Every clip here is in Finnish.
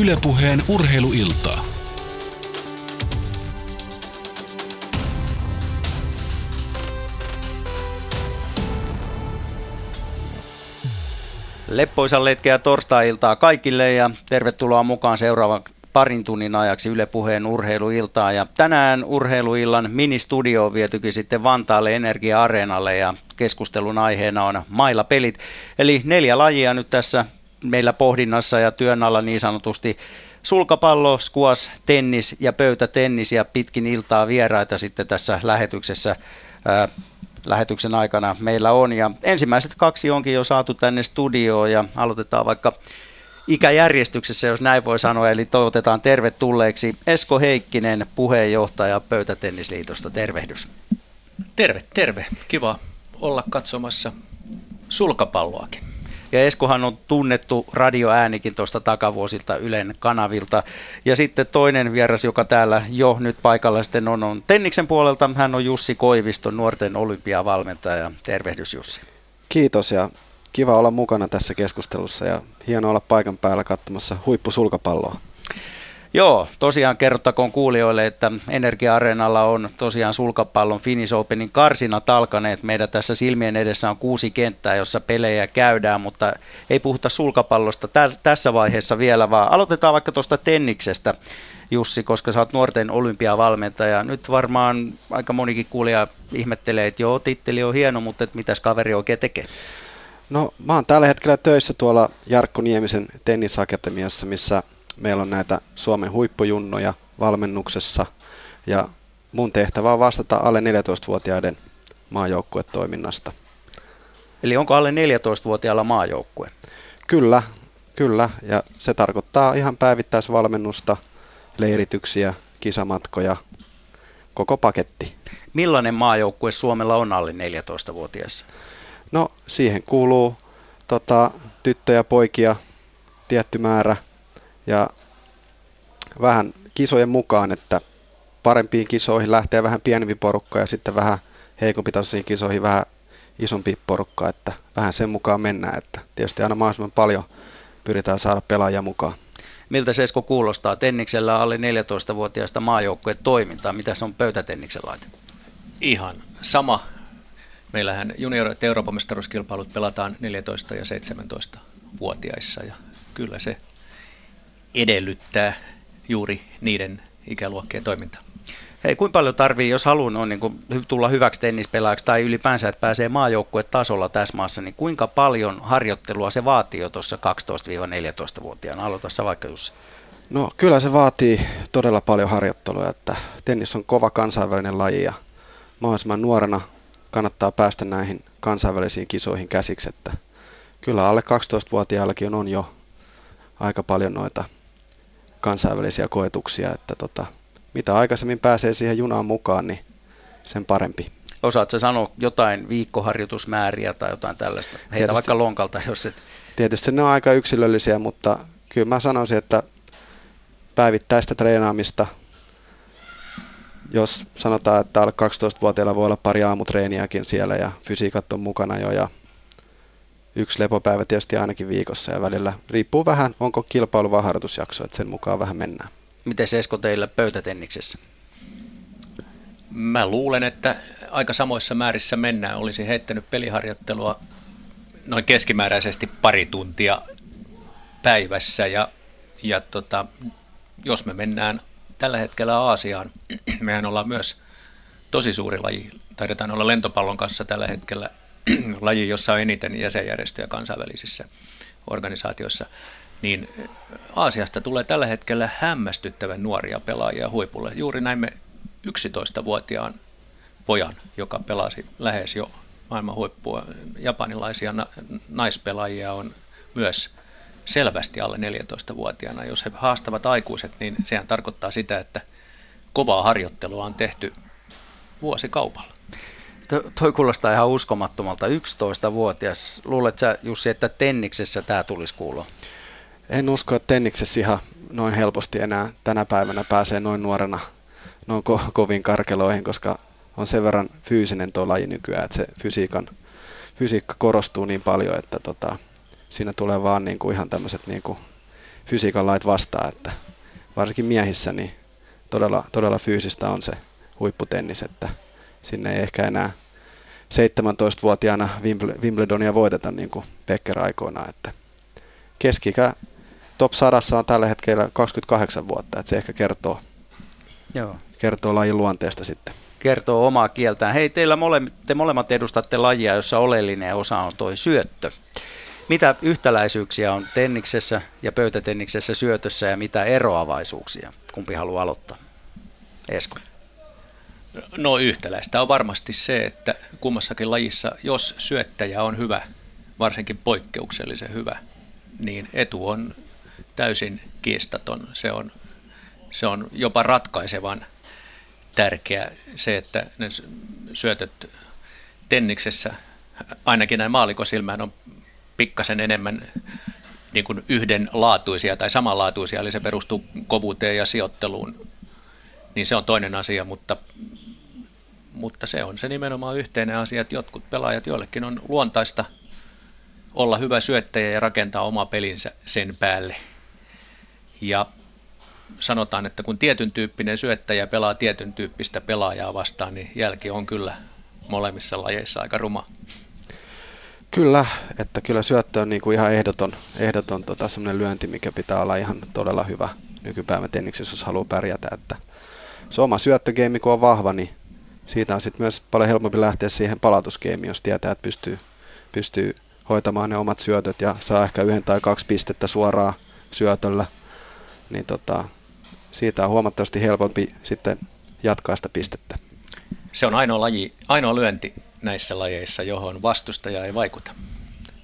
Ylepuheen urheiluiltaa. Leppoisan letkeä torstai-iltaa kaikille ja tervetuloa mukaan seuraavan parin tunnin ajaksi Yle Puheen urheiluiltaa. Ja tänään urheiluillan ministudio on vietykin sitten Vantaalle Energia-areenalle ja keskustelun aiheena on mailla pelit. Eli neljä lajia nyt tässä meillä pohdinnassa ja työn alla niin sanotusti sulkapallo, squash, tennis ja pöytätennis ja pitkin iltaa vieraita sitten tässä lähetyksessä ää, lähetyksen aikana meillä on. Ja ensimmäiset kaksi onkin jo saatu tänne studioon ja aloitetaan vaikka ikäjärjestyksessä, jos näin voi sanoa, eli toivotetaan tervetulleeksi Esko Heikkinen, puheenjohtaja Pöytätennisliitosta. Tervehdys. Terve, terve. Kiva olla katsomassa sulkapalloakin. Ja Eskohan on tunnettu radioäänikin tuosta takavuosilta Ylen kanavilta. Ja sitten toinen vieras, joka täällä jo nyt paikalla sitten on, on Tenniksen puolelta. Hän on Jussi Koivisto, nuorten olympiavalmentaja. Tervehdys Jussi. Kiitos ja kiva olla mukana tässä keskustelussa ja hienoa olla paikan päällä katsomassa huippusulkapalloa. Joo, tosiaan kerrottakoon kuulijoille, että Energia-areenalla on tosiaan sulkapallon Finnish Openin karsinat alkaneet. Meidän tässä silmien edessä on kuusi kenttää, jossa pelejä käydään, mutta ei puhuta sulkapallosta tä- tässä vaiheessa vielä, vaan aloitetaan vaikka tuosta tenniksestä. Jussi, koska sä oot nuorten olympiavalmentaja. Nyt varmaan aika monikin kuulija ihmettelee, että joo, titteli on hieno, mutta että mitäs kaveri oikein tekee? No mä oon tällä hetkellä töissä tuolla Jarkko Niemisen tennisakatemiassa, missä meillä on näitä Suomen huippujunnoja valmennuksessa ja mun tehtävä on vastata alle 14-vuotiaiden maajoukkuetoiminnasta. Eli onko alle 14-vuotiaalla maajoukkue? Kyllä, kyllä. Ja se tarkoittaa ihan päivittäisvalmennusta, leirityksiä, kisamatkoja, koko paketti. Millainen maajoukkue Suomella on alle 14-vuotiaassa? No siihen kuuluu tota, tyttöjä, poikia, tietty määrä ja vähän kisojen mukaan, että parempiin kisoihin lähtee vähän pienempi porukka ja sitten vähän heikompi kisoihin vähän isompi porukka, että vähän sen mukaan mennään, että tietysti aina mahdollisimman paljon pyritään saada pelaajia mukaan. Miltä se Esko kuulostaa Tenniksellä alle 14-vuotiaista maajoukkueen toimintaa? Mitä se on pöytätenniksen laite? Ihan sama. Meillähän juniorit Euroopan mestaruuskilpailut pelataan 14 ja 17 vuotiaissa ja kyllä se edellyttää juuri niiden ikäluokkien toimintaa. Hei, kuinka paljon tarvii, jos haluaa on, niin kuin, tulla hyväksi tennispelaajaksi tai ylipäänsä, että pääsee maajoukkuetasolla tässä maassa, niin kuinka paljon harjoittelua se vaatii jo tuossa 12-14-vuotiaana? Aloita sä vaikka Jussi. No kyllä se vaatii todella paljon harjoittelua, että tennis on kova kansainvälinen laji ja mahdollisimman nuorena kannattaa päästä näihin kansainvälisiin kisoihin käsiksi, että kyllä alle 12-vuotiaillakin on jo aika paljon noita kansainvälisiä koetuksia, että tota, mitä aikaisemmin pääsee siihen junaan mukaan, niin sen parempi. Osaatko sanoa jotain viikkoharjoitusmääriä tai jotain tällaista? Heitä tietysti, vaikka lonkalta, jos et... Tietysti ne on aika yksilöllisiä, mutta kyllä mä sanoisin, että päivittäistä treenaamista, jos sanotaan, että alle 12-vuotiailla voi olla pari aamutreeniäkin siellä ja fysiikat on mukana jo ja yksi lepopäivä tietysti ainakin viikossa ja välillä riippuu vähän, onko kilpailu vai harjoitusjakso, että sen mukaan vähän mennään. Miten Esko teillä pöytätenniksessä? Mä luulen, että aika samoissa määrissä mennään. Olisin heittänyt peliharjoittelua noin keskimääräisesti pari tuntia päivässä ja, ja tota, jos me mennään tällä hetkellä Aasiaan, mehän ollaan myös tosi suuri laji. Taidetaan olla lentopallon kanssa tällä hetkellä laji, jossa on eniten jäsenjärjestöjä kansainvälisissä organisaatioissa, niin Aasiasta tulee tällä hetkellä hämmästyttävän nuoria pelaajia huipulle. Juuri näimme 11-vuotiaan pojan, joka pelasi lähes jo maailman huippua. Japanilaisia naispelaajia on myös selvästi alle 14-vuotiaana. Jos he haastavat aikuiset, niin sehän tarkoittaa sitä, että kovaa harjoittelua on tehty vuosikaupalla. Toi kuulostaa ihan uskomattomalta. 11-vuotias. Luuletko sä, Jussi, että tenniksessä tämä tulisi kuulla? En usko, että tenniksessä ihan noin helposti enää tänä päivänä pääsee noin nuorena noin ko- kovin karkeloihin, koska on sen verran fyysinen tuo laji nykyään, että se fysiikan, fysiikka korostuu niin paljon, että tota, siinä tulee vaan niin kuin ihan tämmöiset niin kuin fysiikan lait vastaan, että varsinkin miehissä niin todella, todella fyysistä on se huipputennis, että sinne ei ehkä enää 17-vuotiaana Wimbledonia voiteta niin kuin Becker aikoinaan, että keski top 100 on tällä hetkellä 28 vuotta, että se ehkä kertoo, Joo. kertoo lajin luonteesta sitten. Kertoo omaa kieltään. Hei, teillä mole, te molemmat edustatte lajia, jossa oleellinen osa on toi syöttö. Mitä yhtäläisyyksiä on tenniksessä ja pöytätenniksessä syötössä ja mitä eroavaisuuksia? Kumpi haluaa aloittaa? Esko. No yhtäläistä on varmasti se, että kummassakin lajissa, jos syöttäjä on hyvä, varsinkin poikkeuksellisen hyvä, niin etu on täysin kiistaton. Se on, se on jopa ratkaisevan tärkeä se, että ne syötöt tenniksessä, ainakin näin maalikosilmään, on pikkasen enemmän niin kuin yhdenlaatuisia tai samanlaatuisia, eli se perustuu kovuuteen ja sijoitteluun, niin se on toinen asia, mutta, mutta se on se nimenomaan yhteinen asia, että jotkut pelaajat, joillekin on luontaista olla hyvä syöttäjä ja rakentaa oma pelinsä sen päälle. Ja sanotaan, että kun tietyn tyyppinen syöttäjä pelaa tietyn tyyppistä pelaajaa vastaan, niin jälki on kyllä molemmissa lajeissa aika ruma. Kyllä, että kyllä syöttö on niin kuin ihan ehdoton, ehdoton tota, lyönti, mikä pitää olla ihan todella hyvä nykypäivän tenniksessä, jos haluaa pärjätä. Että se oma syöttögeimi, kun on vahva, niin siitä on sitten myös paljon helpompi lähteä siihen palautusgeimiin, jos tietää, että pystyy, pystyy hoitamaan ne omat syötöt ja saa ehkä yhden tai kaksi pistettä suoraan syötöllä, niin tota, siitä on huomattavasti helpompi sitten jatkaa sitä pistettä. Se on ainoa, laji, ainoa lyönti näissä lajeissa, johon vastustaja ei vaikuta.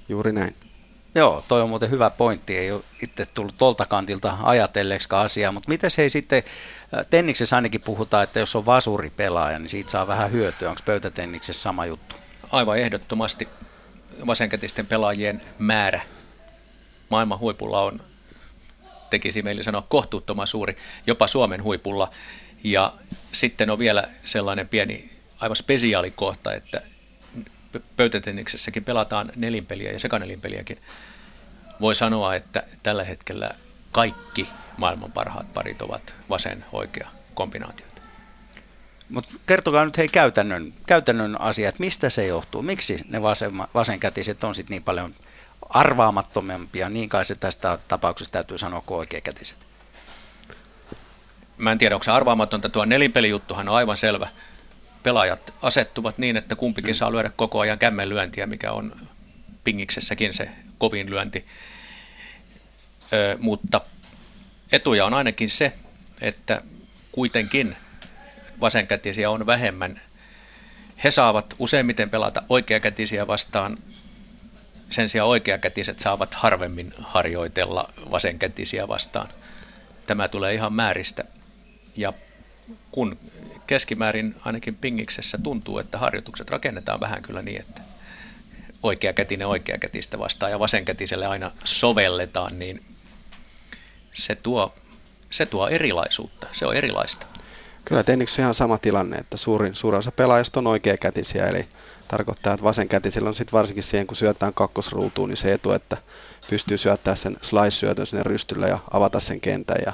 Juuri näin. Joo, toi on muuten hyvä pointti. Ei ole itse tullut tuolta kantilta ajatelleeksikaan asiaa, mutta miten se ei sitten, tenniksessä ainakin puhutaan, että jos on vasuripelaaja, niin siitä saa vähän hyötyä. Onko pöytätenniksessä sama juttu? Aivan ehdottomasti vasenkätisten pelaajien määrä maailman huipulla on, tekisi meille sanoa, kohtuuttoman suuri, jopa Suomen huipulla. Ja sitten on vielä sellainen pieni aivan spesiaalikohta, että pöytätenniksessäkin pelataan nelinpeliä ja sekanelinpeliäkin. Voi sanoa, että tällä hetkellä kaikki maailman parhaat parit ovat vasen-oikea kombinaatioita. Mutta kertokaa nyt hei käytännön, käytännön asiat, mistä se johtuu? Miksi ne vasen, vasenkätiset on sitten niin paljon arvaamattomampia, niin kai se tästä tapauksesta täytyy sanoa kuin oikeakätiset? Mä en tiedä, onko se arvaamatonta. Tuo nelipelijuttuhan on aivan selvä pelaajat asettuvat niin, että kumpikin mm. saa lyödä koko ajan kämmen lyöntiä, mikä on pingiksessäkin se kovin lyönti. Mutta etuja on ainakin se, että kuitenkin vasenkätisiä on vähemmän. He saavat useimmiten pelata oikeakätisiä vastaan, sen sijaan oikeakätiset saavat harvemmin harjoitella vasenkätisiä vastaan. Tämä tulee ihan määristä. Ja kun keskimäärin ainakin pingiksessä tuntuu, että harjoitukset rakennetaan vähän kyllä niin, että oikeakätinen oikeakätistä vastaan ja vasenkätiselle aina sovelletaan, niin se tuo, se tuo erilaisuutta, se on erilaista. Kyllä tenniksessä ihan sama tilanne, että suurin, suurin osa pelaajista on oikeakätisiä, eli tarkoittaa, että vasenkätisillä on sitten varsinkin siihen, kun syötään kakkosruutuun, niin se etu, että pystyy syöttämään sen slice-syötön sinne rystylle ja avata sen kentän ja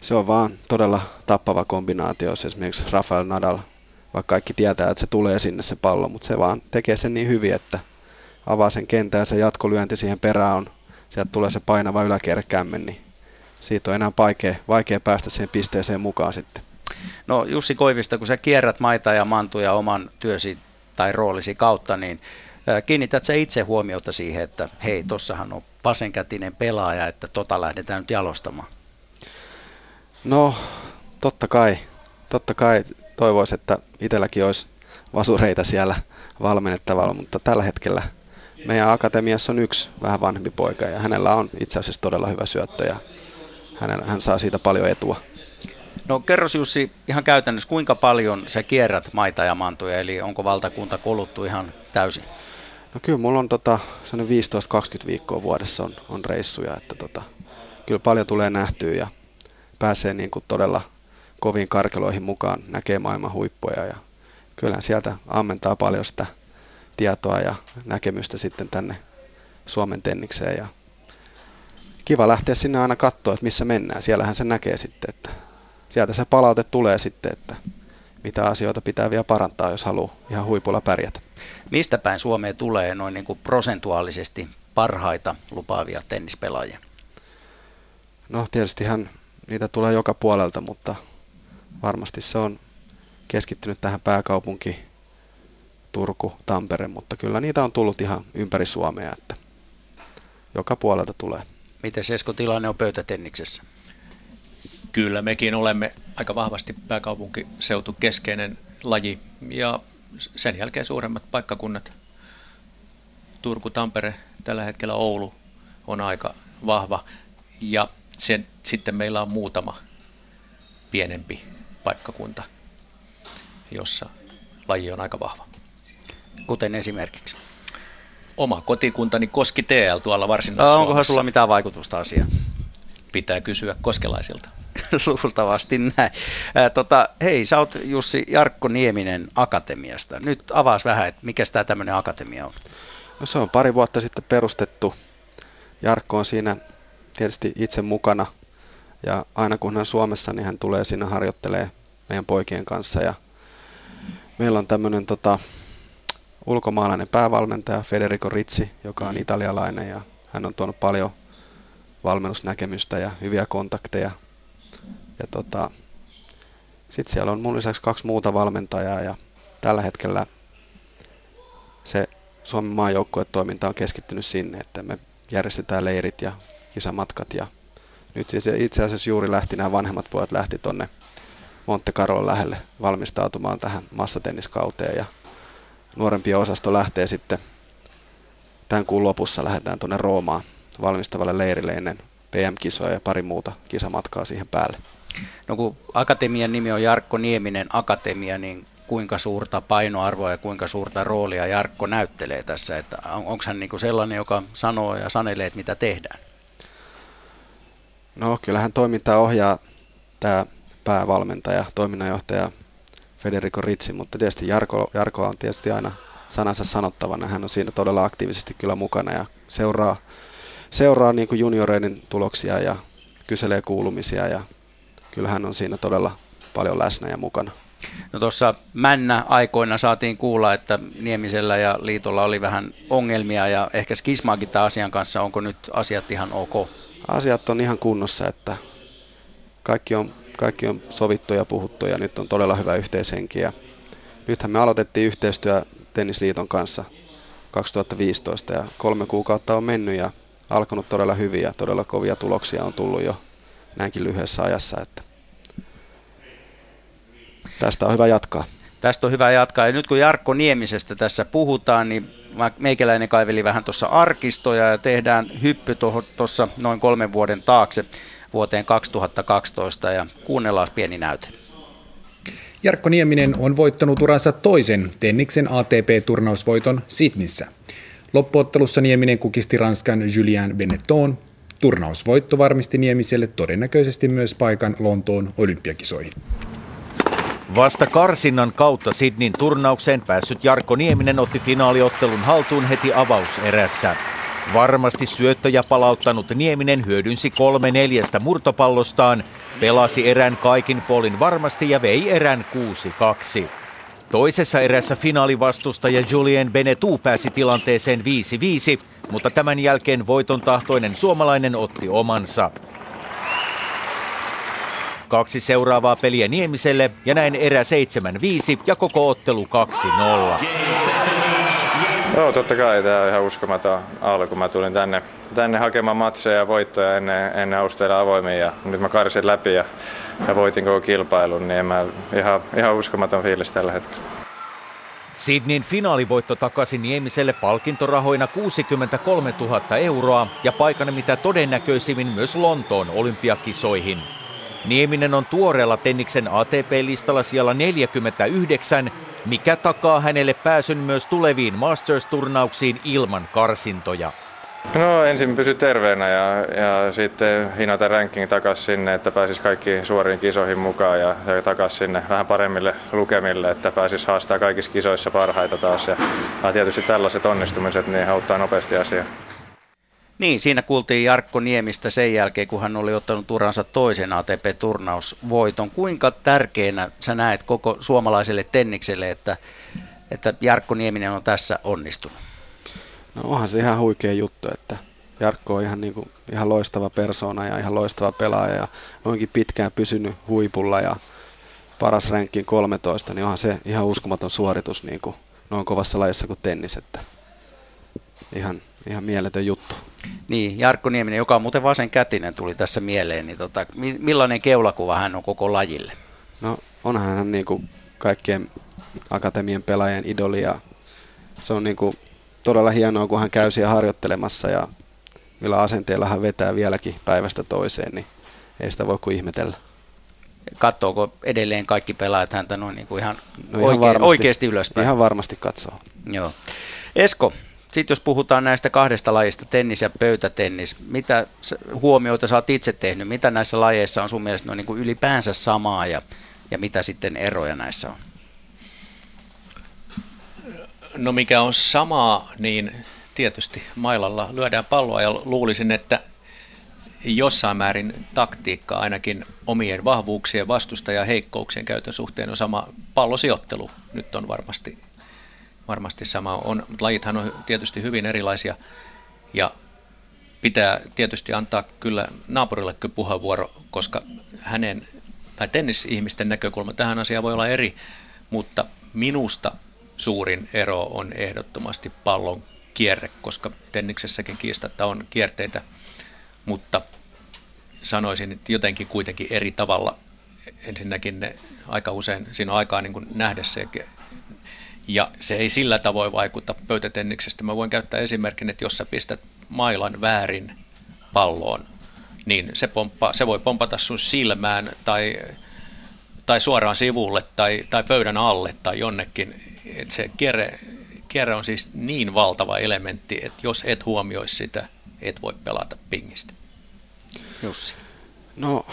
se on vaan todella tappava kombinaatio, jos esimerkiksi Rafael Nadal, vaikka kaikki tietää, että se tulee sinne se pallo, mutta se vaan tekee sen niin hyvin, että avaa sen kentän ja se jatkolyönti siihen perään on, sieltä tulee se painava yläkerkämmen, niin siitä on enää vaikea, vaikea päästä siihen pisteeseen mukaan sitten. No Jussi Koivista, kun sä kierrät maita ja mantuja oman työsi tai roolisi kautta, niin kiinnität sä itse huomiota siihen, että hei, tossahan on vasenkätinen pelaaja, että tota lähdetään nyt jalostamaan? No, totta kai. Totta kai toivoisi, että itselläkin olisi vasureita siellä valmennettavalla, mutta tällä hetkellä meidän akatemiassa on yksi vähän vanhempi poika ja hänellä on itse asiassa todella hyvä syöttö ja hän, hän saa siitä paljon etua. No kerros Jussi ihan käytännössä, kuinka paljon sä kierrät maita ja mantuja, eli onko valtakunta koluttu ihan täysin? No kyllä mulla on tota, 15-20 viikkoa vuodessa on, on reissuja, että tota, kyllä paljon tulee nähtyä ja pääsee niin kuin todella koviin karkeloihin mukaan, näkee maailman huippuja ja kyllä sieltä ammentaa paljon sitä tietoa ja näkemystä sitten tänne Suomen tennikseen ja kiva lähteä sinne aina katsoa, että missä mennään. Siellähän se näkee sitten, että sieltä se palaute tulee sitten, että mitä asioita pitää vielä parantaa, jos haluaa ihan huipulla pärjätä. Mistä päin Suomeen tulee noin niin kuin prosentuaalisesti parhaita lupaavia tennispelaajia? No tietystihan niitä tulee joka puolelta, mutta varmasti se on keskittynyt tähän pääkaupunki, Turku, Tampere, mutta kyllä niitä on tullut ihan ympäri Suomea, että joka puolelta tulee. Miten Esko tilanne on pöytätenniksessä? Kyllä, mekin olemme aika vahvasti pääkaupunkiseutu keskeinen laji ja sen jälkeen suuremmat paikkakunnat, Turku, Tampere, tällä hetkellä Oulu on aika vahva ja sen, sitten meillä on muutama pienempi paikkakunta, jossa laji on aika vahva. Kuten esimerkiksi? Oma kotikuntani Koski TL tuolla varsin. no, Onkohan sulla mitään vaikutusta asiaan? Pitää kysyä koskelaisilta. Luultavasti näin. Ää, tota, hei, sä oot Jussi Jarkko Nieminen Akatemiasta. Nyt avaas vähän, että mikä tämä tämmöinen akatemia on? No se on pari vuotta sitten perustettu. Jarkko on siinä tietysti itse mukana. Ja aina kun hän on Suomessa, niin hän tulee sinne harjoittelee meidän poikien kanssa. Ja meillä on tämmöinen tota, ulkomaalainen päävalmentaja Federico Rizzi, joka on italialainen ja hän on tuonut paljon valmennusnäkemystä ja hyviä kontakteja. Ja tota, sitten siellä on mun lisäksi kaksi muuta valmentajaa ja tällä hetkellä se Suomen maajoukkuetoiminta on keskittynyt sinne, että me järjestetään leirit ja kisamatkat ja nyt siis itse asiassa juuri lähti nämä vanhemmat pojat lähti tonne Monte Carlo lähelle valmistautumaan tähän massatenniskauteen ja nuorempi osasto lähtee sitten tämän kuun lopussa lähdetään tuonne Roomaan valmistavalle leirille ennen PM-kisoja ja pari muuta kisamatkaa siihen päälle. No kun akatemian nimi on Jarkko Nieminen Akatemia, niin kuinka suurta painoarvoa ja kuinka suurta roolia Jarkko näyttelee tässä? Että on, onko hän niin sellainen, joka sanoo ja sanelee, että mitä tehdään? No kyllähän toimintaa ohjaa tämä päävalmentaja, toiminnanjohtaja Federico Rizzi, mutta tietysti Jarko, Jarko on tietysti aina sanansa sanottavana. Hän on siinä todella aktiivisesti kyllä mukana ja seuraa, seuraa niin kuin junioreiden tuloksia ja kyselee kuulumisia ja kyllä hän on siinä todella paljon läsnä ja mukana. No tuossa Männä aikoina saatiin kuulla, että Niemisellä ja Liitolla oli vähän ongelmia ja ehkä skismaakin tämän asian kanssa. Onko nyt asiat ihan ok? Asiat on ihan kunnossa, että kaikki on kaikki on sovittu ja puhuttu ja nyt on todella hyvä yhteishenki. Ja nythän me aloitettiin yhteistyö Tennisliiton kanssa 2015 ja kolme kuukautta on mennyt ja alkanut todella hyvin ja todella kovia tuloksia on tullut jo näinkin lyhyessä ajassa, että tästä on hyvä jatkaa. Tästä on hyvä jatkaa. Ja nyt kun Jarkko Niemisestä tässä puhutaan, niin meikäläinen kaiveli vähän tuossa arkistoja ja tehdään hyppy tuossa noin kolmen vuoden taakse vuoteen 2012 ja kuunnellaan pieni näyte. Jarkko Nieminen on voittanut uransa toisen Tenniksen ATP-turnausvoiton Sydneyssä. Loppuottelussa Nieminen kukisti Ranskan Julien Benetton. Turnausvoitto varmisti Niemiselle todennäköisesti myös paikan Lontoon olympiakisoihin. Vasta karsinnan kautta Sydneyn turnaukseen päässyt Jarkko Nieminen otti finaaliottelun haltuun heti avauserässä. Varmasti syöttöjä palauttanut Nieminen hyödynsi kolme neljästä murtopallostaan, pelasi erän kaikin polin varmasti ja vei erän 6-2. Toisessa erässä finaalivastustaja Julien Benetu pääsi tilanteeseen 5-5, mutta tämän jälkeen voiton tahtoinen suomalainen otti omansa. Kaksi seuraavaa peliä Niemiselle ja näin erä 7-5 ja koko ottelu 2-0. Joo, totta kai tämä on ihan uskomaton alku. Mä tulin tänne, tänne hakemaan matseja ja voittoja ennen, ennen Australian avoimia ja nyt mä karsin läpi ja, ja voitin koko kilpailun, niin mä, ihan, ihan uskomaton fiilis tällä hetkellä. Sydneyn finaalivoitto takaisin Niemiselle palkintorahoina 63 000 euroa ja paikan mitä todennäköisimmin myös Lontoon olympiakisoihin. Nieminen on tuoreella Tenniksen ATP-listalla siellä 49 mikä takaa hänelle pääsyn myös tuleviin Masters-turnauksiin ilman karsintoja. No ensin pysy terveenä ja, ja sitten hinata ranking takaisin sinne, että pääsis kaikki suoriin kisoihin mukaan ja, ja takaisin sinne vähän paremmille lukemille, että pääsis haastaa kaikissa kisoissa parhaita taas. Ja, ja tietysti tällaiset onnistumiset niin auttaa nopeasti asiaa. Niin, siinä kuultiin Jarkko Niemistä sen jälkeen, kun hän oli ottanut uransa toisen ATP-turnausvoiton. Kuinka tärkeänä sä näet koko suomalaiselle tennikselle, että, että Jarkko Nieminen on tässä onnistunut? No onhan se ihan huikea juttu, että Jarkko on ihan, niin kuin, ihan loistava persona ja ihan loistava pelaaja ja noinkin pitkään pysynyt huipulla ja paras ränkkin 13, niin onhan se ihan uskomaton suoritus niin kuin noin kovassa lajissa kuin tennis, että ihan, ihan mieletön juttu. Niin, Jarkko Nieminen, joka on muuten vasen kätinen, tuli tässä mieleen, niin tota, millainen keulakuva hän on koko lajille? No onhan hän niin kuin kaikkien akatemian pelaajien idoli ja se on niin kuin todella hienoa, kun hän käy siellä harjoittelemassa ja millä asenteella hän vetää vieläkin päivästä toiseen, niin ei sitä voi kuin ihmetellä. Katsooko edelleen kaikki pelaajat häntä noin niin kuin ihan, no ihan oikein, varmasti, oikeasti ylöspäin? Ihan varmasti katsoo. Joo. Esko, sitten jos puhutaan näistä kahdesta lajista, tennis ja pöytätennis, mitä huomioita sä oot itse tehnyt? Mitä näissä lajeissa on sun mielestä niin kuin ylipäänsä samaa ja, ja mitä sitten eroja näissä on? No mikä on samaa, niin tietysti mailalla lyödään palloa ja luulisin, että jossain määrin taktiikka ainakin omien vahvuuksien, vastustajan heikkouksien käytön suhteen on sama pallosijoittelu. Nyt on varmasti, varmasti sama. On, mutta lajithan on tietysti hyvin erilaisia ja pitää tietysti antaa kyllä naapurillekin puheenvuoro, koska hänen tai tennisihmisten näkökulma tähän asiaan voi olla eri, mutta minusta suurin ero on ehdottomasti pallon kierre, koska tenniksessäkin kiistatta on kierteitä, mutta sanoisin, että jotenkin kuitenkin eri tavalla. Ensinnäkin ne aika usein siinä on aikaa niin kuin nähdä se, ja se ei sillä tavoin vaikuta pöytätenniksestä. Mä voin käyttää esimerkin, että jos sä pistät mailan väärin palloon, niin se, pomppa, se voi pompata sun silmään tai, tai suoraan sivulle tai, tai pöydän alle tai jonnekin. Et se kierre, kierre on siis niin valtava elementti, että jos et huomioi sitä, et voi pelata pingistä. Jussi. No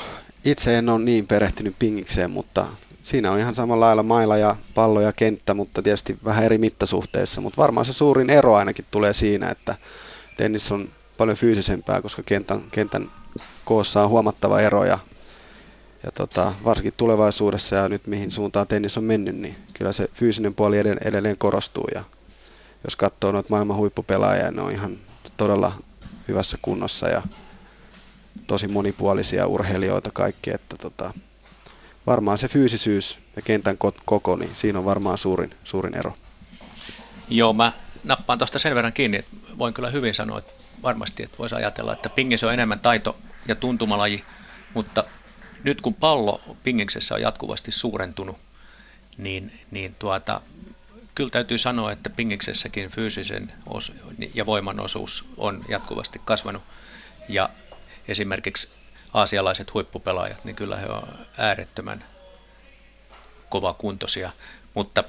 itse en ole niin perehtynyt pingikseen, mutta siinä on ihan samalla lailla maila ja pallo ja kenttä, mutta tietysti vähän eri mittasuhteissa. Mutta varmaan se suurin ero ainakin tulee siinä, että tennis on paljon fyysisempää, koska kentän, kentän koossa on huomattava ero ja, ja tota, varsinkin tulevaisuudessa ja nyt mihin suuntaan tennis on mennyt, niin kyllä se fyysinen puoli edelleen korostuu ja jos katsoo noita maailman huippupelaajia, ne on ihan todella hyvässä kunnossa ja tosi monipuolisia urheilijoita kaikki, että tota, varmaan se fyysisyys ja kentän koko, niin siinä on varmaan suurin, suurin ero. Joo, mä nappaan tuosta sen verran kiinni, että voin kyllä hyvin sanoa, että varmasti että voisi ajatella, että pingis on enemmän taito- ja tuntumalaji, mutta nyt kun pallo pingiksessä on jatkuvasti suurentunut, niin, niin tuota, kyllä täytyy sanoa, että pingiksessäkin fyysisen os- ja voiman osuus on jatkuvasti kasvanut. Ja esimerkiksi aasialaiset huippupelaajat, niin kyllä he ovat äärettömän kovakuntoisia. Mutta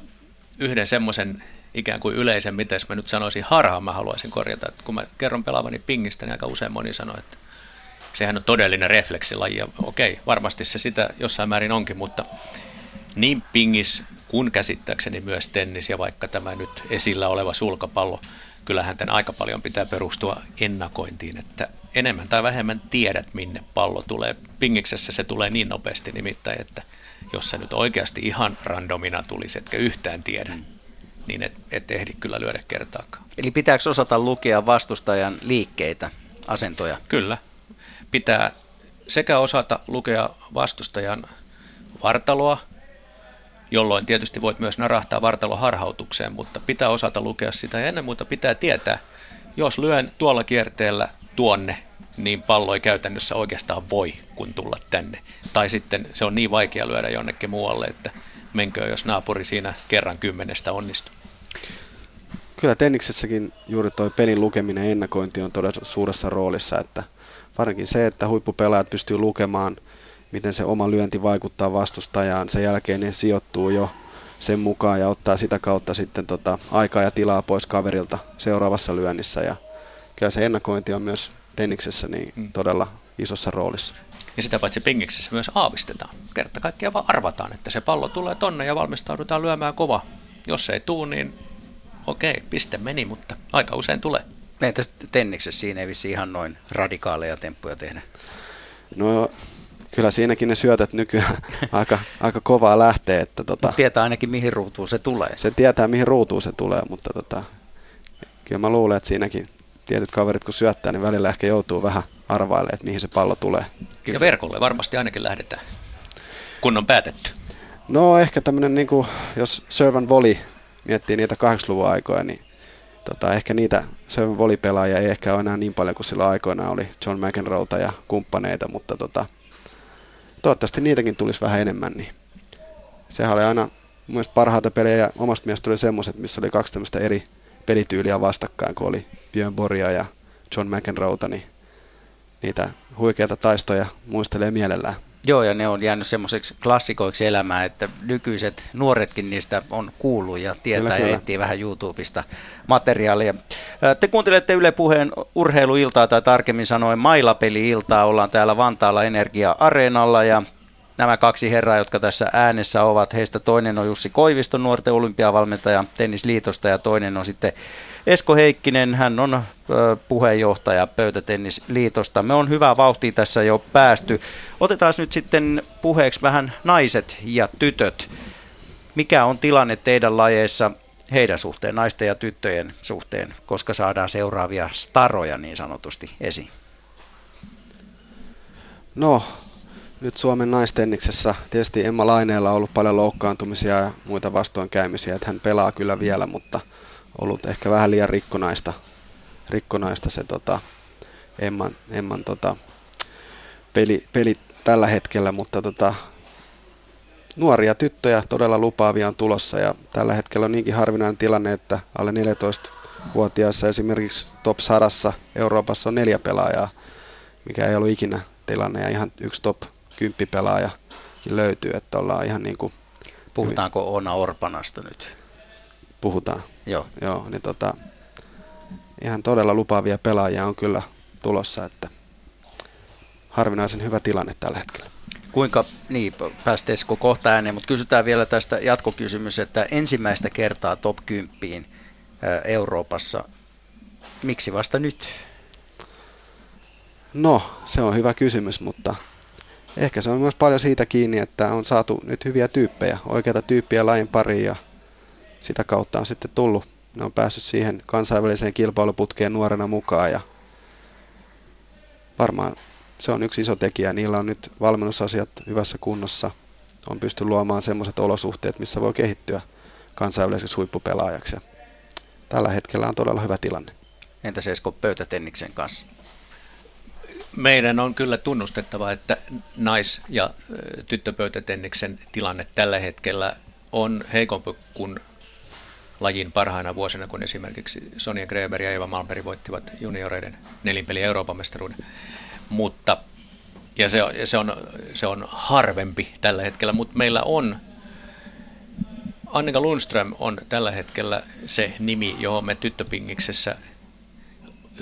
yhden semmoisen ikään kuin yleisen, miten mä nyt sanoisin, harhaan mä haluaisin korjata. Että kun mä kerron pelaavani pingistä, niin aika usein moni sanoo, että sehän on todellinen refleksilaji. Ja okei, varmasti se sitä jossain määrin onkin, mutta niin pingis kuin käsittääkseni myös tennis ja vaikka tämä nyt esillä oleva sulkapallo, kyllähän tämän aika paljon pitää perustua ennakointiin, että enemmän tai vähemmän tiedät, minne pallo tulee. Pingiksessä se tulee niin nopeasti nimittäin, että jos se nyt oikeasti ihan randomina tulisi, etkä yhtään tiedä, mm. niin et, et ehdi kyllä lyödä kertaakaan. Eli pitääkö osata lukea vastustajan liikkeitä, asentoja? Kyllä. Pitää sekä osata lukea vastustajan vartaloa, jolloin tietysti voit myös narahtaa vartaloharhautukseen, mutta pitää osata lukea sitä ja ennen muuta pitää tietää, jos lyön tuolla kierteellä tuonne, niin pallo ei käytännössä oikeastaan voi kun tulla tänne. Tai sitten se on niin vaikea lyödä jonnekin muualle, että menkö jos naapuri siinä kerran kymmenestä onnistuu. Kyllä tenniksessäkin juuri tuo pelin lukeminen ja ennakointi on todella suuressa roolissa, että varsinkin se, että huippupelaajat pystyy lukemaan – miten se oma lyönti vaikuttaa vastustajaan. Sen jälkeen ne sijoittuu jo sen mukaan ja ottaa sitä kautta sitten tota aikaa ja tilaa pois kaverilta seuraavassa lyönnissä. Ja kyllä se ennakointi on myös tenniksessä niin mm. todella isossa roolissa. Ja sitä paitsi pingiksessä myös aavistetaan. Kerta kaikkiaan vaan arvataan, että se pallo tulee tonne ja valmistaudutaan lyömään kova. Jos ei tuu, niin okei, piste meni, mutta aika usein tulee. Entäs tenniksessä siinä ei vissi ihan noin radikaaleja temppuja tehdä? No kyllä siinäkin ne syötöt nykyään aika, aika kovaa lähtee. Että tota, tietää ainakin mihin ruutuun se tulee. Se tietää mihin ruutuun se tulee, mutta tota, kyllä mä luulen, että siinäkin tietyt kaverit kun syöttää, niin välillä ehkä joutuu vähän arvailemaan, että mihin se pallo tulee. Kyllä. Ja verkolle varmasti ainakin lähdetään, kun on päätetty. No ehkä tämmöinen, niin kuin, jos serve volley miettii niitä 80-luvun aikoja, niin tota, ehkä niitä serve volley pelaajia ei ehkä ole enää niin paljon kuin silloin aikoinaan oli John McEnroe ja kumppaneita, mutta tota, toivottavasti niitäkin tulisi vähän enemmän, niin sehän oli aina mun parhaita pelejä ja omasta mielestä oli semmoiset, missä oli kaksi tämmöistä eri pelityyliä vastakkain, kun oli Björn Borja ja John McEnroe, niin niitä huikeita taistoja muistelee mielellään. Joo, ja ne on jäänyt semmoiseksi klassikoiksi elämään, että nykyiset nuoretkin niistä on kuullut ja tietää kyllä, ja kyllä. etsii vähän YouTubesta materiaalia. Te kuuntelette Yle Puheen urheiluiltaa tai tarkemmin sanoen mailapeli-iltaa. Ollaan täällä Vantaalla Energia-areenalla ja nämä kaksi herraa, jotka tässä äänessä ovat, heistä toinen on Jussi Koivisto, nuorten olympiavalmentaja Tennisliitosta ja toinen on sitten Esko Heikkinen, hän on puheenjohtaja Pöytätennisliitosta. Me on hyvä vauhti tässä jo päästy. Otetaan nyt sitten puheeksi vähän naiset ja tytöt. Mikä on tilanne teidän lajeissa heidän suhteen, naisten ja tyttöjen suhteen, koska saadaan seuraavia staroja niin sanotusti esiin? No, nyt Suomen naistenniksessä tietysti Emma Laineella on ollut paljon loukkaantumisia ja muita vastoinkäymisiä, että hän pelaa kyllä vielä, mutta – ollut ehkä vähän liian rikkonaista, rikkonaista se tota, Emman, Emman tota, peli, peli, tällä hetkellä, mutta tota, nuoria tyttöjä todella lupaavia on tulossa ja tällä hetkellä on niinkin harvinainen tilanne, että alle 14-vuotiaassa esimerkiksi top 100 Euroopassa on neljä pelaajaa, mikä ei ollut ikinä tilanne ja ihan yksi top 10 pelaaja löytyy, että ollaan ihan niin kuin Puhutaanko Ona Orpanasta nyt? Puhutaan. Joo. Joo, niin tota, ihan todella lupaavia pelaajia on kyllä tulossa, että harvinaisen hyvä tilanne tällä hetkellä. Kuinka, niin päästeesikö kohta ääneen, mutta kysytään vielä tästä jatkokysymys, että ensimmäistä kertaa top 10 Euroopassa, miksi vasta nyt? No, se on hyvä kysymys, mutta ehkä se on myös paljon siitä kiinni, että on saatu nyt hyviä tyyppejä, oikeita tyyppiä lajin pariin ja sitä kautta on sitten tullut, ne on päässyt siihen kansainväliseen kilpailuputkeen nuorena mukaan ja varmaan se on yksi iso tekijä. Niillä on nyt valmennusasiat hyvässä kunnossa, on pysty luomaan sellaiset olosuhteet, missä voi kehittyä kansainväliseksi huippupelaajaksi. Tällä hetkellä on todella hyvä tilanne. Entä Esko pöytätenniksen kanssa? Meidän on kyllä tunnustettava, että nais- ja tyttöpöytätenniksen tilanne tällä hetkellä on heikompi kuin lajin parhaina vuosina, kun esimerkiksi Sonja Greber ja Eva Malmberg voittivat junioreiden nelinpeli Euroopan mestaruuden. Mutta, ja se, se, on, se on harvempi tällä hetkellä, mutta meillä on Annika Lundström on tällä hetkellä se nimi, johon me tyttöpingiksessä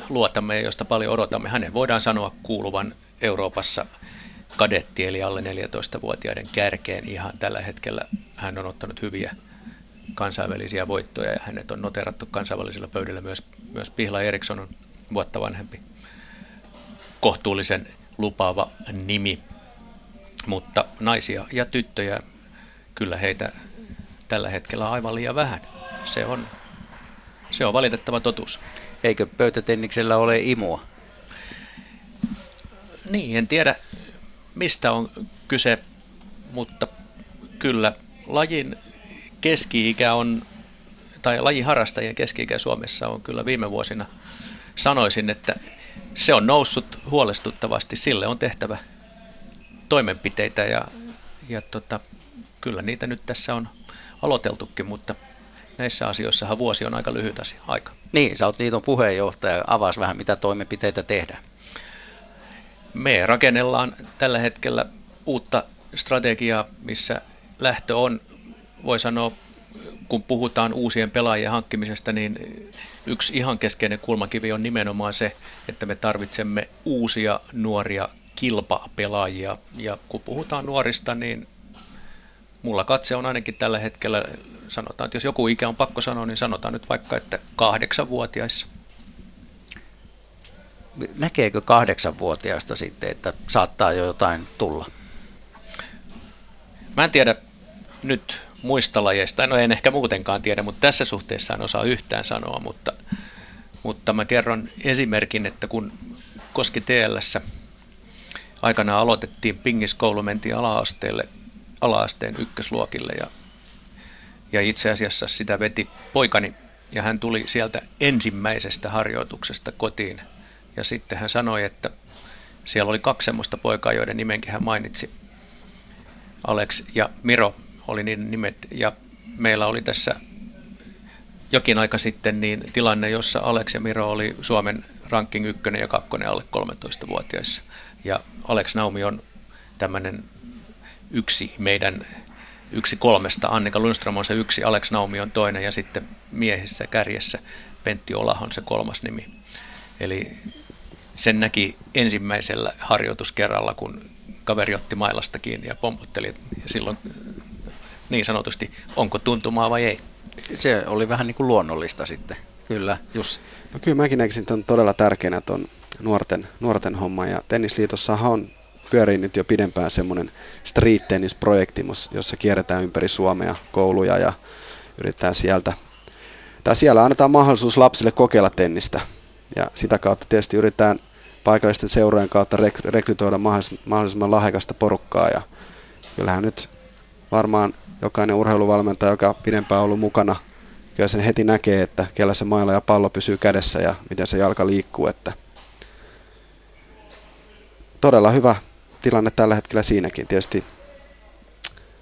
luotamme ja josta paljon odotamme. Hänen voidaan sanoa kuuluvan Euroopassa kadetti eli alle 14-vuotiaiden kärkeen ihan tällä hetkellä. Hän on ottanut hyviä kansainvälisiä voittoja ja hänet on noterattu kansainvälisellä pöydällä myös, myös Pihla Eriksson on vuotta vanhempi kohtuullisen lupaava nimi, mutta naisia ja tyttöjä, kyllä heitä tällä hetkellä aivan liian vähän. Se on, se on valitettava totuus. Eikö pöytätenniksellä ole imua? Niin, en tiedä mistä on kyse, mutta kyllä lajin keski-ikä on, tai lajiharrastajien keski-ikä Suomessa on kyllä viime vuosina, sanoisin, että se on noussut huolestuttavasti, sille on tehtävä toimenpiteitä ja, ja tota, kyllä niitä nyt tässä on aloiteltukin, mutta näissä asioissahan vuosi on aika lyhyt asia, aika. Niin, sä oot liiton puheenjohtaja, avas vähän mitä toimenpiteitä tehdään. Me rakennellaan tällä hetkellä uutta strategiaa, missä lähtö on voi sanoa, kun puhutaan uusien pelaajien hankkimisesta, niin yksi ihan keskeinen kulmakivi on nimenomaan se, että me tarvitsemme uusia nuoria kilpapelaajia. Ja kun puhutaan nuorista, niin mulla katse on ainakin tällä hetkellä, sanotaan, että jos joku ikä on pakko sanoa, niin sanotaan nyt vaikka, että kahdeksanvuotiaissa. näkeekö kahdeksanvuotiaasta sitten, että saattaa jo jotain tulla? Mä en tiedä nyt muista lajeista, no en ehkä muutenkaan tiedä, mutta tässä suhteessa en osaa yhtään sanoa, mutta, mutta mä kerron esimerkin, että kun Koski TLssä aikanaan aloitettiin pingiskoulu, mentiin ala-asteelle, ala-asteen ykkösluokille ja, ja itse asiassa sitä veti poikani ja hän tuli sieltä ensimmäisestä harjoituksesta kotiin. Ja sitten hän sanoi, että siellä oli kaksi semmoista poikaa, joiden nimenkin hän mainitsi, Alex ja Miro oli niiden nimet ja meillä oli tässä jokin aika sitten niin tilanne, jossa Alex ja Miro oli Suomen ranking ykkönen ja kakkonen alle 13-vuotiaissa. Ja Alex Naumi on tämmöinen yksi meidän yksi kolmesta. Annika Lundström on se yksi, Alex Naumi on toinen ja sitten miehissä kärjessä Pentti Ola on se kolmas nimi. Eli sen näki ensimmäisellä harjoituskerralla, kun kaveri otti mailasta kiinni ja pompotteli. Ja silloin niin sanotusti, onko tuntumaa vai ei. Se oli vähän niin kuin luonnollista sitten. Kyllä, Jussi. No kyllä mäkin näkisin on todella tärkeänä tuon nuorten, nuorten homma. Ja Tennisliitossa on pyörii nyt jo pidempään semmoinen street tennis projekti, jossa kierretään ympäri Suomea kouluja ja yritetään sieltä, tai siellä annetaan mahdollisuus lapsille kokeilla tennistä. Ja sitä kautta tietysti yritetään paikallisten seurojen kautta rekrytoida mahdollisimman lahjakasta porukkaa. Ja kyllähän nyt varmaan jokainen urheiluvalmentaja, joka pidempään ollut mukana, kyllä sen heti näkee, että kellä se mailla ja pallo pysyy kädessä ja miten se jalka liikkuu. Että todella hyvä tilanne tällä hetkellä siinäkin. Tietysti,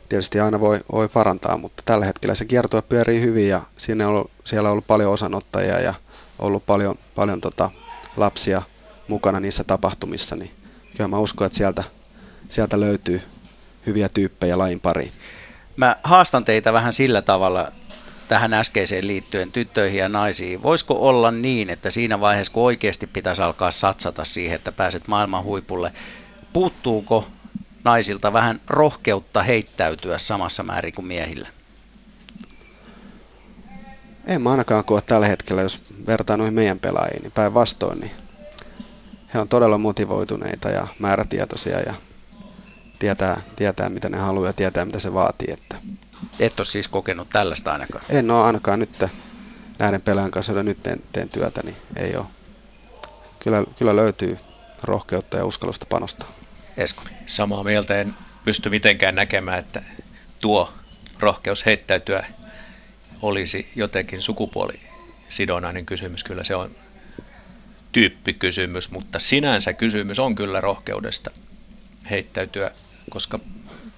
tietysti aina voi, voi parantaa, mutta tällä hetkellä se kiertue pyörii hyvin ja siinä on ollut, siellä on ollut paljon osanottajia ja ollut paljon, paljon tota, lapsia mukana niissä tapahtumissa, niin kyllä mä uskon, että sieltä, sieltä löytyy hyviä tyyppejä lajin pariin. Mä haastan teitä vähän sillä tavalla tähän äskeiseen liittyen tyttöihin ja naisiin. Voisiko olla niin, että siinä vaiheessa, kun oikeasti pitäisi alkaa satsata siihen, että pääset maailman huipulle, puuttuuko naisilta vähän rohkeutta heittäytyä samassa määrin kuin miehillä? En mä ainakaan koe tällä hetkellä, jos vertaa noihin meidän pelaajiin, niin päinvastoin, niin he on todella motivoituneita ja määrätietoisia ja tietää, tietää mitä ne haluaa ja tietää mitä se vaatii. Että Et ole siis kokenut tällaista ainakaan? En ole ainakaan nyt näiden pelaajan kanssa, joiden nyt teen, teen työtä, niin ei ole. Kyllä, kyllä löytyy rohkeutta ja uskallusta panostaa. Esko. Samaa mieltä en pysty mitenkään näkemään, että tuo rohkeus heittäytyä olisi jotenkin sukupuolisidonnainen kysymys. Kyllä se on tyyppikysymys, mutta sinänsä kysymys on kyllä rohkeudesta heittäytyä, koska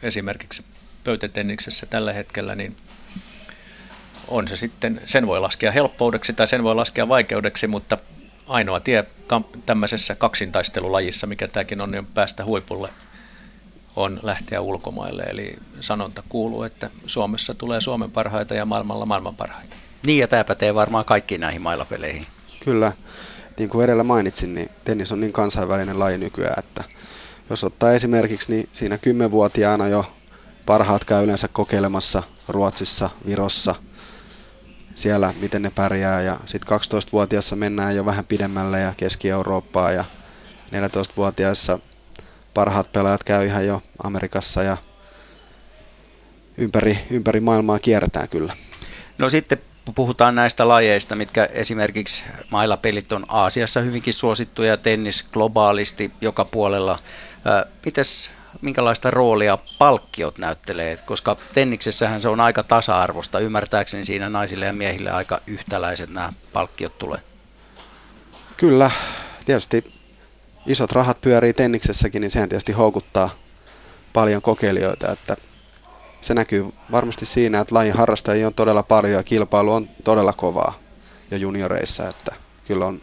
esimerkiksi pöytätenniksessä tällä hetkellä niin on se sitten, sen voi laskea helppoudeksi tai sen voi laskea vaikeudeksi, mutta ainoa tie tämmöisessä kaksintaistelulajissa, mikä tämäkin on, niin päästä huipulle on lähteä ulkomaille. Eli sanonta kuuluu, että Suomessa tulee Suomen parhaita ja maailmalla maailman parhaita. Niin ja tämä pätee varmaan kaikkiin näihin mailapeleihin. Kyllä. Niin kuin edellä mainitsin, niin tennis on niin kansainvälinen laji nykyään, että jos ottaa esimerkiksi, niin siinä 10-vuotiaana jo parhaat käy yleensä kokeilemassa Ruotsissa, Virossa – siellä, miten ne pärjää. Ja sitten 12-vuotiaassa mennään jo vähän pidemmälle ja Keski-Eurooppaa ja 14-vuotiaissa parhaat pelaajat käy ihan jo Amerikassa ja ympäri, ympäri maailmaa kierretään kyllä. No sitten puhutaan näistä lajeista, mitkä esimerkiksi mailapelit on Aasiassa hyvinkin suosittuja, tennis globaalisti joka puolella. Mites minkälaista roolia palkkiot näyttelee, koska tenniksessähän se on aika tasa-arvosta. Ymmärtääkseni siinä naisille ja miehille aika yhtäläiset nämä palkkiot tulee. Kyllä, tietysti isot rahat pyörii tenniksessäkin, niin sehän tietysti houkuttaa paljon kokeilijoita, että se näkyy varmasti siinä, että lajin harrastajia on todella paljon ja kilpailu on todella kovaa jo junioreissa, että kyllä on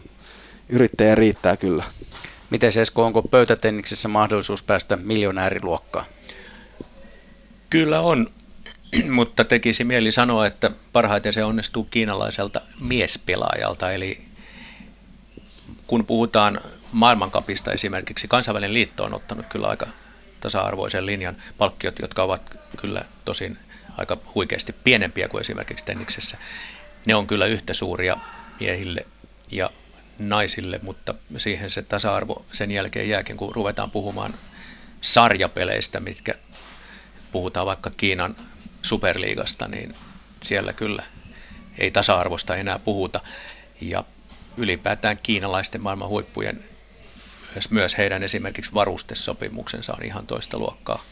yrittäjä riittää kyllä. Miten Esko, onko pöytätenniksessä mahdollisuus päästä miljonääriluokkaan? Kyllä on, mutta tekisi mieli sanoa, että parhaiten se onnistuu kiinalaiselta miespelaajalta. Eli kun puhutaan maailmankapista esimerkiksi, kansainvälinen liitto on ottanut kyllä aika tasa-arvoisen linjan palkkiot, jotka ovat kyllä tosin aika huikeasti pienempiä kuin esimerkiksi tenniksessä. Ne on kyllä yhtä suuria miehille ja naisille, mutta siihen se tasa-arvo sen jälkeen jääkin, kun ruvetaan puhumaan sarjapeleistä, mitkä puhutaan vaikka Kiinan superliigasta, niin siellä kyllä ei tasa-arvosta enää puhuta. Ja ylipäätään kiinalaisten maailman huippujen, myös heidän esimerkiksi varustesopimuksensa on ihan toista luokkaa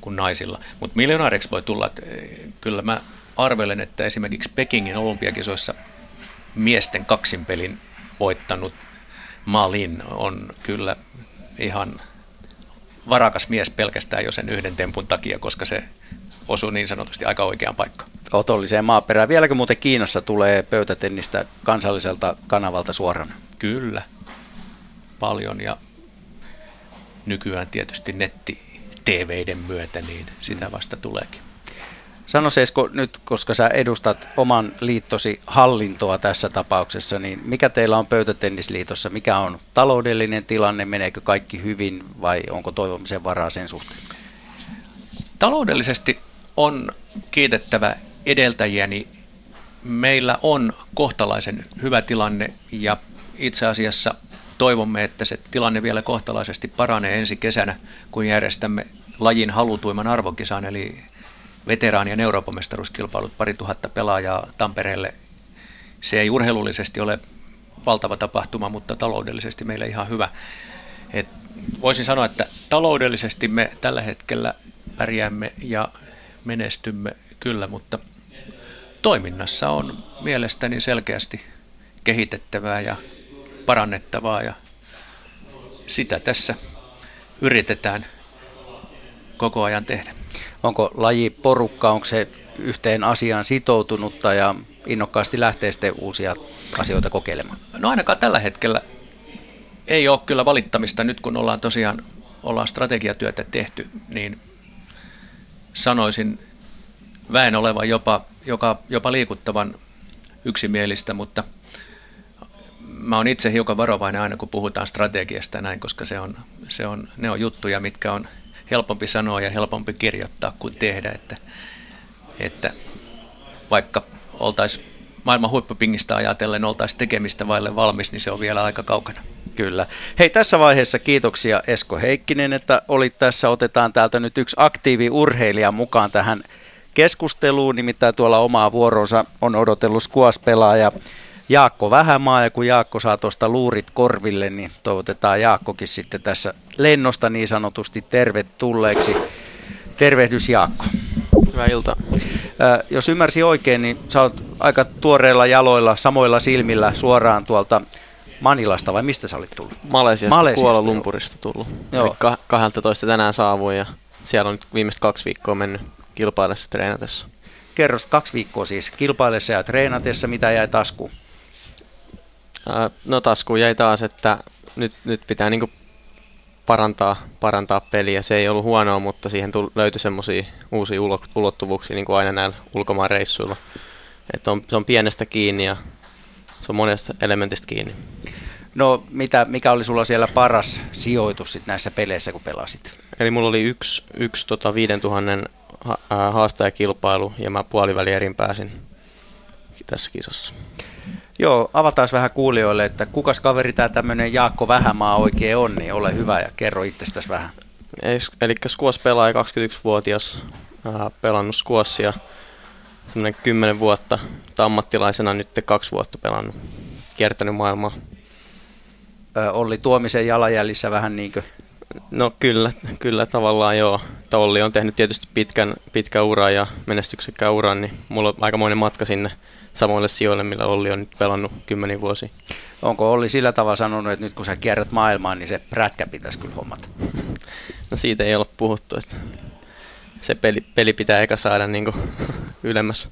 kuin naisilla. Mutta miljonaareiksi voi tulla, että kyllä mä arvelen, että esimerkiksi Pekingin olympiakisoissa miesten kaksinpelin voittanut Malin on kyllä ihan varakas mies pelkästään jo sen yhden tempun takia, koska se osuu niin sanotusti aika oikeaan paikkaan. Otolliseen maaperään. Vieläkö muuten Kiinassa tulee pöytätennistä kansalliselta kanavalta suorana? Kyllä, paljon ja nykyään tietysti netti TViden myötä, niin sitä vasta tuleekin. Sano Sesko nyt, koska sä edustat oman liittosi hallintoa tässä tapauksessa, niin mikä teillä on pöytätennisliitossa? Mikä on taloudellinen tilanne? Meneekö kaikki hyvin vai onko toivomisen varaa sen suhteen? Taloudellisesti on kiitettävä edeltäjiäni. Meillä on kohtalaisen hyvä tilanne ja itse asiassa toivomme, että se tilanne vielä kohtalaisesti paranee ensi kesänä, kun järjestämme lajin halutuimman arvokisan, eli veteraanien Euroopan mestaruuskilpailut, pari tuhatta pelaajaa Tampereelle. Se ei urheilullisesti ole valtava tapahtuma, mutta taloudellisesti meille ihan hyvä. Et voisin sanoa, että taloudellisesti me tällä hetkellä pärjäämme ja menestymme kyllä, mutta toiminnassa on mielestäni selkeästi kehitettävää ja parannettavaa ja sitä tässä yritetään koko ajan tehdä. Onko laji porukka, onko se yhteen asiaan sitoutunutta ja innokkaasti lähtee sitten uusia asioita kokeilemaan? No ainakaan tällä hetkellä ei ole kyllä valittamista. Nyt kun ollaan tosiaan ollaan strategiatyötä tehty, niin sanoisin väen olevan jopa, joka, jopa liikuttavan yksimielistä, mutta mä oon itse hiukan varovainen aina, kun puhutaan strategiasta näin, koska se on, se on, ne on juttuja, mitkä on helpompi sanoa ja helpompi kirjoittaa kuin tehdä, että, että vaikka oltaisiin maailman huippupingistä ajatellen oltaisiin tekemistä vaille valmis, niin se on vielä aika kaukana. Kyllä. Hei, tässä vaiheessa kiitoksia Esko Heikkinen, että olit tässä. Otetaan täältä nyt yksi aktiivi urheilija mukaan tähän keskusteluun, nimittäin tuolla omaa vuoronsa on odotellut skuaspelaaja Jaakko Vähämaa, ja kun Jaakko saa tuosta luurit korville, niin toivotetaan Jaakkokin sitten tässä lennosta niin sanotusti tervetulleeksi. Tervehdys Jaakko. Hyvää iltaa. Jos ymmärsin oikein, niin sä oot aika tuoreilla jaloilla, samoilla silmillä suoraan tuolta Manilasta, vai mistä sä olit tullut? Malesiasta, Malesiasta Kuala Lumpurista tullut. Joo. Eli 12 tänään saavuin ja siellä on nyt viimeiset kaksi viikkoa mennyt kilpailessa treenatessa. Kerros kaksi viikkoa siis kilpailessa ja treenatessa, mitä jäi taskuun? No taskuun jäi taas, että nyt, nyt pitää niinku parantaa, parantaa peliä. Se ei ollut huonoa, mutta siihen tuli, löytyi semmoisia uusia ulottuvuuksia niin kuin aina näillä ulkomaan reissuilla. Että on, se on pienestä kiinni ja se on monesta elementistä kiinni. No mitä, mikä oli sulla siellä paras sijoitus sit näissä peleissä, kun pelasit? Eli mulla oli yksi, yksi tota 5000 haastajakilpailu ja mä puolivälierin pääsin tässä kisassa. Joo, avataan vähän kuulijoille, että kukas kaveri tämä tämmöinen Jaakko Vähämaa oikein on, niin ole hyvä ja kerro itsestäsi vähän. Eli Skuos pelaaja 21-vuotias, äh, pelannut Skuossia semmoinen 10 vuotta, ammattilaisena nyt kaksi vuotta pelannut, kiertänyt maailmaa. Olli Tuomisen jalanjäljissä vähän niin kuin No kyllä, kyllä tavallaan joo. Olli on tehnyt tietysti pitkän, pitkän uran ja menestyksekkään uran, niin mulla on aikamoinen matka sinne samoille sijoille, millä Olli on nyt pelannut kymmeniä vuosia. Onko Olli sillä tavalla sanonut, että nyt kun sä kierrät maailmaa, niin se prätkä pitäisi kyllä hommata? No siitä ei ole puhuttu, että se peli, peli pitää eka saada niin kuin ylemmäs.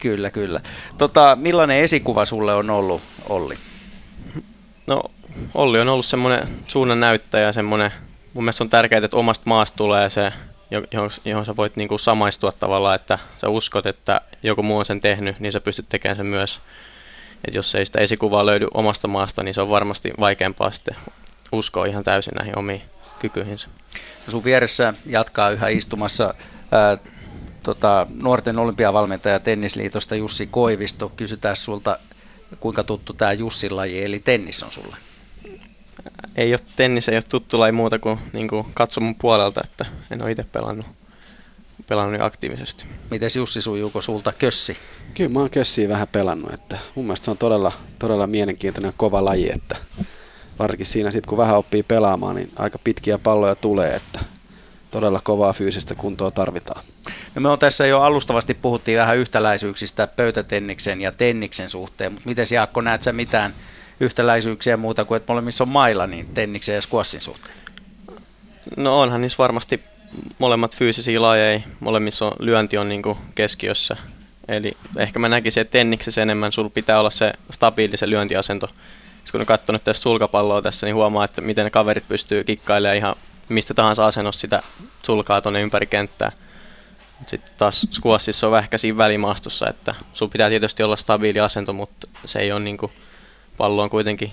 Kyllä, kyllä. Tota, millainen esikuva sulle on ollut Olli? No Olli on ollut semmoinen suunnan näyttäjä, semmoinen, mun mielestä on tärkeää, että omasta maasta tulee se johon, johon sä voit niin kuin samaistua tavallaan, että sä uskot, että joku muu on sen tehnyt, niin sä pystyt tekemään sen myös. Et jos ei sitä esikuvaa löydy omasta maasta, niin se on varmasti vaikeampaa sitten uskoa ihan täysin näihin omiin kykyihinsä. No sun vieressä jatkaa yhä istumassa ää, tota, nuorten olympiavalmentaja Tennisliitosta Jussi Koivisto. Kysytään sulta kuinka tuttu tämä Jussin laji, eli tennis on sulle? Ei ole tennis, ei ole tuttu laji muuta kuin, niin kuin katsomun puolelta, että en ole itse pelannut, pelannut niin aktiivisesti. Miten Jussi sujuuko sulta kössi? Kyllä mä oon kössiä vähän pelannut, että mun mielestä se on todella, todella mielenkiintoinen kova laji, että varsinkin siinä sitten kun vähän oppii pelaamaan, niin aika pitkiä palloja tulee, että todella kovaa fyysistä kuntoa tarvitaan. No me on tässä jo alustavasti puhuttiin vähän yhtäläisyyksistä pöytätenniksen ja tenniksen suhteen, mutta miten Jaakko näet sä mitään yhtäläisyyksiä muuta kuin, että molemmissa on mailla niin tenniksen ja squashin suhteen? No onhan niissä varmasti molemmat fyysisiä lajeja, molemmissa on, lyönti on niin keskiössä. Eli ehkä mä näkisin, että tenniksessä enemmän sulla pitää olla se stabiili se lyöntiasento. kun on katsonut tässä sulkapalloa tässä, niin huomaa, että miten ne kaverit pystyy kikkailemaan ihan mistä tahansa asennossa sitä sulkaa tuonne ympäri kenttää. Sitten taas squashissa on ehkä siinä välimaastossa, että sun pitää tietysti olla stabiili asento, mutta se ei ole niin kuin, pallo on kuitenkin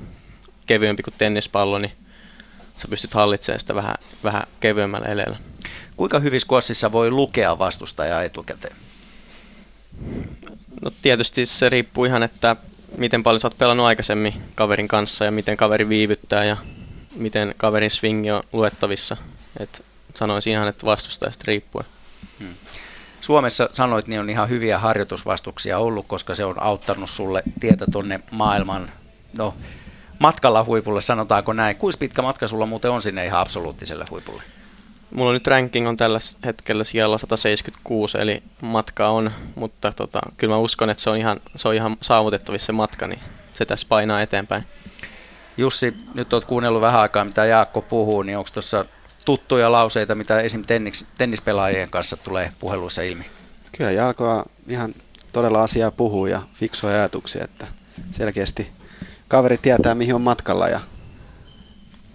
kevyempi kuin tennispallo, niin sä pystyt hallitsemaan sitä vähän, vähän kevyemmällä eleellä. Kuinka hyvin squashissa voi lukea vastustajaa etukäteen? No tietysti se riippuu ihan, että miten paljon sä oot pelannut aikaisemmin kaverin kanssa ja miten kaveri viivyttää ja miten kaverin swingi on luettavissa. Et sanoisin ihan, että vastustajasta riippuen. Hmm. Suomessa sanoit, niin on ihan hyviä harjoitusvastuksia ollut, koska se on auttanut sulle tietä tuonne maailman, no matkalla huipulle, sanotaanko näin. Kuinka pitkä matka sulla muuten on sinne ihan absoluuttiselle huipulle? Mulla nyt ranking on tällä hetkellä siellä 176, eli matka on, mutta tota, kyllä mä uskon, että se on ihan, se on ihan saavutettavissa se matka, niin se tässä painaa eteenpäin. Jussi, nyt olet kuunnellut vähän aikaa, mitä Jaakko puhuu, niin onko tuossa tuttuja lauseita, mitä esim. Tennis, tennispelaajien kanssa tulee puheluissa ilmi? Kyllä Jalkoa ihan todella asiaa puhuu ja fiksuja ajatuksia, että selkeästi kaveri tietää mihin on matkalla ja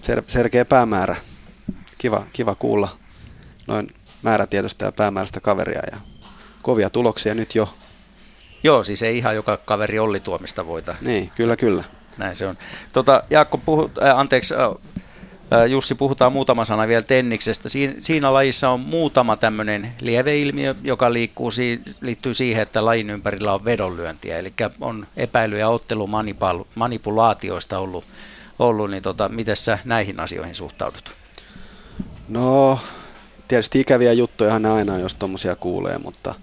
sel- selkeä päämäärä. Kiva, kiva kuulla noin määrätietoista ja päämääräistä kaveria ja kovia tuloksia nyt jo. Joo, siis ei ihan joka kaveri Olli Tuomista voita. Niin, kyllä, kyllä näin se on. Tota, Jaakko, puhu, äh, anteeksi, äh, Jussi, puhutaan muutama sana vielä tenniksestä. Siin, siinä lajissa on muutama tämmöinen lieveilmiö, joka liikkuu, liittyy siihen, että lajin ympärillä on vedonlyöntiä. Eli on epäilyjä ottelumanipulaatioista ollut, ollut niin tota, miten sä näihin asioihin suhtaudut? No, tietysti ikäviä juttuja ne aina on, jos tuommoisia kuulee, mutta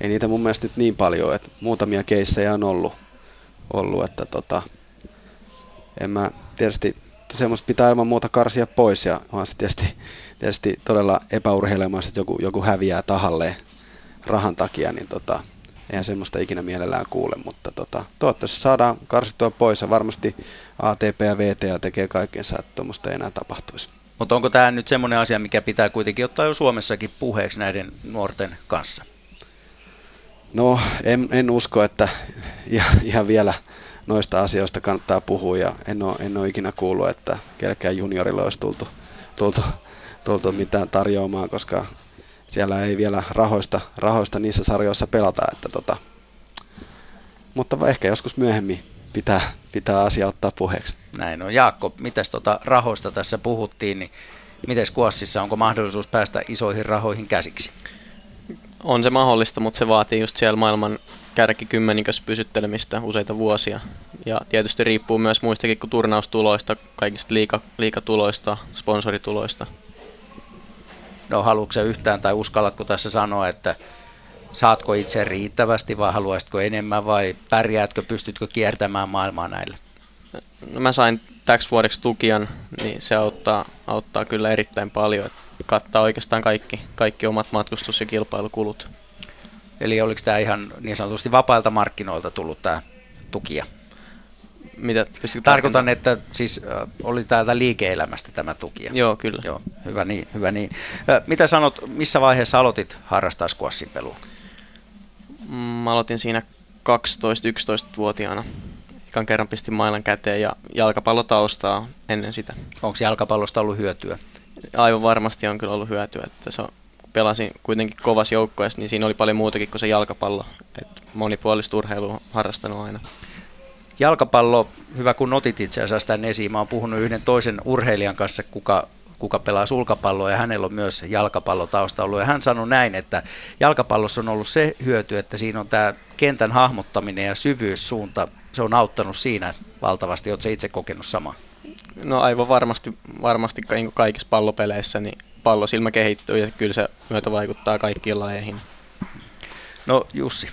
ei niitä mun mielestä nyt niin paljon, että muutamia keissejä on ollut, ollut että tota, en mä tietysti semmoista pitää ilman muuta karsia pois ja on se tietysti, tietysti todella epäurheilemassa, että joku, joku häviää tahalleen rahan takia, niin tota, eihän semmoista ikinä mielellään kuule, mutta tota, toivottavasti saadaan karsittua pois ja varmasti ATP ja VTA tekee kaikensa, että tuommoista ei enää tapahtuisi. Mutta onko tämä nyt semmoinen asia, mikä pitää kuitenkin ottaa jo Suomessakin puheeksi näiden nuorten kanssa? No, en, en usko, että ihan, ihan vielä noista asioista kannattaa puhua ja en ole, en ole ikinä kuullut, että kellekään juniorille olisi tultu, tultu, tultu mitään tarjoamaan, koska siellä ei vielä rahoista, rahoista niissä sarjoissa pelata. Että tota, mutta ehkä joskus myöhemmin pitää, pitää asia ottaa puheeksi. Näin on. Jaakko, mitäs tota rahoista tässä puhuttiin, niin miten Kuassissa onko mahdollisuus päästä isoihin rahoihin käsiksi? On se mahdollista, mutta se vaatii just siellä maailman kärkikymmenikössä pysyttelemistä useita vuosia. Ja tietysti riippuu myös muistakin kuin turnaustuloista, kaikista liika, liikatuloista, sponsorituloista. No haluatko yhtään tai uskallatko tässä sanoa, että saatko itse riittävästi vai haluaisitko enemmän vai pärjäätkö, pystytkö kiertämään maailmaa näillä? No mä sain täksi vuodeksi tukian, niin se auttaa, auttaa kyllä erittäin paljon. Että kattaa oikeastaan kaikki, kaikki omat matkustus- ja kilpailukulut. Eli oliko tämä ihan niin sanotusti vapailta markkinoilta tullut tämä tukia? Mitä, Tarkoitan, että siis äh, oli täältä liike-elämästä tämä tuki. Joo, kyllä. Joo, hyvä niin, hyvä niin. Äh, mitä sanot, missä vaiheessa aloitit harrastaa squashin pelua? Mä aloitin siinä 12-11-vuotiaana. Ikan kerran pistin mailan käteen ja jalkapallotaustaa ennen sitä. Onko jalkapallosta ollut hyötyä? Aivan varmasti on kyllä ollut hyötyä. Että se on pelasin kuitenkin kovassa joukkueessa, niin siinä oli paljon muutakin kuin se jalkapallo. Et monipuolista urheilua harrastanut aina. Jalkapallo, hyvä kun otit itse asiassa tämän esiin. Mä oon puhunut yhden toisen urheilijan kanssa, kuka kuka pelaa sulkapalloa ja hänellä on myös jalkapallotausta ollut. Ja hän sanoi näin, että jalkapallossa on ollut se hyöty, että siinä on tämä kentän hahmottaminen ja syvyyssuunta. Se on auttanut siinä valtavasti. Oletko itse kokenut sama? No aivan varmasti, varmasti niin kaikissa pallopeleissä niin pallosilmä kehittyy ja kyllä se myötä vaikuttaa kaikkiin lajeihin. No Jussi.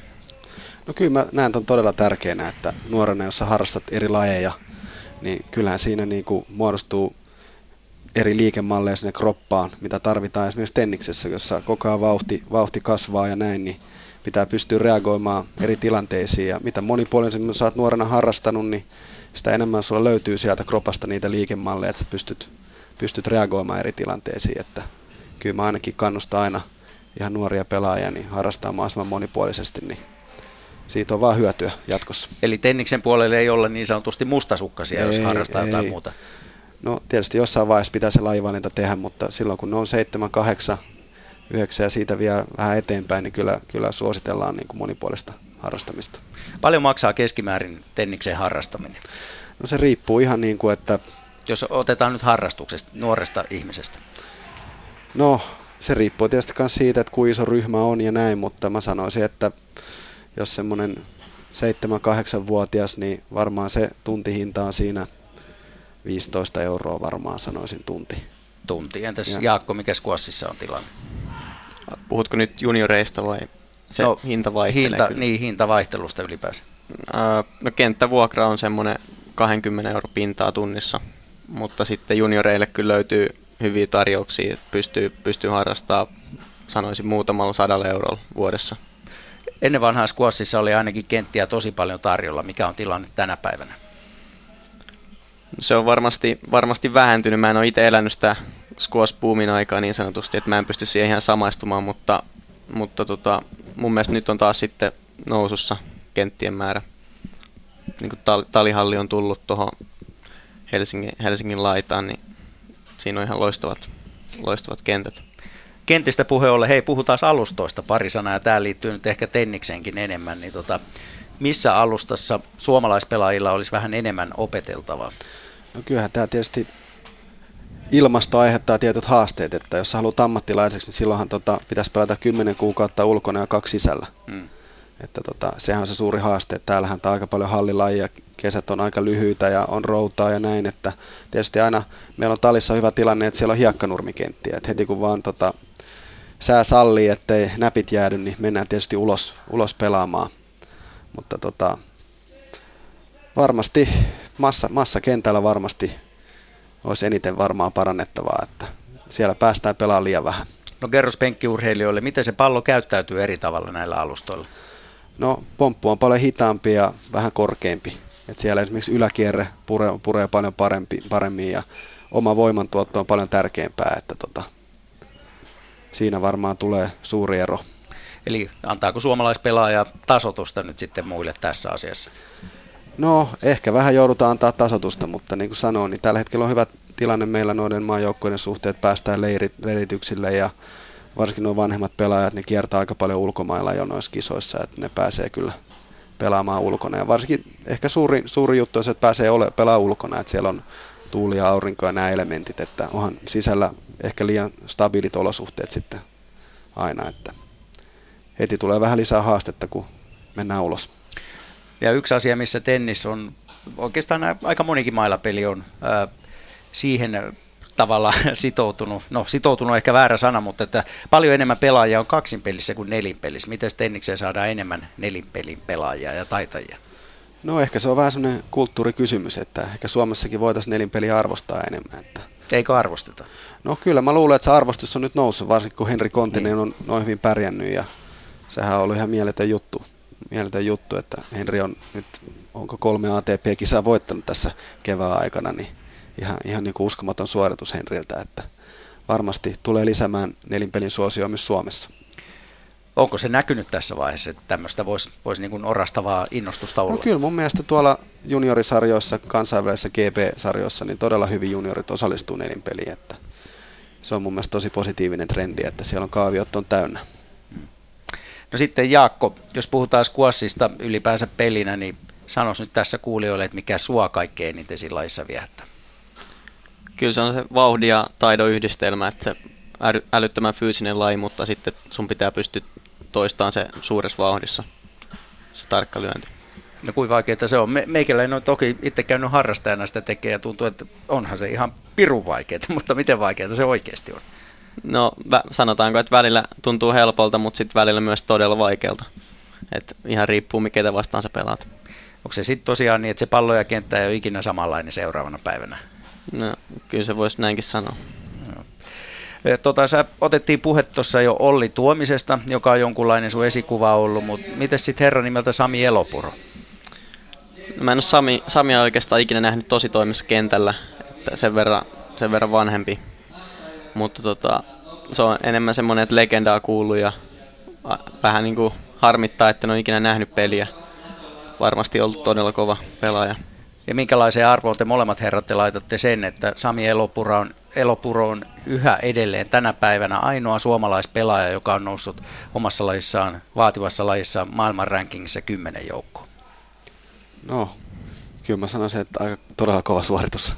No kyllä mä näen ton todella tärkeänä, että nuorena, jos sä harrastat eri lajeja, niin kyllähän siinä niin kuin muodostuu eri liikemalleja sinne kroppaan, mitä tarvitaan esimerkiksi tenniksessä, jossa koko ajan vauhti, vauhti kasvaa ja näin, niin pitää pystyä reagoimaan eri tilanteisiin. Ja mitä monipuolisemmin sä oot nuorena harrastanut, niin sitä enemmän sulla löytyy sieltä kropasta niitä liikemalleja, että sä pystyt, pystyt reagoimaan eri tilanteisiin. Että kyllä mä ainakin kannustan aina ihan nuoria pelaajia niin harrastaa mahdollisimman monipuolisesti, niin siitä on vaan hyötyä jatkossa. Eli Tenniksen puolelle ei ole niin sanotusti mustasukkasia, ei, jos harrastaa ei. jotain muuta. No tietysti jossain vaiheessa pitää se lajivalinta tehdä, mutta silloin kun ne on 7, 8, 9 ja siitä vielä vähän eteenpäin, niin kyllä, kyllä suositellaan niin kuin monipuolista harrastamista. Paljon maksaa keskimäärin Tenniksen harrastaminen? No se riippuu ihan niin kuin, että... Jos otetaan nyt harrastuksesta, nuoresta ihmisestä. No, se riippuu tietysti myös siitä, että kuinka iso ryhmä on ja näin, mutta mä sanoisin, että jos semmoinen 7-8-vuotias, niin varmaan se tuntihinta on siinä 15 euroa varmaan sanoisin tunti. Tunti. Entäs ja. Jaakko, mikä Squashissa on tilanne? Puhutko nyt junioreista vai se no, hinta vaihtelee? Hinta, niin, hintavaihtelusta ylipäänsä. no kenttävuokra on semmoinen 20 euro pintaa tunnissa, mutta sitten junioreille kyllä löytyy hyviä tarjouksia, että pystyy, pystyy harrastamaan sanoisin muutamalla sadalla eurolla vuodessa. Ennen vanhaa Squashissa oli ainakin kenttiä tosi paljon tarjolla. Mikä on tilanne tänä päivänä? Se on varmasti, varmasti vähentynyt. Mä en ole itse elänyt sitä squash-boomin aikaa niin sanotusti, että mä en pysty siihen ihan samaistumaan, mutta, mutta tota, mun mielestä nyt on taas sitten nousussa kenttien määrä. Niin kuin tal- talihalli on tullut tuohon Helsingin, Helsingin laitaan, niin siinä on ihan loistavat, loistavat kentät. Kentistä puhe ollen, hei puhutaan alustoista pari sanaa, ja tämä liittyy nyt ehkä Tennikseenkin enemmän, niin tota, missä alustassa suomalaispelaajilla olisi vähän enemmän opeteltavaa? No kyllähän tämä tietysti ilmasto aiheuttaa tietyt haasteet, että jos haluat ammattilaiseksi, niin silloinhan tota, pitäisi pelata 10 kuukautta ulkona ja kaksi sisällä. Hmm. Että tota, sehän on se suuri haaste, että täällähän on aika paljon hallilajia, kesät on aika lyhyitä ja on routaa ja näin, että tietysti aina meillä on talissa hyvä tilanne, että siellä on hiekkanurmikenttiä, että heti kun vaan tota, sää sallii, ettei näpit jäädy, niin mennään tietysti ulos, ulos pelaamaan. Mutta tota, varmasti massa, massakentällä varmasti olisi eniten varmaan parannettavaa, että siellä päästään pelaamaan liian vähän. No kerros penkkiurheilijoille, miten se pallo käyttäytyy eri tavalla näillä alustoilla? No pomppu on paljon hitaampi ja vähän korkeampi. Et siellä esimerkiksi yläkierre puree, puree paljon parempi, paremmin ja oma voimantuotto on paljon tärkeämpää, että tota, siinä varmaan tulee suuri ero. Eli antaako suomalaispelaaja tasotusta nyt sitten muille tässä asiassa? No, ehkä vähän joudutaan antaa tasotusta, mutta niin kuin sanoin, niin tällä hetkellä on hyvä tilanne meillä noiden maajoukkojen suhteen, että päästään leirit, leirityksille ja varsinkin nuo vanhemmat pelaajat, ne kiertää aika paljon ulkomailla jo noissa kisoissa, että ne pääsee kyllä pelaamaan ulkona. Ja varsinkin ehkä suuri, suuri juttu on se, että pääsee ole, pelaa ulkona, että siellä on tuuli ja aurinko ja nämä elementit, että onhan sisällä ehkä liian stabiilit olosuhteet sitten aina, että heti tulee vähän lisää haastetta, kun mennään ulos. Ja yksi asia, missä tennis on, oikeastaan aika monikin mailapeli on ää, siihen tavalla sitoutunut, no sitoutunut on ehkä väärä sana, mutta että paljon enemmän pelaajia on kaksinpelissä kuin nelinpelissä. Miten tennikseen saadaan enemmän nelinpelin pelaajia ja taitajia? No ehkä se on vähän sellainen kulttuurikysymys, että ehkä Suomessakin voitaisiin nelinpeliä arvostaa enemmän. Että... Eikö arvosteta? No kyllä mä luulen, että se arvostus on nyt noussut, varsinkin kun Henri Kontinen niin. on noin hyvin pärjännyt ja sehän on ollut ihan mieletön juttu, mieletön juttu että Henri on nyt, onko kolme ATP-kisaa voittanut tässä kevään aikana, niin ihan, ihan niin kuin uskomaton suoritus Henriltä, että varmasti tulee lisäämään nelinpelin suosioon myös Suomessa. Onko se näkynyt tässä vaiheessa, että tämmöistä voisi, voisi niin kuin orastavaa innostusta olla? No kyllä mun mielestä tuolla juniorisarjoissa, kansainvälisissä GP-sarjoissa, niin todella hyvin juniorit osallistuu nelinpeliin, että se on mun mielestä tosi positiivinen trendi, että siellä on kaaviot on täynnä. No sitten Jaakko, jos puhutaan squashista ylipäänsä pelinä, niin sanois nyt tässä kuulijoille, että mikä sua kaikkein eniten siinä laissa viehättää? Kyllä se on se vauhdi ja taidon yhdistelmä, että se älyttömän fyysinen laji, mutta sitten sun pitää pystyä toistamaan se suuressa vauhdissa, se tarkka lyönti. No kuin vaikeaa se on. Me, meikäläinen on toki itse käynyt harrastajana sitä tekee ja tuntuu, että onhan se ihan pirun vaikeaa, mutta miten vaikeaa se oikeasti on? No sanotaanko, että välillä tuntuu helpolta, mutta sitten välillä myös todella vaikealta. Et ihan riippuu, mikä vastaan sä pelaat. Onko se sitten tosiaan niin, että se pallo ja kenttä ei ole ikinä samanlainen seuraavana päivänä? No, kyllä se voisi näinkin sanoa. Tota, sä otettiin puhe tuossa jo Olli Tuomisesta, joka on jonkunlainen sun esikuva ollut, mutta miten sitten herran nimeltä Sami Elopuro? No, mä en ole Sami, Samia oikeastaan ikinä nähnyt tosi toimissa kentällä, että sen verran, sen verran vanhempi. Mutta tota, se on enemmän semmoinen, että legendaa kuuluu ja vähän niin kuin harmittaa, että en ole ikinä nähnyt peliä. Varmasti ollut todella kova pelaaja. Ja minkälaiseen arvoon te molemmat herrat te laitatte sen, että Sami Elopuro on, Elopuro on yhä edelleen tänä päivänä ainoa suomalaispelaaja, joka on noussut omassa lajissaan, vaativassa lajissa maailman rankingissa kymmenen joukkoon? No, kyllä mä sanoisin, että aika todella kova suoritus.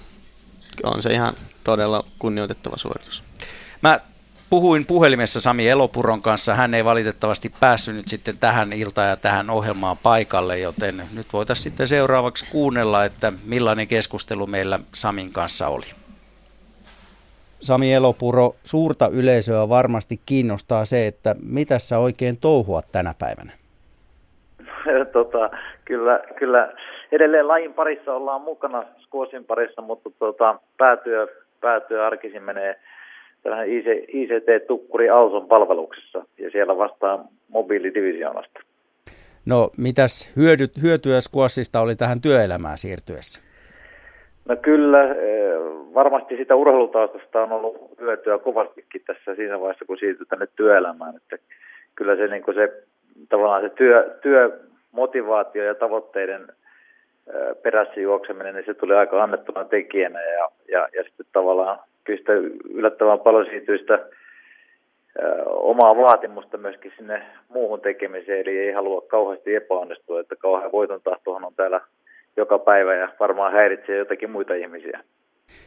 On se ihan todella kunnioitettava suoritus. Mä puhuin puhelimessa Sami Elopuron kanssa. Hän ei valitettavasti päässyt nyt sitten tähän iltaan ja tähän ohjelmaan paikalle, joten nyt voitaisiin sitten seuraavaksi kuunnella, että millainen keskustelu meillä Samin kanssa oli. Sami Elopuro, suurta yleisöä varmasti kiinnostaa se, että mitä sä oikein touhuat tänä päivänä? tota, kyllä, kyllä edelleen lajin parissa ollaan mukana, squashin parissa, mutta tota, päätyö, päätyö arkisin menee tällainen ICT-tukkuri Alson palveluksessa ja siellä vastaan mobiilidivisioonasta. No mitäs hyödyt, hyötyä squashista oli tähän työelämään siirtyessä? No kyllä, eh, varmasti sitä urheilutaustasta on ollut hyötyä kovastikin tässä siinä vaiheessa, kun siirtyi tänne työelämään. Että kyllä se, niin se tavallaan se työ, työmotivaatio ja tavoitteiden eh, perässä juokseminen, niin se tuli aika annettuna tekijänä ja, ja, ja sitten tavallaan kyllä yllättävän paljon siitä omaa vaatimusta myöskin sinne muuhun tekemiseen, eli ei halua kauheasti epäonnistua, että kauhean voiton tahtohan on täällä joka päivä ja varmaan häiritsee jotakin muita ihmisiä.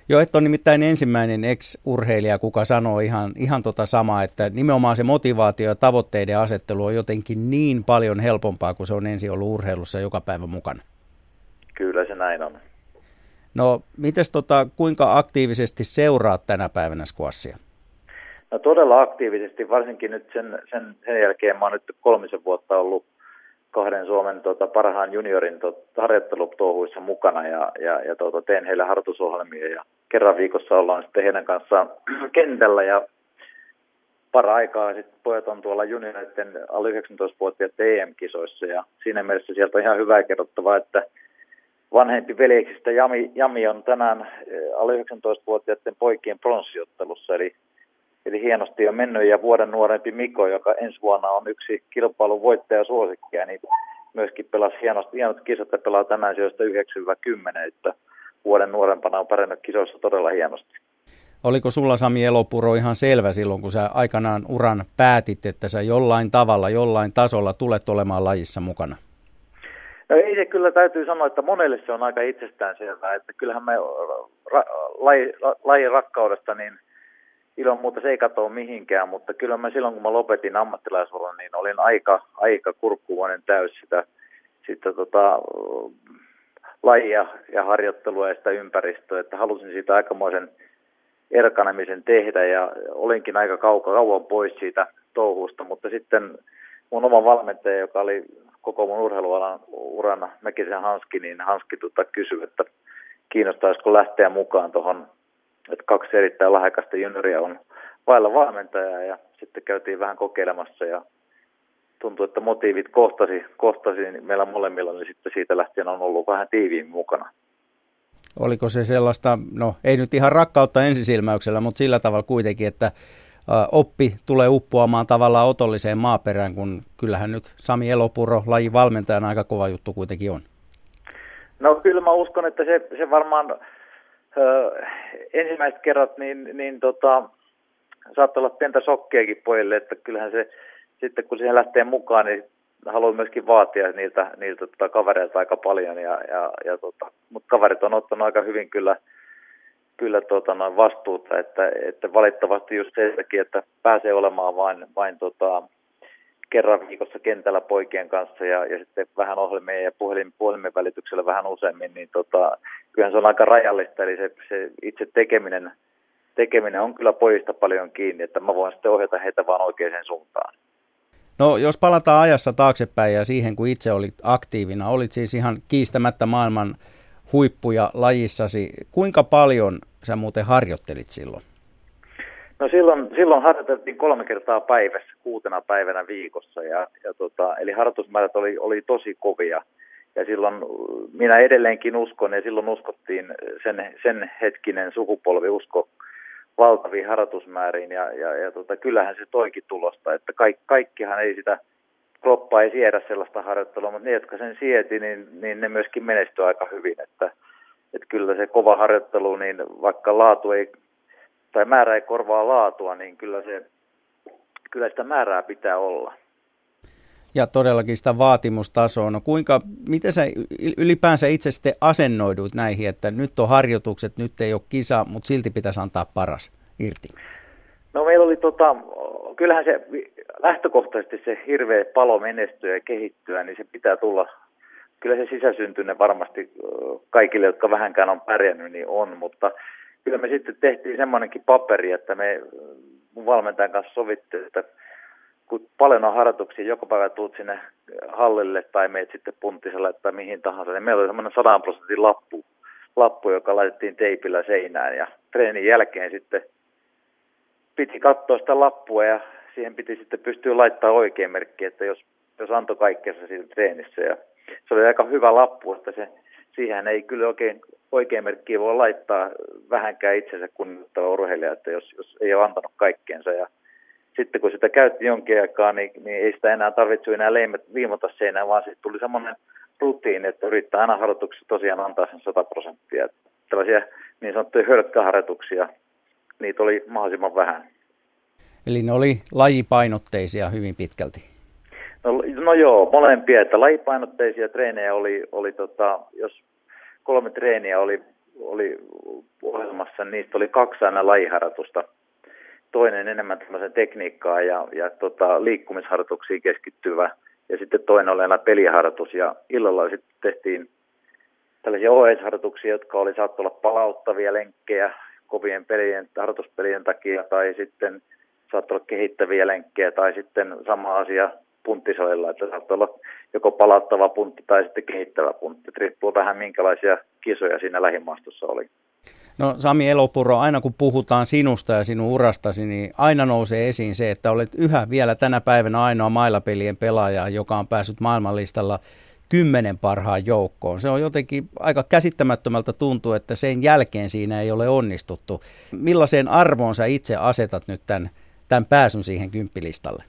Joo, että on nimittäin ensimmäinen ex-urheilija, kuka sanoo ihan, ihan tota samaa, että nimenomaan se motivaatio ja tavoitteiden asettelu on jotenkin niin paljon helpompaa, kun se on ensin ollut urheilussa joka päivä mukana. Kyllä se näin on. No, mites tota, kuinka aktiivisesti seuraat tänä päivänä squashia? No todella aktiivisesti, varsinkin nyt sen, sen, sen jälkeen mä oon nyt kolmisen vuotta ollut kahden Suomen tota, parhaan juniorin tota, harjoittelutouhuissa mukana ja, ja, ja tota, teen heille harjoitusohjelmia ja kerran viikossa ollaan sitten heidän kanssaan kentällä ja para aikaa sitten pojat on tuolla junioreiden alle 19-vuotiaiden EM-kisoissa ja siinä mielessä sieltä on ihan hyvää kerrottavaa, että vanhempi veljeksistä Jami, Jami on tänään eh, alle 19-vuotiaiden poikien pronssiottelussa, eli, eli hienosti on mennyt, ja vuoden nuorempi Miko, joka ensi vuonna on yksi kilpailun voittaja suosikkia, niin myöskin pelasi hienosti, hienot kisat ja pelaa tänään sijoista 9-10, että vuoden nuorempana on pärjännyt kisoissa todella hienosti. Oliko sulla Sami Elopuro ihan selvä silloin, kun sä aikanaan uran päätit, että sä jollain tavalla, jollain tasolla tulet olemaan lajissa mukana? No ei se kyllä täytyy sanoa, että monelle se on aika itsestäänselvää, että kyllähän me ra, laji, lajin rakkaudesta niin ilman muuta se ei katoa mihinkään, mutta kyllä mä silloin kun mä lopetin ammattilaisuuden, niin olin aika, aika kurkkuvainen täys sitä, sitä tota, lajia ja harjoittelua ja sitä ympäristöä, että halusin siitä aikamoisen erkanemisen tehdä ja olinkin aika kauka, kauan pois siitä touhusta, mutta sitten mun oma valmentaja, joka oli koko mun urheilualan urana Mäkisen Hanski, niin Hanski tota kysyi, että kiinnostaisiko lähteä mukaan tuohon, että kaksi erittäin lahjakasta junioria on vailla valmentajaa ja sitten käytiin vähän kokeilemassa ja tuntui, että motiivit kohtasi, kohtasi niin meillä molemmilla, niin sitten siitä lähtien on ollut vähän tiiviimmin mukana. Oliko se sellaista, no ei nyt ihan rakkautta ensisilmäyksellä, mutta sillä tavalla kuitenkin, että oppi tulee uppoamaan tavallaan otolliseen maaperään, kun kyllähän nyt Sami Elopuro lajin valmentajana aika kova juttu kuitenkin on. No kyllä mä uskon, että se, se varmaan ö, ensimmäiset kerrat niin, niin tota, saattaa olla pientä sokkeakin pojille, että kyllähän se sitten kun siihen lähtee mukaan, niin haluan myöskin vaatia niiltä, niiltä tota, kavereilta aika paljon, ja, ja, ja tota, mutta kaverit on ottanut aika hyvin kyllä kyllä tota, noin vastuuta, että, että valitettavasti just sen takia, että pääsee olemaan vain, vain tota, kerran viikossa kentällä poikien kanssa ja, ja sitten vähän ohjelmien ja puhelin, puhelimen välityksellä vähän useammin, niin tota, kyllähän se on aika rajallista, eli se, se itse tekeminen, tekeminen on kyllä pojista paljon kiinni, että mä voin sitten ohjata heitä vaan oikeaan suuntaan. No jos palataan ajassa taaksepäin ja siihen, kun itse olit aktiivina, olit siis ihan kiistämättä maailman huippuja lajissasi. Kuinka paljon sä muuten harjoittelit silloin? No silloin, silloin harjoiteltiin kolme kertaa päivässä, kuutena päivänä viikossa, ja, ja tota, eli harjoitusmäärät oli, oli tosi kovia. Ja silloin minä edelleenkin uskon, ja silloin uskottiin sen, sen hetkinen sukupolvi usko valtaviin harjoitusmääriin, ja, ja, ja tota, kyllähän se toikin tulosta, että kaik, kaikkihan ei sitä kroppa ei siedä sellaista harjoittelua, mutta ne, jotka sen sieti, niin, niin ne myöskin menestyy aika hyvin, että, että kyllä se kova harjoittelu, niin vaikka laatu ei tai määrä ei korvaa laatua, niin kyllä, se, kyllä sitä määrää pitää olla. Ja todellakin sitä vaatimustasoa. No kuinka, miten sä ylipäänsä itse sitten asennoidut näihin, että nyt on harjoitukset, nyt ei ole kisa, mutta silti pitäisi antaa paras irti? No meillä oli tota, kyllähän se lähtökohtaisesti se hirveä palo menestyä ja kehittyä, niin se pitää tulla, kyllä se sisäsyntyinen varmasti kaikille, jotka vähänkään on pärjännyt, niin on, mutta kyllä me sitten tehtiin semmoinenkin paperi, että me mun valmentajan kanssa sovittiin, että kun paljon on harjoituksia, joka päivä tuut sinne hallille tai meet sitten punttiselle tai mihin tahansa, niin meillä oli semmoinen 100 prosentin lappu, lappu, joka laitettiin teipillä seinään ja treenin jälkeen sitten piti katsoa sitä lappua ja siihen piti sitten pystyä laittamaan oikein merkki, että jos, jos antoi kaikkensa siinä treenissä ja se oli aika hyvä lappu, että se, siihen ei kyllä oikein oikein merkkiä voi laittaa vähänkään itsensä kunnioittava urheilija, että jos, jos ei ole antanut kaikkeensa. Ja sitten kun sitä käytti jonkin aikaa, niin, niin ei sitä enää tarvitse enää leimet, viimota seinään, vaan sitten tuli semmoinen rutiini, että yrittää aina harjoituksessa tosiaan antaa sen 100 prosenttia. Tällaisia niin sanottuja hörkkäharjoituksia, niitä oli mahdollisimman vähän. Eli ne oli lajipainotteisia hyvin pitkälti? No, no joo, molempia, että lajipainotteisia treenejä oli, oli tota, jos kolme treeniä oli, oli ohjelmassa, niistä oli kaksi aina lajiharjoitusta. Toinen enemmän tämmöisen tekniikkaa ja, ja tota, liikkumisharjoituksiin keskittyvä. Ja sitten toinen oli aina peliharjoitus. Ja illalla sitten tehtiin tällaisia OS-harjoituksia, jotka oli saattoi olla palauttavia lenkkejä kovien pelien, harjoituspelien takia, tai sitten saattoi olla kehittäviä lenkkejä, tai sitten sama asia punttisalilla, että saattaa olla joko palattava puntti tai sitten kehittävä puntti. Riippuu vähän minkälaisia kisoja siinä lähimaastossa oli. No Sami Elopuro, aina kun puhutaan sinusta ja sinun urastasi, niin aina nousee esiin se, että olet yhä vielä tänä päivänä ainoa mailapelien pelaaja, joka on päässyt maailmanlistalla kymmenen parhaan joukkoon. Se on jotenkin aika käsittämättömältä tuntuu, että sen jälkeen siinä ei ole onnistuttu. Millaiseen arvoon sä itse asetat nyt tämän, tämän pääsyn siihen kymppilistalle?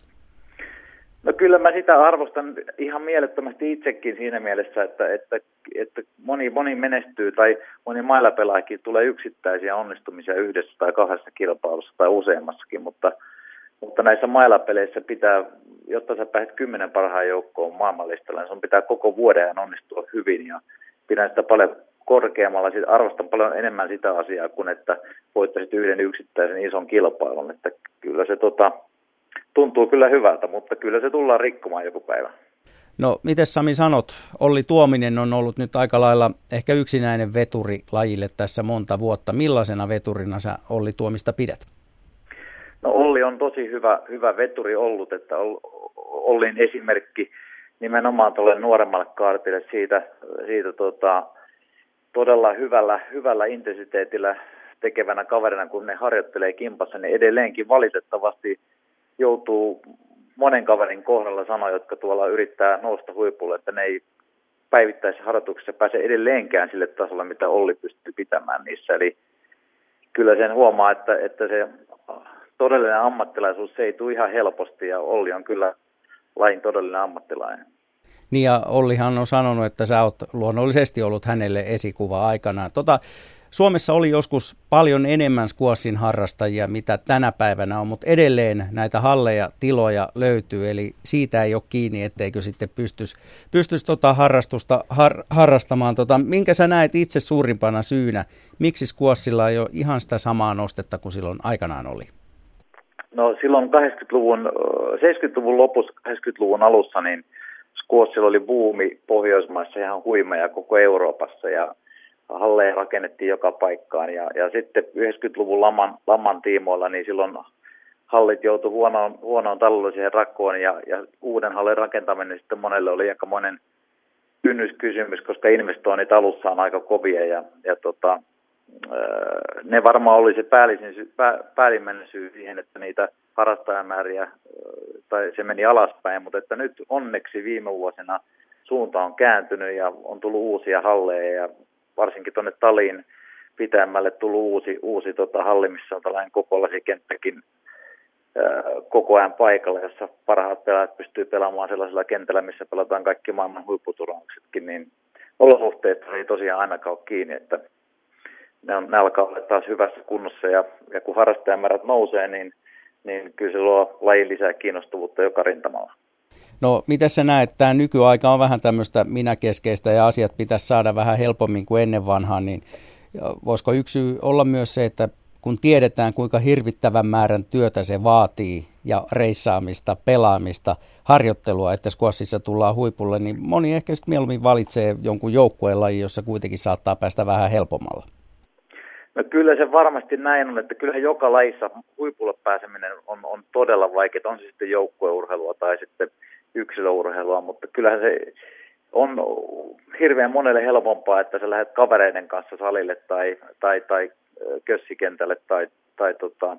No kyllä mä sitä arvostan ihan mielettömästi itsekin siinä mielessä, että, että, että moni, moni menestyy tai moni mailapelaajakin tulee yksittäisiä onnistumisia yhdessä tai kahdessa kilpailussa tai useammassakin, mutta, mutta näissä mailapeleissä pitää, jotta sä pääset kymmenen parhaan joukkoon maailmanlistalla, niin sun pitää koko vuoden onnistua hyvin ja pidän sitä paljon korkeammalla, arvostan paljon enemmän sitä asiaa kuin että voittaisit yhden yksittäisen ison kilpailun, että kyllä se tota, tuntuu kyllä hyvältä, mutta kyllä se tullaan rikkomaan joku päivä. No, miten Sami sanot? Olli Tuominen on ollut nyt aika lailla ehkä yksinäinen veturi lajille tässä monta vuotta. Millaisena veturina sä Olli Tuomista pidät? No Olli on tosi hyvä, hyvä veturi ollut, että Ollin esimerkki nimenomaan tuolle nuoremmalle kaartille siitä, siitä tota, todella hyvällä, hyvällä intensiteetillä tekevänä kaverina, kun ne harjoittelee kimpassa, niin edelleenkin valitettavasti joutuu monen kaverin kohdalla sanoa, jotka tuolla yrittää nousta huipulle, että ne ei päivittäisessä harjoituksessa pääse edelleenkään sille tasolle, mitä Olli pystyy pitämään niissä. Eli kyllä sen huomaa, että, että se todellinen ammattilaisuus se ei tule ihan helposti ja Olli on kyllä lain todellinen ammattilainen. Niin ja Ollihan on sanonut, että sä oot luonnollisesti ollut hänelle esikuva aikana. Tota, Suomessa oli joskus paljon enemmän squashin harrastajia, mitä tänä päivänä on, mutta edelleen näitä halleja, tiloja löytyy, eli siitä ei ole kiinni, etteikö sitten pystyisi pystyisi tota harrastusta har, harrastamaan. Tota, minkä sä näet itse suurimpana syynä, miksi squashilla ei ole ihan sitä samaa nostetta kuin silloin aikanaan oli? No silloin 80-luvun, 70-luvun lopussa, 80-luvun alussa, niin squashilla oli buumi Pohjoismaissa ihan huima ja koko Euroopassa ja halleja rakennettiin joka paikkaan. Ja, ja sitten 90-luvun laman, laman tiimoilla, niin silloin hallit joutui huonoon, huonoon taloudelliseen rakkoon ja, ja uuden hallin rakentaminen sitten monelle oli aika monen kynnyskysymys, koska investoinnit alussa on aika kovia ja, ja tota, ne varmaan oli se päällimmäinen syy siihen, että niitä harrastajamääriä tai se meni alaspäin, mutta että nyt onneksi viime vuosina suunta on kääntynyt ja on tullut uusia halleja ja varsinkin tuonne Taliin pitämälle tullut uusi, uusi tota, halli, missä on tällainen koko lasikenttäkin koko ajan paikalla, jossa parhaat pelaajat pystyy pelaamaan sellaisella kentällä, missä pelataan kaikki maailman huipputurnauksetkin, niin olosuhteet ei tosiaan ainakaan ole kiinni, että ne, on, alkaa olla taas hyvässä kunnossa ja, ja kun harrastajamäärät nousee, niin, niin kyllä se luo lajin lisää kiinnostavuutta joka rintamalla. No, miten sä näet, tämä nykyaika on vähän tämmöistä minäkeskeistä ja asiat pitäisi saada vähän helpommin kuin ennen vanhaa, niin voisiko yksi olla myös se, että kun tiedetään kuinka hirvittävän määrän työtä se vaatii ja reissaamista, pelaamista, harjoittelua, että squashissa tullaan huipulle, niin moni ehkä sitten mieluummin valitsee jonkun joukkueen laji, jossa kuitenkin saattaa päästä vähän helpommalla. No kyllä se varmasti näin on, että kyllähän joka lajissa huipulle pääseminen on, on todella vaikeaa, on se sitten joukkueurheilua tai sitten yksilöurheilua, mutta kyllähän se on hirveän monelle helpompaa, että sä lähdet kavereiden kanssa salille tai, tai, tai kössikentälle tai, tai tota,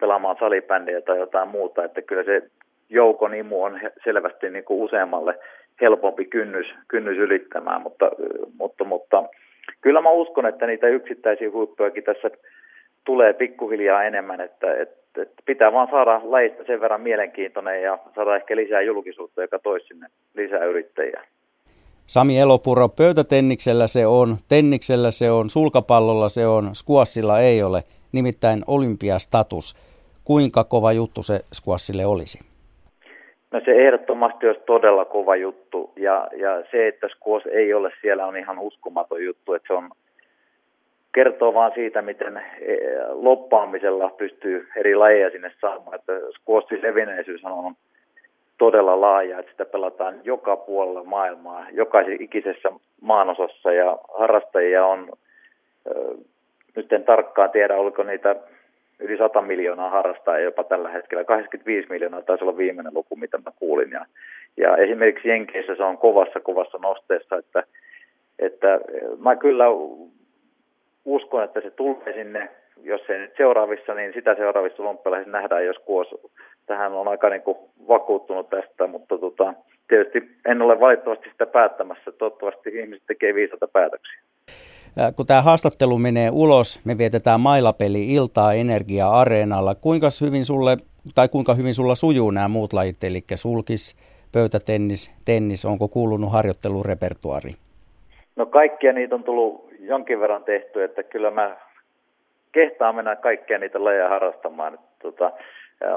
pelaamaan salibändiä tai jotain muuta, että kyllä se joukon imu on selvästi niin kuin useammalle helpompi kynnys, kynnys ylittämään, mutta, mutta, mutta kyllä mä uskon, että niitä yksittäisiä huippujakin tässä tulee pikkuhiljaa enemmän, että, että, että pitää vaan saada lajista sen verran mielenkiintoinen ja saada ehkä lisää julkisuutta, joka toisi sinne lisää yrittäjiä. Sami Elopuro, pöytätenniksellä se on, tenniksellä se on, sulkapallolla se on, skuassilla ei ole, nimittäin olympiastatus. Kuinka kova juttu se skuassille olisi? No se ehdottomasti olisi todella kova juttu ja, ja se, että squash ei ole siellä on ihan uskomaton juttu, että se on kertoo vaan siitä, miten e, loppaamisella pystyy eri lajeja sinne saamaan. Että squashin levinneisyys on todella laaja, että sitä pelataan joka puolella maailmaa, jokaisessa ikisessä maanosassa ja harrastajia on, nyt en tarkkaan tiedä, oliko niitä yli 100 miljoonaa harrastajia jopa tällä hetkellä. 85 miljoonaa taisi olla viimeinen luku, mitä mä kuulin. Ja, ja esimerkiksi Jenkeissä se on kovassa, kovassa nosteessa, että, että mä kyllä uskon, että se tulee sinne, jos ei nyt seuraavissa, niin sitä seuraavissa olympialaisissa nähdään, jos kuos. Tähän on aika niin kuin vakuuttunut tästä, mutta tota, tietysti en ole valitettavasti sitä päättämässä. Toivottavasti ihmiset tekee viisata päätöksiä. Kun tämä haastattelu menee ulos, me vietetään mailapeli iltaa Energia-areenalla. Kuinka hyvin sulle, tai kuinka hyvin sulla sujuu nämä muut lajit, eli sulkis, pöytätennis, tennis, onko kuulunut harjoittelurepertuari? No kaikkia niitä on tullut jonkin verran tehty, että kyllä mä kehtaan mennä kaikkia niitä lajeja harrastamaan. Tota,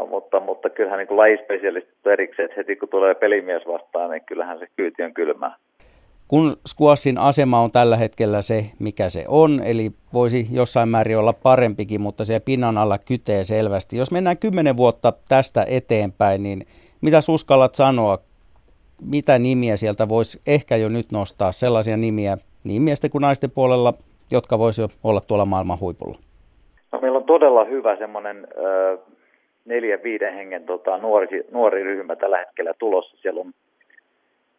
mutta, mutta kyllähän niin lajispesialistit erikseen, että heti kun tulee pelimies vastaan, niin kyllähän se kyyti on kylmää. Kun squashin asema on tällä hetkellä se, mikä se on, eli voisi jossain määrin olla parempikin, mutta se pinnan alla kytee selvästi. Jos mennään kymmenen vuotta tästä eteenpäin, niin mitä uskallat sanoa, mitä nimiä sieltä voisi ehkä jo nyt nostaa, sellaisia nimiä niin miesten kuin naisten puolella, jotka voisivat olla tuolla maailman huipulla? No, meillä on todella hyvä semmoinen neljän, viiden hengen tota, nuori, nuori ryhmä tällä hetkellä tulossa. Siellä on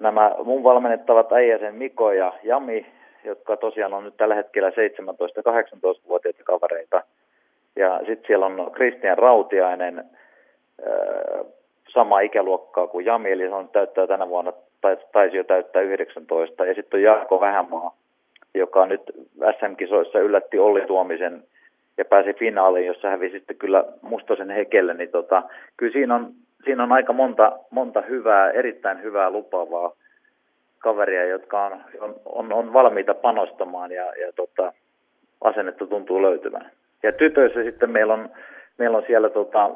nämä mun valmennettavat äijäsen Miko ja Jami, jotka tosiaan on nyt tällä hetkellä 17-18-vuotiaita kavereita. Ja sitten siellä on Kristian Rautiainen, sama ikäluokkaa kuin Jami, eli se on täyttää tänä vuonna, taisi jo täyttää 19. Ja sitten on Jaakko Vähämaa, joka nyt SM-kisoissa yllätti Olli Tuomisen ja pääsi finaaliin, jossa hävisi sitten kyllä Mustosen hekelle, niin tota, kyllä siinä on, siinä on aika monta, monta hyvää, erittäin hyvää lupaavaa kaveria, jotka on, on, on, valmiita panostamaan ja, ja tota, asennetta tuntuu löytyvän. Ja tytöissä sitten meillä on, meillä on siellä tota,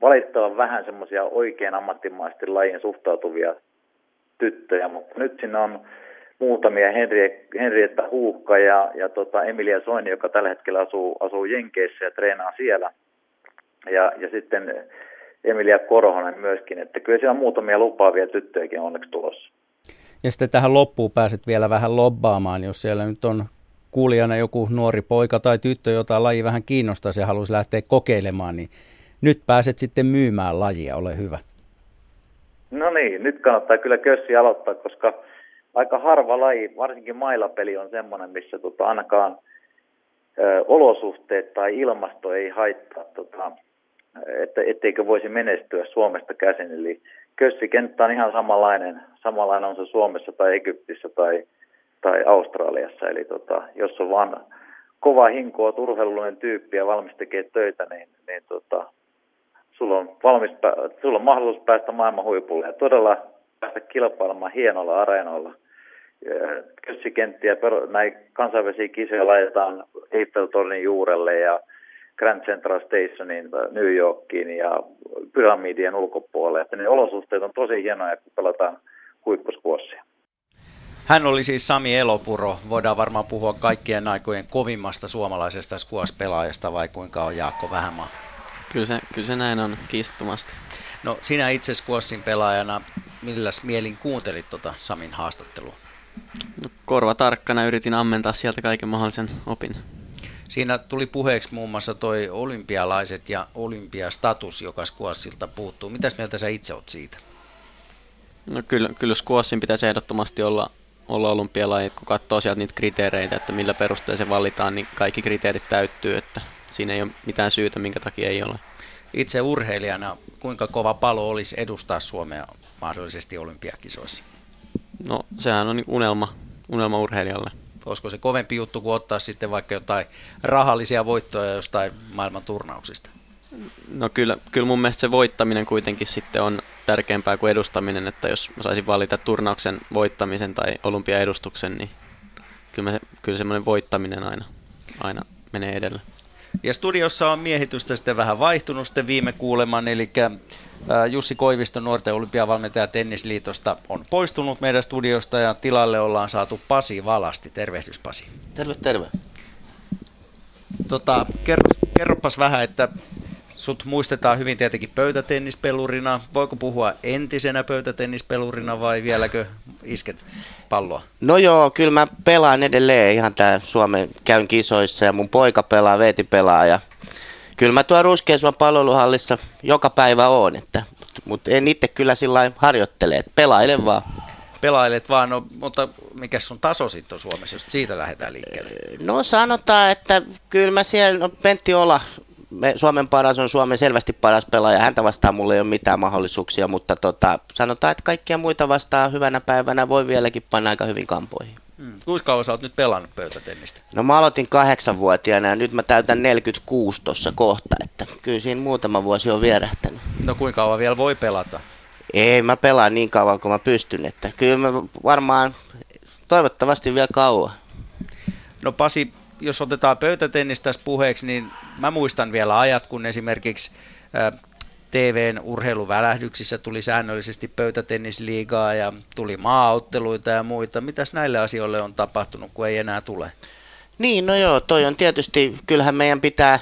valittavan vähän semmoisia oikein ammattimaisesti lajin suhtautuvia tyttöjä, mutta nyt sinne on muutamia, Henrietta Huukka ja, ja tota Emilia Soini, joka tällä hetkellä asuu, asuu Jenkeissä ja treenaa siellä. Ja, ja sitten Emilia Korhonen myöskin, että kyllä siellä on muutamia lupaavia tyttöjäkin onneksi tulossa. Ja sitten tähän loppuun pääset vielä vähän lobbaamaan, jos siellä nyt on kuulijana joku nuori poika tai tyttö, jota laji vähän kiinnostaa ja haluaisi lähteä kokeilemaan, niin nyt pääset sitten myymään lajia, ole hyvä. No niin, nyt kannattaa kyllä kössi aloittaa, koska aika harva laji, varsinkin mailapeli on semmoinen, missä tota, ainakaan ö, olosuhteet tai ilmasto ei haittaa, tota, että, etteikö voisi menestyä Suomesta käsin. Eli kössikenttä on ihan samanlainen, samanlainen on se Suomessa tai Egyptissä tai, tai Australiassa. Eli tota, jos on vaan kova hinkoa, turheilullinen tyyppi ja valmis tekee töitä, niin, niin tota, sulla, on valmis, sulla on mahdollisuus päästä maailman huipulle ja todella päästä kilpailemaan hienolla areenoilla. Kössikenttiä, näin kansainvälisiä kisoja laitetaan Eiffeltornin juurelle ja Grand Central Stationin New Yorkiin ja pyramidien ulkopuolelle. Että ne olosuhteet on tosi hienoja, kun pelataan huippuskuossia. Hän oli siis Sami Elopuro. Voidaan varmaan puhua kaikkien aikojen kovimmasta suomalaisesta squash-pelaajasta vai kuinka on Jaakko Vähämaa? Kyllä se, kyllä se näin on kiistattomasti. No sinä itse squashin pelaajana, milläs mielin kuuntelit tuota Samin haastattelua? No, korva tarkkana yritin ammentaa sieltä kaiken mahdollisen opin. Siinä tuli puheeksi muun muassa toi olympialaiset ja olympiastatus, joka squashilta puuttuu. Mitäs mieltä sä itse oot siitä? No kyllä, kyllä squashin pitäisi ehdottomasti olla, olla olympialajit, kun katsoo sieltä niitä kriteereitä, että millä perusteella se valitaan, niin kaikki kriteerit täyttyy, että siinä ei ole mitään syytä, minkä takia ei ole. Itse urheilijana, kuinka kova palo olisi edustaa Suomea mahdollisesti olympiakisoissa? No sehän on unelma, unelma urheilijalle. Olisiko se kovempi juttu kuin ottaa sitten vaikka jotain rahallisia voittoja jostain maailman turnauksista? No kyllä, kyllä mun mielestä se voittaminen kuitenkin sitten on tärkeämpää kuin edustaminen, että jos mä saisin valita turnauksen voittamisen tai olympiaedustuksen, niin kyllä, me, kyllä semmoinen voittaminen aina, aina menee edellä. Ja studiossa on miehitystä sitten vähän vaihtunut sitten viime kuuleman, eli Jussi Koivisto, nuorten olympiavalmentaja Tennisliitosta, on poistunut meidän studiosta ja tilalle ollaan saatu Pasi Valasti. Tervehdys Pasi. Terve, terve. Tota, kerro, kerropas vähän, että Sut muistetaan hyvin tietenkin pöytätennispelurina. Voiko puhua entisenä pöytätennispelurina vai vieläkö isket palloa? No joo, kyllä mä pelaan edelleen ihan tää Suomen käyn kisoissa ja mun poika pelaa, Veeti pelaa ja kyllä mä tuon Ruskeasuon palveluhallissa joka päivä on, että, mutta en itse kyllä sillä harjoittele, että pelailen vaan. Pelailet vaan, no, mutta mikä sun taso sitten on Suomessa, jos siitä lähdetään liikkeelle? No sanotaan, että kyllä mä siellä, no Pentti Ola me, Suomen paras on Suomen selvästi paras pelaaja. Häntä vastaan mulla ei ole mitään mahdollisuuksia, mutta tota, sanotaan, että kaikkia muita vastaan hyvänä päivänä voi vieläkin panna aika hyvin kampoihin. Hmm. Kuinka kauan sä oot nyt pelannut pöytätennistä? No mä aloitin kahdeksanvuotiaana ja nyt mä täytän 46 tuossa kohta, että kyllä siinä muutama vuosi on vierähtänyt. No kuinka kauan vielä voi pelata? Ei, mä pelaan niin kauan kuin mä pystyn, että kyllä mä varmaan toivottavasti vielä kauan. No Pasi, jos otetaan pöytätennis tässä puheeksi, niin mä muistan vielä ajat, kun esimerkiksi TVn urheiluvälähdyksissä tuli säännöllisesti pöytätennisliigaa ja tuli maaotteluita ja muita. Mitäs näille asioille on tapahtunut, kun ei enää tule? Niin, no joo, toi on tietysti, kyllähän meidän pitää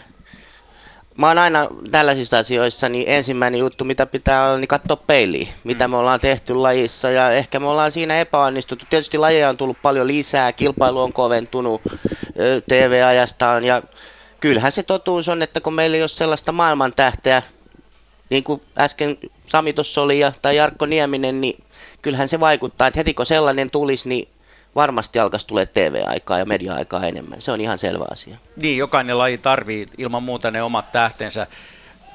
mä oon aina tällaisissa asioissa, niin ensimmäinen juttu, mitä pitää olla, niin katsoa peiliin, mitä mm. me ollaan tehty lajissa ja ehkä me ollaan siinä epäonnistuttu. Tietysti lajeja on tullut paljon lisää, kilpailu on koventunut TV-ajastaan ja kyllähän se totuus on, että kun meillä ei ole sellaista maailman tähteä, niin kuin äsken Sami tuossa oli ja, tai Jarkko Nieminen, niin kyllähän se vaikuttaa, että heti kun sellainen tulisi, niin varmasti alkaisi tulee TV-aikaa ja media-aikaa enemmän. Se on ihan selvä asia. Niin, jokainen laji tarvii ilman muuta ne omat tähtensä.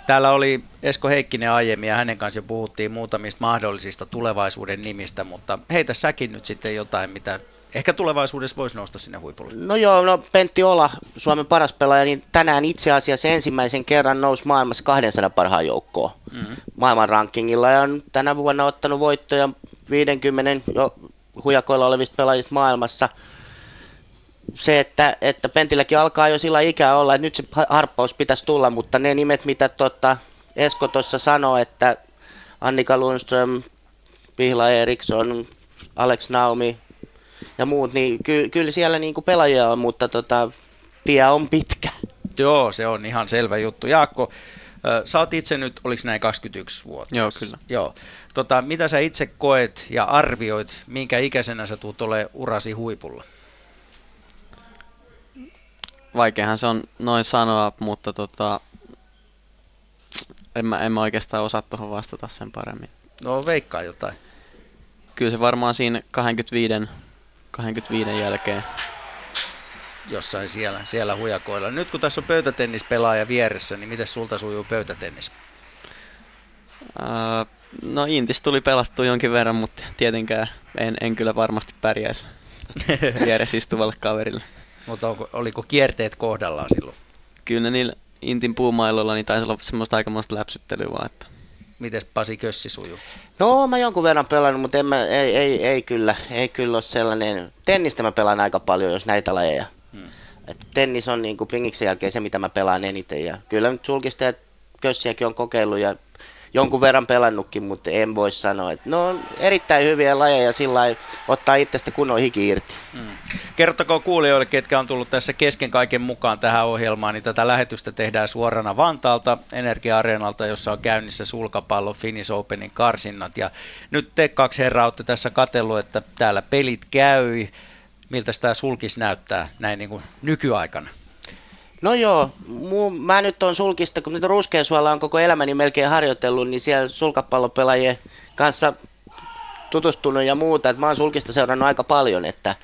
Täällä oli Esko Heikkinen aiemmin ja hänen kanssa puhuttiin muutamista mahdollisista tulevaisuuden nimistä, mutta heitä säkin nyt sitten jotain, mitä ehkä tulevaisuudessa voisi nousta sinne huipulle. No joo, no Pentti Ola, Suomen paras pelaaja, niin tänään itse asiassa ensimmäisen kerran nousi maailmassa 200 parhaan joukkoon mm-hmm. maailman rankingilla ja on tänä vuonna ottanut voittoja 50 jo hujakoilla olevista pelaajista maailmassa. se, että, että Pentilläkin alkaa jo sillä ikää olla, että nyt se harppaus pitäisi tulla, mutta ne nimet, mitä tota Esko tuossa sanoi, että Annika Lundström, Pihla Eriksson, Alex Naumi ja muut, niin ky- kyllä siellä niin kuin pelaajia on, mutta tota, tie on pitkä. Joo, se on ihan selvä juttu. Jaakko, sä oot itse nyt, oliko näin 21 vuotta? Joo, kyllä. Joo. Tota, mitä sä itse koet ja arvioit, minkä ikäisenä sä tulet ole urasi huipulla? Vaikeahan se on noin sanoa, mutta tota, en mä, en mä oikeastaan osaa tuohon vastata sen paremmin. No veikkaa jotain. Kyllä se varmaan siinä 25, 25 jälkeen. Jossain siellä, siellä hujakoilla. Nyt kun tässä on pöytätennispelaaja vieressä, niin miten sulta sujuu pöytätennis? Uh, no Intis tuli pelattua jonkin verran, mutta tietenkään en, en kyllä varmasti pärjäisi vieressä istuvalle kaverille. Mutta oliko kierteet kohdallaan silloin? Kyllä niillä Intin puumailolla niin taisi olla semmoista aikamoista läpsyttelyä vaan, että Miten Pasi Kössi sujuu? No mä jonkun verran pelannut, mutta en mä, ei, ei, ei, kyllä, ei kyllä ole sellainen. Tennistä mä pelaan aika paljon, jos näitä lajeja. Et tennis on niin kuin pingiksen jälkeen se, mitä mä pelaan eniten. Ja kyllä nyt sulkista ja kössiäkin on kokeillut ja jonkun verran pelannutkin, mutta en voi sanoa. Että no on erittäin hyviä lajeja sillä ottaa itsestä kunnon hiki irti. Hmm. Kertokaa kuulijoille, ketkä on tullut tässä kesken kaiken mukaan tähän ohjelmaan, niin tätä lähetystä tehdään suorana Vantaalta Energia-areenalta, jossa on käynnissä sulkapallo Finnish Openin karsinnat. Ja nyt te kaksi herraa olette tässä katsellut, että täällä pelit käy. Miltä tämä sulkis näyttää näin niin kuin nykyaikana? No joo, muu, mä nyt on sulkista, kun nyt Ruskeasuolla on koko elämäni melkein harjoitellut, niin siellä sulkapallopelaajien kanssa tutustunut ja muuta, että mä oon sulkista seurannut aika paljon, että,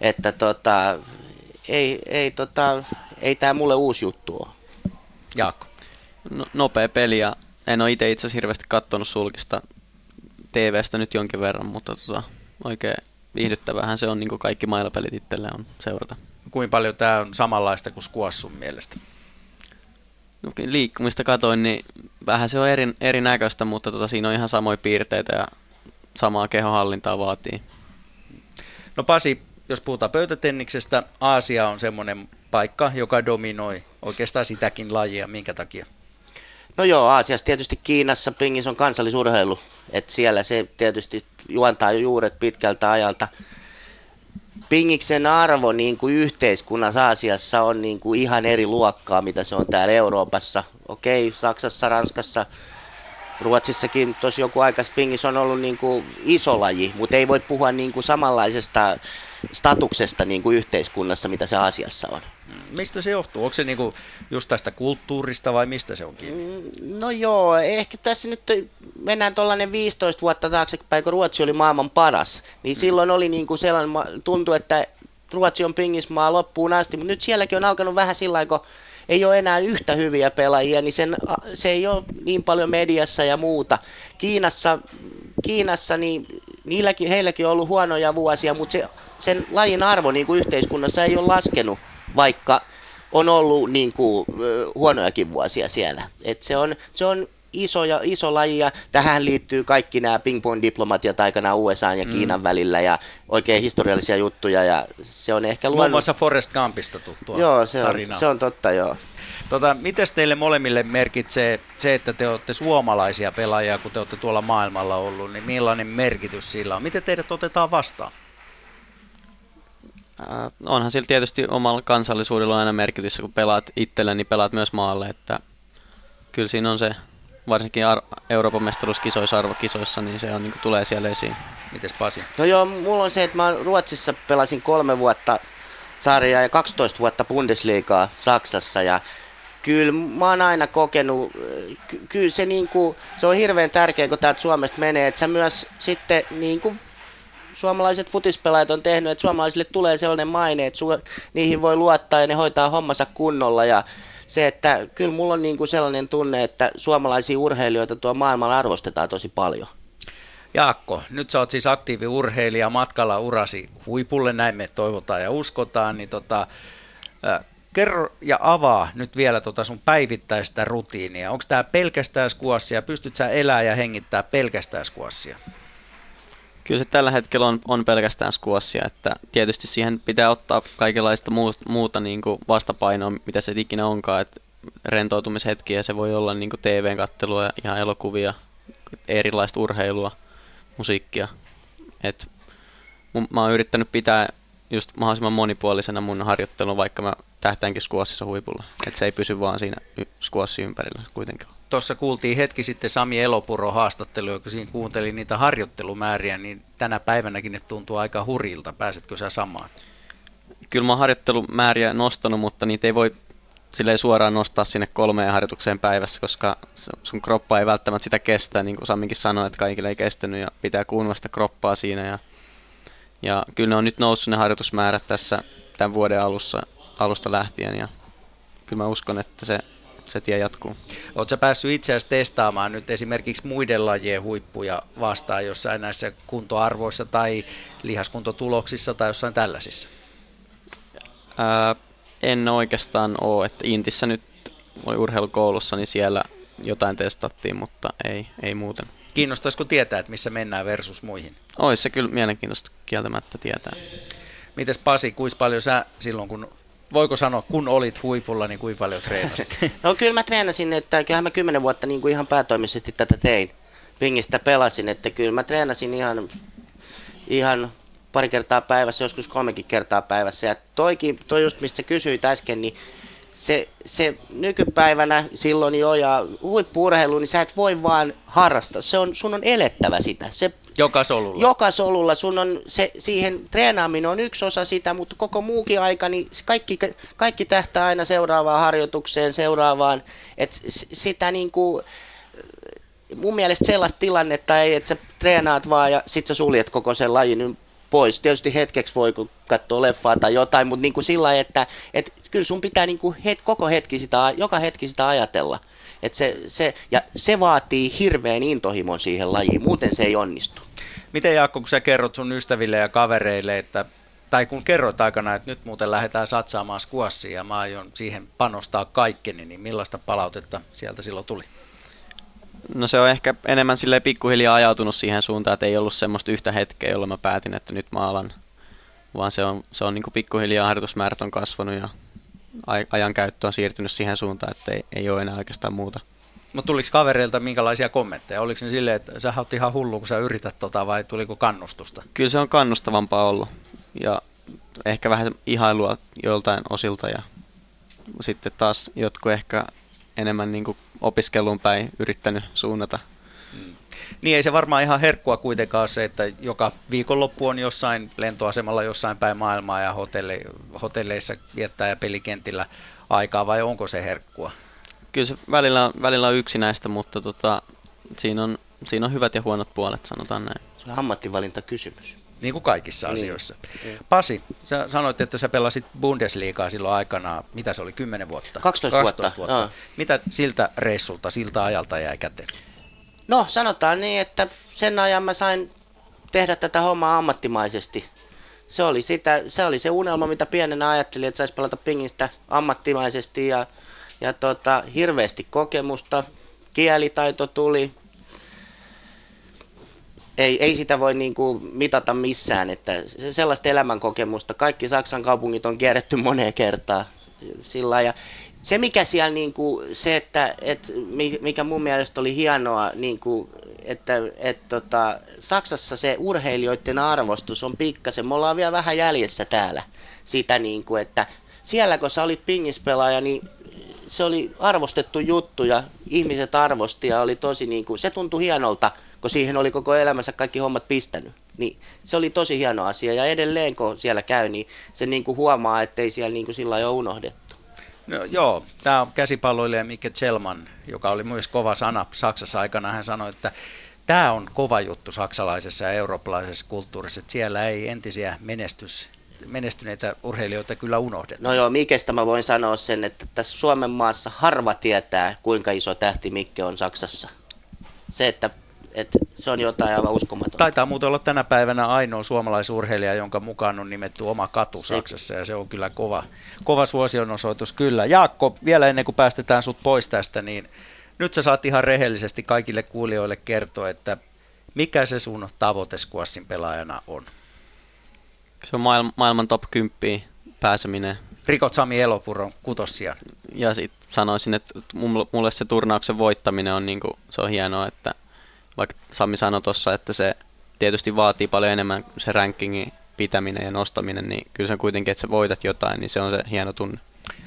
että tota, ei, ei, tota, ei tämä mulle uusi juttu ole. Jaakko. No, nopea peli ja en ole itse itse asiassa hirveästi katsonut sulkista TVstä nyt jonkin verran, mutta tota, oikein viihdyttävähän se on, niin kuin kaikki mailapelit itselle on seurata. Kuinka paljon tämä on samanlaista kuin Squash sun mielestä? No, liikkumista katoin, niin vähän se on eri, erinäköistä, mutta tota, siinä on ihan samoja piirteitä ja samaa kehohallintaa vaatii. No Pasi, jos puhutaan pöytätenniksestä, Aasia on semmoinen paikka, joka dominoi oikeastaan sitäkin lajia. Minkä takia? No joo, Aasiassa tietysti Kiinassa pingis on kansallisurheilu, että siellä se tietysti juontaa juuret pitkältä ajalta. Pingiksen arvo niin kuin yhteiskunnassa Aasiassa on niin kuin ihan eri luokkaa, mitä se on täällä Euroopassa. Okei, Saksassa, Ranskassa, Ruotsissakin tosi joku aika pingis on ollut niin kuin iso laji, mutta ei voi puhua niin kuin samanlaisesta statuksesta niin kuin yhteiskunnassa, mitä se asiassa on. Mistä se johtuu? Onko se niin kuin just tästä kulttuurista vai mistä se on kiinni? Mm, no joo, ehkä tässä nyt mennään tuollainen 15 vuotta taaksepäin, kun Ruotsi oli maailman paras, niin mm. silloin oli niin kuin sellainen, tuntui, että Ruotsi on pingismaa loppuun asti, mutta nyt sielläkin on alkanut vähän sillä kun ei ole enää yhtä hyviä pelaajia, niin sen, se ei ole niin paljon mediassa ja muuta. Kiinassa, Kiinassa niin niilläkin, heilläkin on ollut huonoja vuosia, mutta se, sen lajin arvo niin kuin yhteiskunnassa ei ole laskenut, vaikka on ollut niin kuin, huonojakin vuosia siellä. Et se, on, se on iso, ja, iso laji ja tähän liittyy kaikki nämä ping-pong-diplomatiat aikana USA ja mm. Kiinan välillä ja oikein historiallisia juttuja ja se on ehkä luonut... Muun muassa Forrest Gumpista tuttua Joo, se on, se on totta, joo. Tota, miten teille molemmille merkitsee se, että te olette suomalaisia pelaajia, kun te olette tuolla maailmalla ollut, niin millainen merkitys sillä on? Miten teidät otetaan vastaan? Äh, onhan sillä tietysti omalla kansallisuudella aina merkitys, kun pelaat itselle, niin pelaat myös maalle, että kyllä siinä on se varsinkin Ar- Euroopan mestaruuskisoissa, arvokisoissa, niin se on, niin tulee siellä esiin. Mites Pasi? No joo, mulla on se, että mä Ruotsissa pelasin kolme vuotta sarjaa ja 12 vuotta Bundesliigaa Saksassa ja kyllä mä oon aina kokenut, ky- kyllä se, niin kuin, se on hirveän tärkeää, kun täältä Suomesta menee, että sä myös sitten niin kuin suomalaiset futispelaajat on tehnyt, että suomalaisille tulee sellainen maine, että su- niihin voi luottaa ja ne hoitaa hommansa kunnolla ja se, että kyllä mulla on niin kuin sellainen tunne, että suomalaisia urheilijoita tuo maailmalla arvostetaan tosi paljon. Jaakko, nyt sä oot siis aktiiviurheilija matkalla urasi huipulle, näin me toivotaan ja uskotaan, niin tota, kerro ja avaa nyt vielä tota sun päivittäistä rutiinia. Onko tämä pelkästään skuassia? Pystyt sä elää ja hengittää pelkästään skuassia? Kyllä se tällä hetkellä on, on pelkästään squashia, että tietysti siihen pitää ottaa kaikenlaista muuta, muuta niin kuin vastapainoa, mitä se ikinä onkaan, että rentoutumishetkiä se voi olla niin TV-kattelua ja ihan elokuvia, erilaista urheilua, musiikkia. Et mun, mä oon yrittänyt pitää just mahdollisimman monipuolisena mun harjoittelun, vaikka mä tähtäänkin squashissa huipulla. Että se ei pysy vaan siinä squashin ympärillä kuitenkaan. Tuossa kuultiin hetki sitten Sami Elopuro haastattelu, joka siinä kuunteli niitä harjoittelumääriä, niin tänä päivänäkin ne tuntuu aika hurilta. Pääsetkö sä samaan? Kyllä mä oon harjoittelumääriä nostanut, mutta niitä ei voi silleen suoraan nostaa sinne kolmeen harjoitukseen päivässä, koska sun kroppa ei välttämättä sitä kestä, niin kuin Samikin sanoi, että kaikille ei kestänyt ja pitää kuunnella sitä kroppaa siinä. Ja, ja kyllä ne on nyt noussut ne harjoitusmäärät tässä tämän vuoden alussa, alusta lähtien ja kyllä mä uskon, että se, se tie jatkuu. Oletko päässyt itse asiassa testaamaan nyt esimerkiksi muiden lajien huippuja vastaan jossain näissä kuntoarvoissa tai lihaskuntotuloksissa tai jossain tällaisissa? Ää, en oikeastaan ole, että Intissä nyt oli urheilukoulussa, niin siellä jotain testattiin, mutta ei, ei muuten. Kiinnostaisiko tietää, että missä mennään versus muihin? Olisi se kyllä mielenkiintoista kieltämättä tietää. Mites Pasi, kuinka paljon sä silloin, kun voiko sanoa, kun olit huipulla, niin kuinka paljon treenasit? no kyllä mä treenasin, että kyllähän mä kymmenen vuotta niin kuin ihan päätoimisesti tätä tein. Pingistä pelasin, että kyllä mä treenasin ihan, ihan pari kertaa päivässä, joskus kolmekin kertaa päivässä. Ja toikin, toi just mistä kysyit äsken, niin se, se nykypäivänä silloin jo ja huippuurheilu, niin sä et voi vaan harrastaa. Se on, sun on elettävä sitä. Se, joka solulla. Joka solulla. Sun on se, siihen treenaaminen on yksi osa sitä, mutta koko muukin aika, niin kaikki, kaikki tähtää aina seuraavaan harjoitukseen, seuraavaan. Et sitä niin kuin, mun mielestä sellaista tilannetta ei, että sä treenaat vaan ja sit sä suljet koko sen lajin pois. Tietysti hetkeksi voi katsoa leffaa tai jotain, mutta niin kuin sillä että, että kyllä sun pitää niin kuin het, koko hetki sitä, joka hetki sitä ajatella. Että se, se, ja se vaatii hirveän intohimon siihen lajiin, muuten se ei onnistu. Miten Jaakko, kun sä kerrot sun ystäville ja kavereille, että tai kun kerroit aikana, että nyt muuten lähdetään satsaamaan skuassia ja mä aion siihen panostaa kaikkeni, niin millaista palautetta sieltä silloin tuli? No se on ehkä enemmän sille pikkuhiljaa ajautunut siihen suuntaan, että ei ollut semmoista yhtä hetkeä, jolloin mä päätin, että nyt mä alan. Vaan se on, se on niin kuin pikkuhiljaa harjoitusmäärät on kasvanut ja ajankäyttö on siirtynyt siihen suuntaan, että ei, ei ole enää oikeastaan muuta. Mutta tuliko kavereilta minkälaisia kommentteja? Oliko ne silleen, että sä oot ihan hullu, kun sä yrität tota, vai tuliko kannustusta? Kyllä se on kannustavampaa ollut. Ja ehkä vähän ihailua joiltain osilta ja sitten taas jotkut ehkä enemmän niin opiskeluun päin yrittänyt suunnata. Niin ei se varmaan ihan herkkua kuitenkaan se, että joka viikonloppu on jossain lentoasemalla jossain päin maailmaa ja hotelli, hotelleissa viettää ja pelikentillä aikaa vai onko se herkkua? Kyllä se välillä, välillä on yksinäistä, mutta tota, siinä, on, siinä on hyvät ja huonot puolet, sanotaan näin. Se on ammattivalintakysymys. Niin kuin kaikissa niin. asioissa. Niin. Pasi, sä sanoit, että sä pelasit Bundesliigaa silloin aikana, mitä se oli, 10 vuotta? 12, 12 vuotta. vuotta. Mitä siltä reissulta, siltä ajalta jäi käteen? No sanotaan niin, että sen ajan mä sain tehdä tätä hommaa ammattimaisesti. Se oli, sitä, se, oli se unelma, mitä pienenä ajattelin, että saisi pelata pingistä ammattimaisesti ja, ja tota, hirveästi kokemusta. Kielitaito tuli, ei, ei sitä voi niin kuin mitata missään, että sellaista elämänkokemusta, kaikki Saksan kaupungit on kierretty moneen kertaan sillä ja se mikä siellä niin kuin, se, että et, mikä mun mielestä oli hienoa, niin kuin, että et, tota, Saksassa se urheilijoiden arvostus on pikkasen, me ollaan vielä vähän jäljessä täällä sitä, niin kuin, että siellä kun sä olit pingispelaaja, niin se oli arvostettu juttu ja ihmiset arvosti ja oli tosi niin kuin, se tuntui hienolta, kun siihen oli koko elämänsä kaikki hommat pistänyt. Niin se oli tosi hieno asia ja edelleen kun siellä käy, niin se niin kuin huomaa, ettei siellä niin kuin sillä ole unohdettu. No, joo, tämä on käsipalloilija Mikke Chelman, joka oli myös kova sana Saksassa aikana. Hän sanoi, että tämä on kova juttu saksalaisessa ja eurooppalaisessa kulttuurissa, että siellä ei entisiä menestys menestyneitä urheilijoita kyllä unohdeta. No joo, Mikestä mä voin sanoa sen, että tässä Suomen maassa harva tietää, kuinka iso tähti Mikke on Saksassa. Se, että että se on jotain aivan uskomatonta. Taitaa muuten olla tänä päivänä ainoa suomalaisurheilija, jonka mukaan on nimetty oma katu Saksassa, ja se on kyllä kova, kova suosionosoitus kyllä. Jaakko, vielä ennen kuin päästetään sut pois tästä, niin nyt sä saat ihan rehellisesti kaikille kuulijoille kertoa, että Mikä se sun tavoite squashin pelaajana on? Se on maailman top 10 pääseminen. Rikot Sami Elopuron kutossian. Ja sitten sanoisin, että mulle se turnauksen voittaminen on, niinku, se on hienoa, että vaikka Sami sanoi tuossa, että se tietysti vaatii paljon enemmän se rankingin pitäminen ja nostaminen, niin kyllä se kuitenkin, että sä voitat jotain, niin se on se hieno tunne.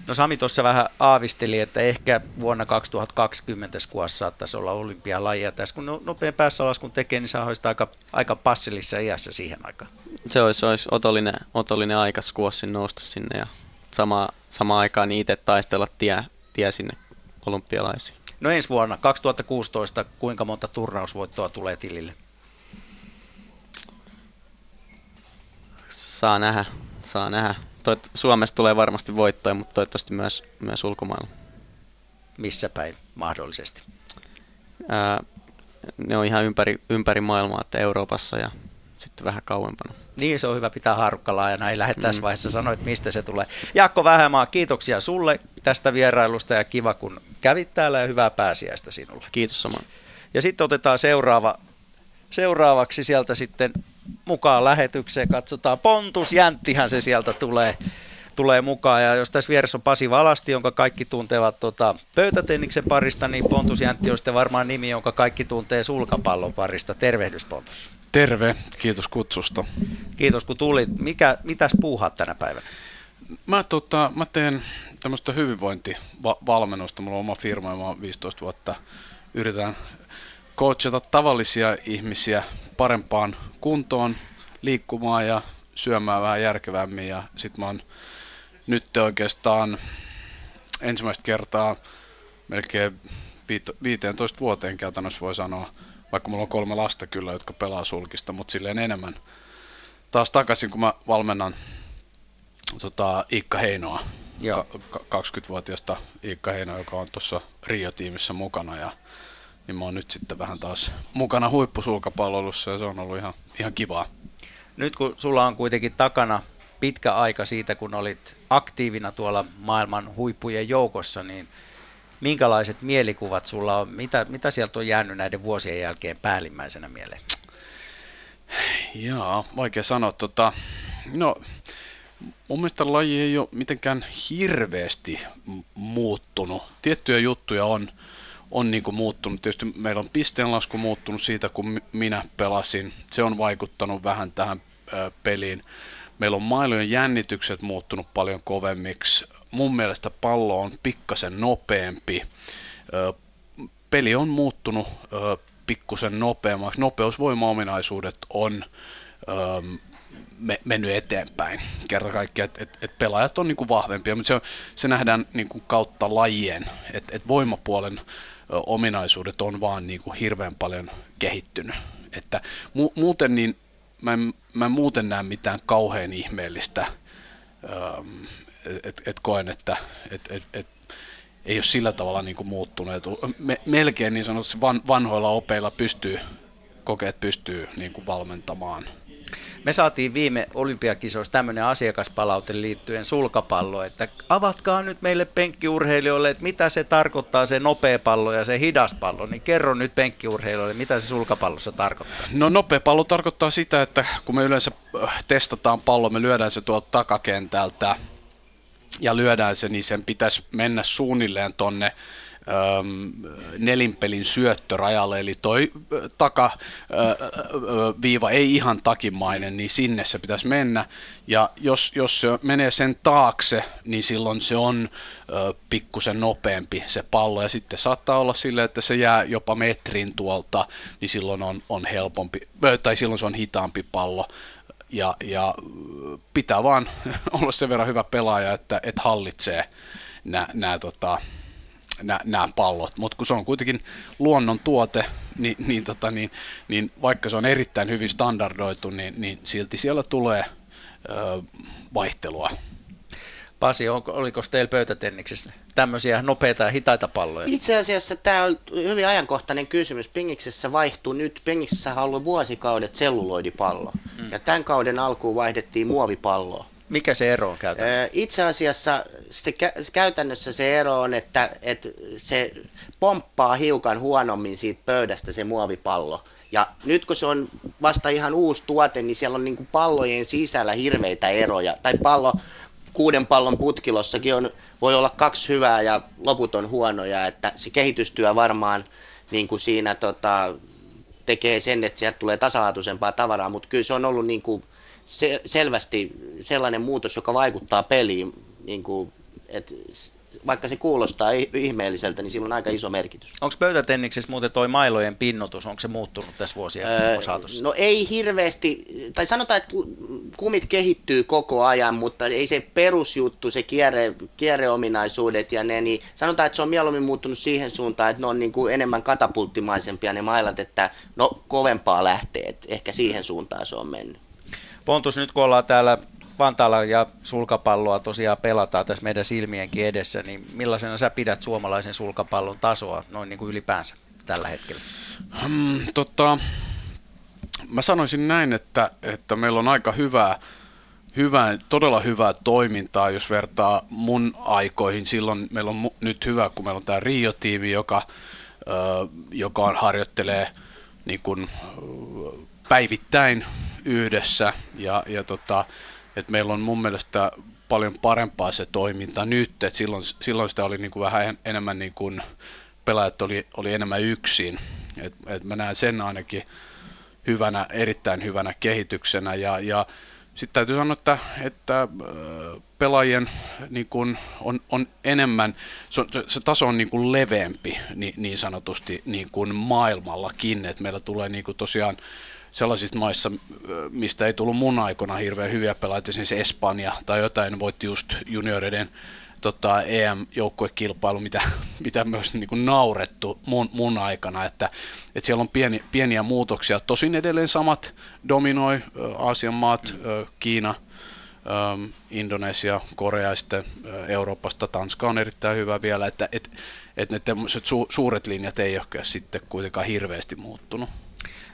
No Sami tuossa vähän aavisteli, että ehkä vuonna 2020 skuassa saattaisi olla olympialajia. Tässä kun no, nopean päässä laskun tekee, niin se olisi aika, aika passillissa iässä siihen aikaan. Se olisi, olisi otollinen, otollinen aika skuossin nousta sinne ja sama, sama aikaan niin itse taistella tie, tie sinne olympialaisiin. No ensi vuonna, 2016, kuinka monta turnausvoittoa tulee tilille? Saa nähdä, saa nähdä. Toit, Suomessa tulee varmasti voittoja, mutta toivottavasti myös, myös ulkomailla. Missä päin mahdollisesti? Ää, ne on ihan ympäri, ympäri maailmaa, että Euroopassa ja sitten vähän kauempana. Niin, se on hyvä pitää haarukka laajana. Ei lähde tässä mm. vaiheessa sanoa, että mistä se tulee. Jaakko Vähämaa, kiitoksia sulle tästä vierailusta ja kiva kun kävit täällä ja hyvää pääsiäistä sinulle. Kiitos samoin. Ja sitten otetaan seuraava, seuraavaksi sieltä sitten mukaan lähetykseen. Katsotaan, Pontus Jänttihän se sieltä tulee, tulee mukaan. Ja jos tässä vieressä on Pasi Valasti, jonka kaikki tuntevat tota, pöytätenniksen parista, niin Pontus Jäntti on sitten varmaan nimi, jonka kaikki tuntee sulkapallon parista. Tervehdys Pontus. Terve, kiitos kutsusta. Kiitos kun tulit. Mikä, mitäs puuhaat tänä päivänä? Mä, tota, mä teen tämmöistä hyvinvointivalmennusta. Mulla on oma firma ja mä oon 15 vuotta yritän coachata tavallisia ihmisiä parempaan kuntoon, liikkumaan ja syömään vähän järkevämmin. Ja sit mä oon nyt oikeastaan ensimmäistä kertaa melkein 15 vuoteen käytännössä voi sanoa, vaikka mulla on kolme lasta kyllä, jotka pelaa sulkista, mutta silleen enemmän. Taas takaisin, kun mä valmennan tota, Iikka Heinoa, Joo. 20-vuotiaasta Iikka Heinoa, joka on tuossa Rio-tiimissä mukana. Ja niin mä oon nyt sitten vähän taas mukana huippusulkapalvelussa ja se on ollut ihan, ihan kivaa. Nyt kun sulla on kuitenkin takana pitkä aika siitä, kun olit aktiivina tuolla maailman huippujen joukossa, niin minkälaiset mielikuvat sulla on? Mitä, mitä sieltä on jäänyt näiden vuosien jälkeen päällimmäisenä mieleen? Joo, vaikea sanoa. Tota, no, mun mielestä laji ei ole mitenkään hirveästi muuttunut. Tiettyjä juttuja on, on niin muuttunut. Tietysti meillä on pisteenlasku muuttunut siitä, kun minä pelasin. Se on vaikuttanut vähän tähän peliin. Meillä on mailojen jännitykset muuttunut paljon kovemmiksi. Mun mielestä pallo on pikkasen nopeampi. Peli on muuttunut pikkusen nopeammaksi. Nopeusvoimaominaisuudet on me, mennyt eteenpäin. Kerta kaikkiaan, että et, et pelaajat on niinku vahvempia, mutta se, se nähdään niinku kautta lajien, että et voimapuolen ominaisuudet on vaan niin kuin hirveän paljon kehittynyt. Että mu- muuten niin mä en, mä en muuten näe mitään kauhean ihmeellistä, että et koen, että et, et, et, ei ole sillä tavalla niin kuin muuttunut. Me, melkein niin sanotusti van, vanhoilla opeilla pystyy, kokeet pystyy niin kuin valmentamaan me saatiin viime olympiakisoissa tämmöinen asiakaspalaute liittyen sulkapalloon, että avatkaa nyt meille penkkiurheilijoille, että mitä se tarkoittaa se nopea pallo ja se hidas pallo, niin kerro nyt penkkiurheilijoille, mitä se sulkapallossa tarkoittaa. No nopea pallo tarkoittaa sitä, että kun me yleensä äh, testataan pallo, me lyödään se tuolta takakentältä ja lyödään se, niin sen pitäisi mennä suunnilleen tonne nelinpelin syöttörajalle, eli toi takaviiva ei ihan takimainen, niin sinne se pitäisi mennä. Ja jos, jos se menee sen taakse, niin silloin se on pikkusen nopeampi se pallo. Ja sitten saattaa olla sille, että se jää jopa metrin tuolta, niin silloin on, on helpompi, tai silloin se on hitaampi pallo ja, ja pitää vaan olla sen verran hyvä pelaaja, että, että hallitsee nämä tota, pallot, mutta kun se on kuitenkin luonnon tuote, niin, niin, tota, niin, niin vaikka se on erittäin hyvin standardoitu, niin, niin silti siellä tulee ö, vaihtelua. Pasi, onko, oliko teillä pöytätenniksessä tämmöisiä nopeita ja hitaita palloja? Itse asiassa tämä on hyvin ajankohtainen kysymys. Pingiksessä vaihtuu nyt, Pingiksessä on ollut vuosikaudet selluloidipallo. Hmm. Ja tämän kauden alkuun vaihdettiin muovipalloa. Mikä se ero on käytännössä? Itse asiassa se, käytännössä se ero on, että, että se pomppaa hiukan huonommin siitä pöydästä se muovipallo. Ja nyt kun se on vasta ihan uusi tuote, niin siellä on niin kuin pallojen sisällä hirveitä eroja. Tai pallo, kuuden pallon putkilossakin on, voi olla kaksi hyvää ja loput on huonoja, että se kehitystyö varmaan niin kuin siinä tota, tekee sen, että sieltä tulee tasa-arvoisempaa tavaraa, mutta kyllä se on ollut niin kuin se, selvästi sellainen muutos, joka vaikuttaa peliin, niin kuin, että vaikka se kuulostaa ihmeelliseltä, niin sillä on aika iso merkitys. Onko pöytätenniksessä muuten toi mailojen pinnotus, onko se muuttunut tässä vuosien öö, saatossa? No ei hirveästi, tai sanotaan, että kumit kehittyy koko ajan, mutta ei se perusjuttu, se kierre, kierreominaisuudet ja ne, niin sanotaan, että se on mieluummin muuttunut siihen suuntaan, että ne on niin kuin enemmän katapulttimaisempia ne mailat, että no kovempaa lähtee, että ehkä siihen suuntaan se on mennyt. Pontus, nyt kun ollaan täällä Vantaalla ja sulkapalloa tosiaan pelataan tässä meidän silmienkin edessä, niin millaisena sä pidät suomalaisen sulkapallon tasoa noin niin kuin ylipäänsä tällä hetkellä? Hmm, tota, mä sanoisin näin, että, että meillä on aika hyvää, hyvää, todella hyvää toimintaa, jos vertaa mun aikoihin. Silloin meillä on nyt hyvä, kun meillä on tämä Rio-tiimi, joka, joka harjoittelee niin kuin, päivittäin yhdessä ja, ja tota, että meillä on mun mielestä paljon parempaa se toiminta nyt, että silloin, silloin sitä oli niin kuin vähän enemmän niin kuin pelaajat oli, oli enemmän yksin, et, et mä näen sen ainakin hyvänä, erittäin hyvänä kehityksenä. Ja, ja sitten täytyy sanoa, että, että pelaajien niin kuin on, on enemmän, se, se taso on niin kuin leveämpi niin, niin sanotusti niin kuin maailmallakin, että meillä tulee niin kuin tosiaan sellaisista maissa, mistä ei tullut mun aikana hirveän hyviä pelaajia, esimerkiksi Espanja tai jotain, voitti just junioreiden tota, EM-joukkuekilpailu, mitä, mitä myös niin kuin naurettu mun, mun aikana, että, että siellä on pieni, pieniä muutoksia. Tosin edelleen samat dominoi Aasian maat, Kiina, Indonesia, Korea ja sitten Euroopasta, Tanska on erittäin hyvä vielä, että et, et ne su, suuret linjat ei ole sitten kuitenkaan hirveästi muuttunut.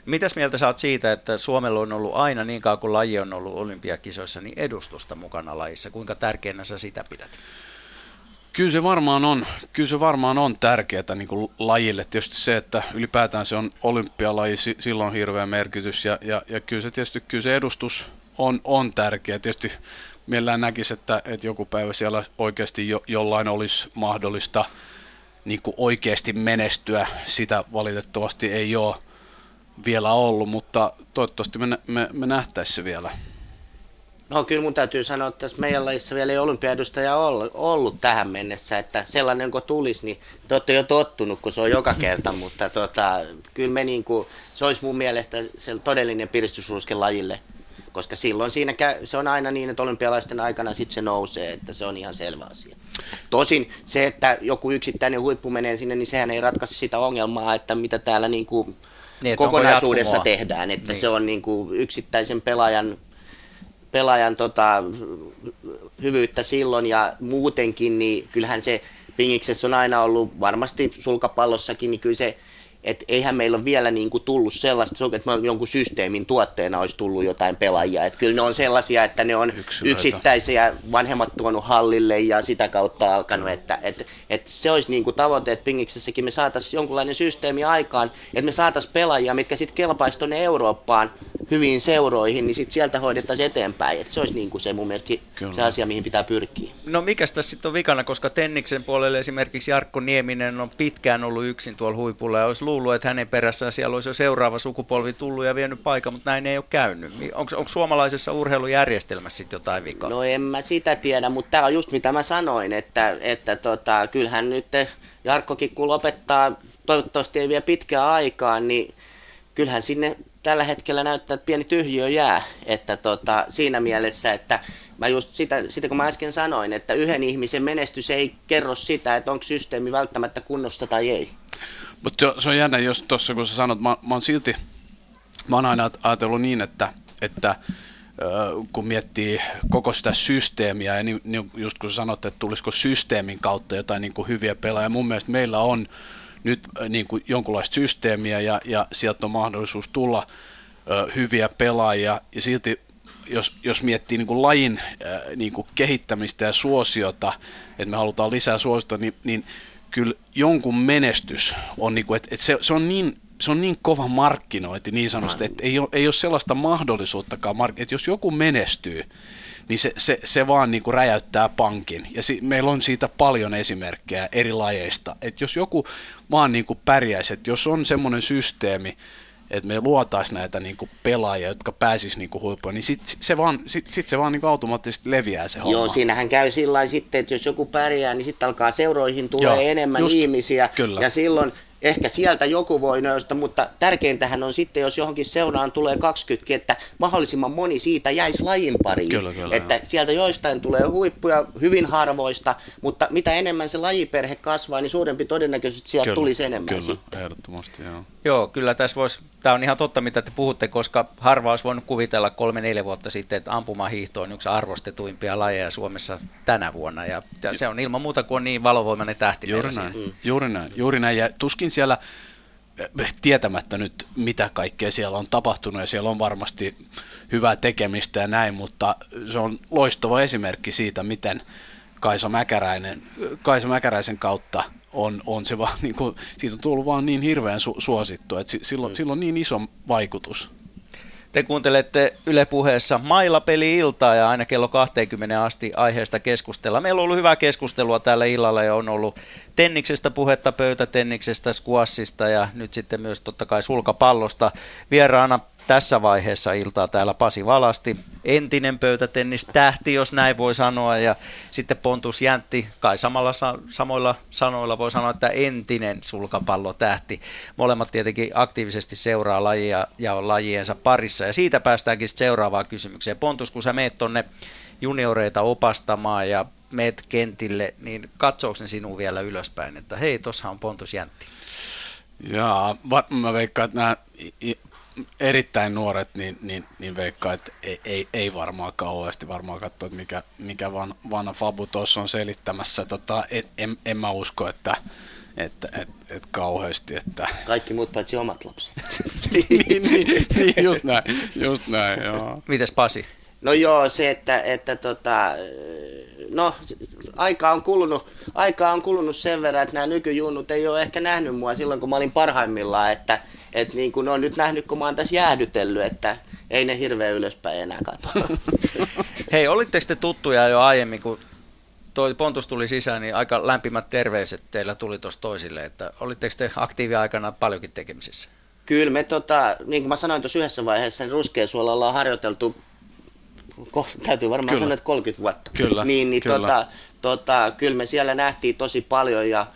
Mitäs mieltä saat siitä, että Suomella on ollut aina niin kauan kuin laji on ollut olympiakisoissa, niin edustusta mukana lajissa? Kuinka tärkeänä sä sitä pidät? Kyllä se varmaan on, kyllä se varmaan on tärkeää niin kuin lajille. Tietysti se, että ylipäätään se on olympialaji, silloin on hirveä merkitys. Ja, ja, ja kyllä se tietysti kyllä se edustus on, on tärkeä. Tietysti mielellään näkisi, että, että joku päivä siellä oikeasti jo, jollain olisi mahdollista niin kuin oikeasti menestyä. Sitä valitettavasti ei ole vielä ollut, mutta toivottavasti me, me, me nähtäisiin se vielä. No kyllä mun täytyy sanoa, että tässä meidän lajissa vielä ei olympiaedustaja ollut, tähän mennessä, että sellainen kun tulisi, niin te olette jo tottunut, kun se on joka kerta, mutta tota, kyllä me niin kuin, se olisi mun mielestä se todellinen piristysruiske lajille, koska silloin siinä se on aina niin, että olympialaisten aikana sitten se nousee, että se on ihan selvä asia. Tosin se, että joku yksittäinen huippu menee sinne, niin sehän ei ratkaise sitä ongelmaa, että mitä täällä niin kuin niin, kokonaisuudessa tehdään, että niin. se on niin kuin yksittäisen pelaajan, pelaajan tota, hyvyyttä silloin ja muutenkin, niin kyllähän se Pingiksessä on aina ollut varmasti sulkapallossakin, niin kyllä se että eihän meillä ole vielä niin kuin tullut sellaista, että jonkun systeemin tuotteena olisi tullut jotain pelaajia. Että kyllä ne on sellaisia, että ne on Yksilöitä. yksittäisiä, vanhemmat tuonut hallille ja sitä kautta alkanut. Että, että, että se olisi niin kuin tavoite, että Pingiksessäkin me saataisiin jonkunlainen systeemi aikaan, että me saataisiin pelaajia, mitkä sitten kelpaisi tuonne Eurooppaan hyviin seuroihin, niin sitten sieltä hoidettaisiin eteenpäin. Että se olisi niin kuin se mun mielestä kyllä. se asia, mihin pitää pyrkiä. No mikä tässä sitten on vikana, koska Tenniksen puolelle esimerkiksi Jarkko Nieminen on pitkään ollut yksin tuolla huipulla ja olisi luullut, että hänen perässään siellä olisi jo seuraava sukupolvi tullut ja vienyt paikan, mutta näin ei ole käynyt. Onko, onko suomalaisessa urheilujärjestelmässä sitten jotain vikaa? No en mä sitä tiedä, mutta tämä on just mitä mä sanoin, että, että tota, kyllähän nyt Jarkkokin kun lopettaa, toivottavasti ei vie pitkää aikaa, niin kyllähän sinne tällä hetkellä näyttää, että pieni tyhjiö jää. Että tota, siinä mielessä, että mä just sitä, sitä kun mä äsken sanoin, että yhden ihmisen menestys ei kerro sitä, että onko systeemi välttämättä kunnossa tai ei. Mutta se on jännä, jos tuossa kun sä sanot, mä, mä oon silti, mä oon aina ajatellut niin, että, että kun miettii koko sitä systeemiä, ja niin, niin just kun sanot, että tulisiko systeemin kautta jotain niin kuin hyviä pelaajia, mun mielestä meillä on nyt niin kuin jonkunlaista systeemiä, ja, ja sieltä on mahdollisuus tulla hyviä pelaajia, ja silti jos, jos miettii niin kuin lajin niin kuin kehittämistä ja suosiota, että me halutaan lisää suosiota, niin, niin kyllä jonkun menestys on, niin kuin, että, että se, se on niin se on niin kova markkinointi niin sanotusti, että ei ole, ei ole sellaista mahdollisuuttakaan, että jos joku menestyy, niin se, se, se vaan niin kuin räjäyttää pankin. Ja si, meillä on siitä paljon esimerkkejä eri lajeista. Että jos joku vaan niin kuin pärjäisi, että jos on semmoinen systeemi, että me luotaisiin näitä niin kuin pelaajia, jotka pääsisivät niin huippuun, niin sitten se vaan, sit, sit se vaan niin kuin automaattisesti leviää se homma. Joo, siinähän käy sillä sitten, että jos joku pärjää, niin sitten alkaa seuroihin tulee Joo, enemmän just, ihmisiä, kyllä. ja silloin ehkä sieltä joku voi nousta, mutta tärkeintähän on sitten, jos johonkin seuraan tulee 20, että mahdollisimman moni siitä jäisi lajin pariin. Kyllä, kyllä, että joo. sieltä joistain tulee huippuja hyvin harvoista, mutta mitä enemmän se lajiperhe kasvaa, niin suurempi todennäköisesti sieltä kyllä, tulisi enemmän kyllä, sitten. ehdottomasti, joo. Joo, kyllä tässä voisi, tämä on ihan totta mitä te puhutte, koska harva olisi voinut kuvitella kolme-neljä vuotta sitten, että ampumahiihto on yksi arvostetuimpia lajeja Suomessa tänä vuonna, ja se on ilman muuta kuin niin valovoimainen tähti. Juuri näin, mm. juuri näin, juuri näin, ja tuskin siellä eh, tietämättä nyt, mitä kaikkea siellä on tapahtunut, ja siellä on varmasti hyvää tekemistä ja näin, mutta se on loistava esimerkki siitä, miten Kaisa, Mäkäräinen, Kaisa Mäkäräisen kautta on, on se vaan, niin kuin, siitä on tullut vaan niin hirveän su- suosittu, että silloin, mm. silloin on niin iso vaikutus. Te kuuntelette Yle Puheessa Mailla-peli-iltaa ja aina kello 20 asti aiheesta keskustella. Meillä on ollut hyvää keskustelua tällä illalla ja on ollut tenniksestä puhetta, pöytätenniksestä, squashista ja nyt sitten myös totta kai sulkapallosta. Vieraana tässä vaiheessa iltaa täällä Pasi Valasti, entinen pöytätennis tähti, jos näin voi sanoa, ja sitten Pontus Jäntti, kai samalla, samoilla sanoilla voi sanoa, että entinen sulkapallotähti. Molemmat tietenkin aktiivisesti seuraa lajia ja on lajiensa parissa, ja siitä päästäänkin seuraavaan kysymykseen. Pontus, kun sä meet tonne junioreita opastamaan ja meet kentille, niin katsoako ne sinun vielä ylöspäin, että hei, tossahan on Pontus Jäntti? Jaa, mä veikkaan, että nämä erittäin nuoret, niin, niin, niin veikkaa, että ei, ei, ei varmaan kauheasti varmaan katsoa, että mikä, mikä van, vanha Fabu tuossa on selittämässä. Tota, en, en, en mä usko, että että et, et kauheasti. Että... Kaikki muut paitsi omat lapset. niin, niin, niin, just näin, just näin, joo. Mites Pasi? No joo, se, että, että tota, no, aika on, kulunut, aika on kulunut sen verran, että nämä nykyjunnut ei ole ehkä nähnyt mua silloin, kun mä olin parhaimmillaan, että et niin kuin on nyt nähnyt, kun mä oon tässä jäädytellyt, että ei ne hirveän ylöspäin enää katso. Hei, olitteko te tuttuja jo aiemmin, kun toi Pontus tuli sisään, niin aika lämpimät terveiset teillä tuli tuossa toisille, että olitteko te aktiiviaikana paljonkin tekemisissä? Kyllä me, tota, niin kuin mä sanoin tuossa yhdessä vaiheessa, niin suolla ollaan harjoiteltu kohta, täytyy varmaan kyllä. sanoa, että 30 vuotta. Kyllä, niin, niin kyllä. Tota, tota, kyllä me siellä nähtiin tosi paljon ja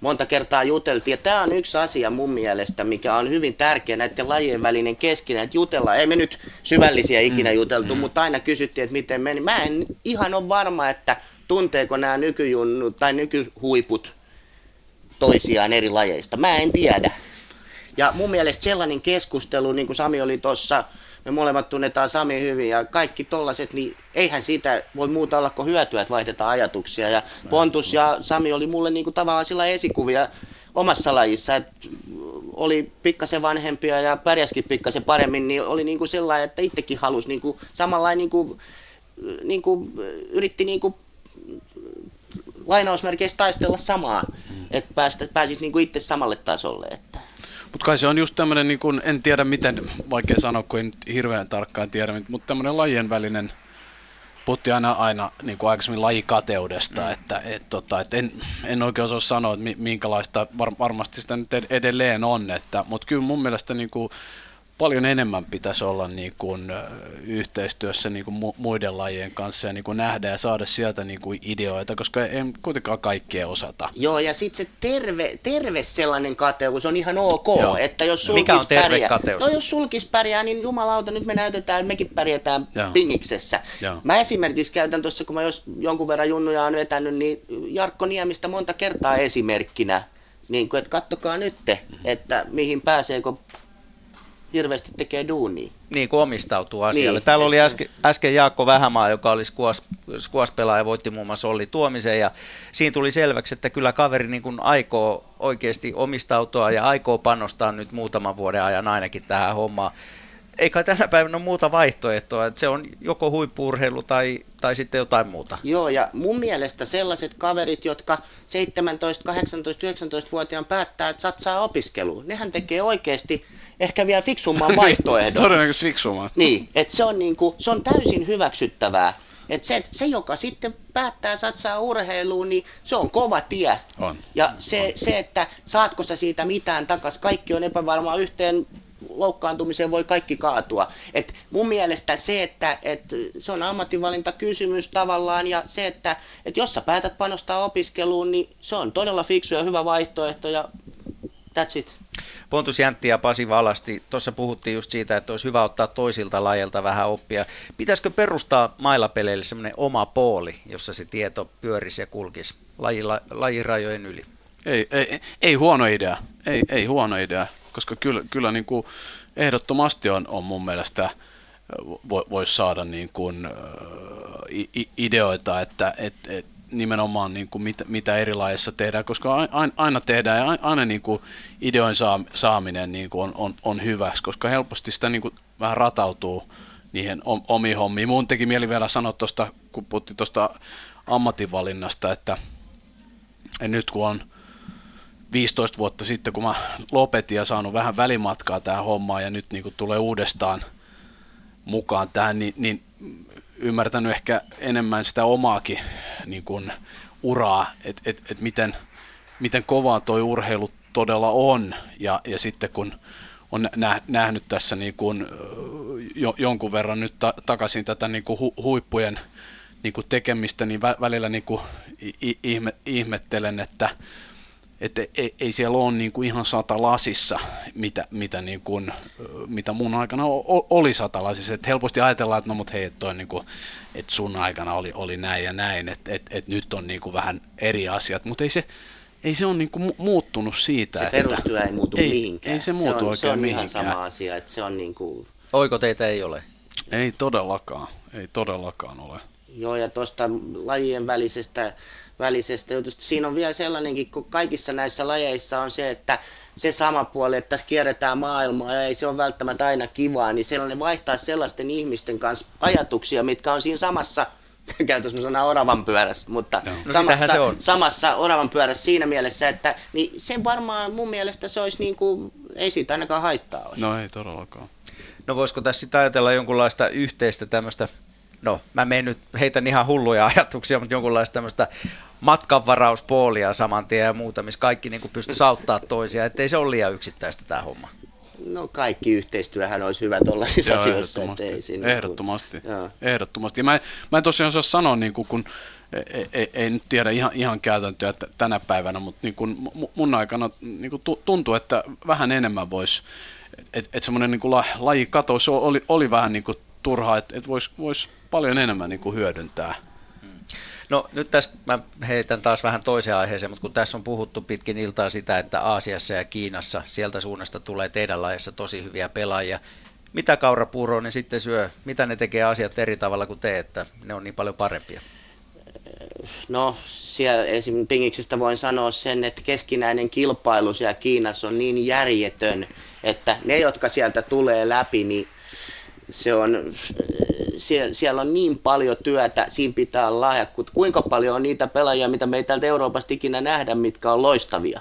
monta kertaa juteltiin. Ja tämä on yksi asia mun mielestä, mikä on hyvin tärkeä näiden lajien välinen keskinä, että jutellaan. Ei me nyt syvällisiä ikinä mm, juteltu, mm. mutta aina kysyttiin, että miten meni. Mä en ihan ole varma, että tunteeko nämä nykyjunnut tai nykyhuiput toisiaan eri lajeista. Mä en tiedä. Ja mun mielestä sellainen keskustelu, niin kuin Sami oli tuossa me molemmat tunnetaan Sami hyvin ja kaikki tollaset, niin eihän siitä voi muuta olla kuin hyötyä, että vaihdetaan ajatuksia. Ja Pontus ja Sami oli mulle niin kuin tavallaan sillä esikuvia omassa lajissa, että oli pikkasen vanhempia ja pärjäskin pikkasen paremmin, niin oli niin kuin sellainen, että itsekin halusi niin kuin, samanlainen niin kuin, niin kuin, yritti niin kuin, lainausmerkeissä taistella samaa, mm. että päästä, pääsisi niin kuin itse samalle tasolle. Että. Mutta kai se on just tämmöinen, niin kun, en tiedä miten, vaikea sanoa, kun en hirveän tarkkaan tiedä, mutta tämmöinen lajien välinen, puhuttiin aina, aina niin kuin aikaisemmin lajikateudesta, mm. että et, tota, et en, en oikein osaa sanoa, että minkälaista var, varmasti sitä nyt edelleen on, että, mutta kyllä mun mielestä niin kuin, paljon enemmän pitäisi olla niin kuin, yhteistyössä niin kuin muiden lajien kanssa ja niin kuin nähdä ja saada sieltä niin kuin ideoita, koska ei kuitenkaan kaikkea osata. Joo, ja sitten se terve, terve sellainen kateus on ihan ok, Joo. että jos sulkis Mikä on terve pärjää, kateus? No jos sulkis pärjää, niin jumalauta, nyt me näytetään, että mekin pärjätään Joo. pingiksessä. Joo. Mä esimerkiksi käytän tuossa, kun mä jos jonkun verran junnuja on vetänyt, niin Jarkko Niemistä monta kertaa esimerkkinä, niin kuin, että kattokaa nyt, että mihin pääsee, kun hirveästi tekee duunia. Niin kuin omistautuu asialle. Niin, Täällä oli äsken, äsken Jaakko Vähämaa, joka oli squash-pelaaja, voitti muun muassa Olli Tuomisen, ja siinä tuli selväksi, että kyllä kaveri niin kuin aikoo oikeasti omistautua ja aikoo panostaa nyt muutaman vuoden ajan ainakin tähän hommaan. eikä tänä päivänä ole muuta vaihtoehtoa, että se on joko huippuurheilu tai, tai sitten jotain muuta. Joo, ja mun mielestä sellaiset kaverit, jotka 17, 18, 19-vuotiaan päättää, että satsaa opiskeluun, nehän tekee oikeasti ehkä vielä fiksumman vaihtoehdon. Todennäköisesti fiksumman. Niin, että se on, niinku, se on täysin hyväksyttävää. Et se, se, joka sitten päättää satsaa urheiluun, niin se on kova tie. On. Ja se, on. se, että saatko sä siitä mitään takas, kaikki on epävarmaa yhteen loukkaantumiseen voi kaikki kaatua. Et mun mielestä se, että et se on ammattivalintakysymys tavallaan ja se, että et jos sä päätät panostaa opiskeluun, niin se on todella fiksu ja hyvä vaihtoehto ja that's it. Pontus Jäntti ja Pasi Valasti, tuossa puhuttiin just siitä, että olisi hyvä ottaa toisilta lajeilta vähän oppia. Pitäisikö perustaa mailapeleille semmoinen oma pooli, jossa se tieto pyörisi ja kulkisi lajila, lajirajojen yli? Ei, ei, ei huono idea, ei, ei huono idea, koska kyllä, kyllä niin kuin ehdottomasti on, on mun mielestä voisi saada niin kuin, ideoita, että et, et, nimenomaan niin kuin mitä, mitä eri lajeissa tehdään, koska aina tehdään ja aina niin kuin ideoin saaminen niin kuin on, on, on hyväksi, koska helposti sitä niin kuin vähän ratautuu niihin omiin hommiin. Mun teki mieli vielä sanoa tuosta, kun puhuttiin tuosta ammatinvalinnasta, että nyt kun on 15 vuotta sitten, kun mä lopetin ja saanut vähän välimatkaa tähän hommaan ja nyt niin kuin tulee uudestaan mukaan tähän, niin, niin ymmärtänyt ehkä enemmän sitä omaakin niin kuin, uraa, että et, et miten, miten kovaa toi urheilu todella on. Ja, ja sitten kun on nähnyt tässä niin kuin, jo, jonkun verran nyt ta, takaisin tätä niin kuin hu, huippujen niin kuin tekemistä, niin vä, välillä niin kuin ihme, ihmettelen, että että ei, ei siellä ole niin kuin ihan sata lasissa, mitä, mitä, niin kuin, mitä mun aikana oli sata lasissa. Et helposti ajatellaan, että no mut hei, toi niin kuin, että sun aikana oli, oli näin ja näin, että et, et nyt on niin kuin vähän eri asiat, mutta ei se, ei se ole niin kuin muuttunut siitä. Se että perustyö ei muutu ei, mihinkään. Ei se muutu se on, oikein se on mihinkään. ihan sama asia, että se on niin kuin... Oiko teitä ei ole? Ei todellakaan, ei todellakaan ole. Joo, ja tuosta lajien välisestä välisestä jutusta. Siinä on vielä sellainenkin, kun kaikissa näissä lajeissa on se, että se sama puoli, että tässä kierretään maailmaa ja ei se ole välttämättä aina kivaa, niin sellainen vaihtaa sellaisten ihmisten kanssa ajatuksia, mitkä on siinä samassa käytössä sanaa oravan pyörässä, mutta no, samassa, se on. samassa oravan pyörässä siinä mielessä, että niin sen varmaan mun mielestä se olisi niin kuin, ei siitä ainakaan haittaa olisi. No ei todellakaan. No voisiko tässä sitten ajatella jonkunlaista yhteistä tämmöistä, no mä menen nyt, heitän ihan hulluja ajatuksia, mutta jonkunlaista tämmöistä matkanvarauspoolia saman tien ja muuta, missä kaikki niin pystyisi auttaa toisia, ettei se ole liian yksittäistä tämä homma. No kaikki yhteistyöhän olisi hyvä tuollaisissa Joo, asioissa. ehdottomasti. Ettei siinä Ehdottomasti. Joo. ehdottomasti. Ja mä, mä en tosiaan osaa sanoa, niin kuin, kun ei, ei, ei nyt tiedä ihan, ihan käytäntöä t- tänä päivänä, mutta niin kuin mun aikana niin kuin tuntuu, että vähän enemmän voisi, että et semmoinen niin la, lajikatos oli, oli vähän niin kuin turhaa, että et voisi vois paljon enemmän niin kuin hyödyntää. No nyt tässä mä heitän taas vähän toiseen aiheeseen, mutta kun tässä on puhuttu pitkin iltaa sitä, että Aasiassa ja Kiinassa sieltä suunnasta tulee teidän lajissa tosi hyviä pelaajia. Mitä kaurapuuroa ne sitten syö? Mitä ne tekee asiat eri tavalla kuin te, että ne on niin paljon parempia? No, siellä esim. Pingiksestä voin sanoa sen, että keskinäinen kilpailu siellä Kiinassa on niin järjetön, että ne, jotka sieltä tulee läpi, niin se on, siellä, siellä on niin paljon työtä, siinä pitää olla lahjakkuutta. Kuinka paljon on niitä pelaajia, mitä me ei täältä Euroopasta ikinä nähdä, mitkä on loistavia.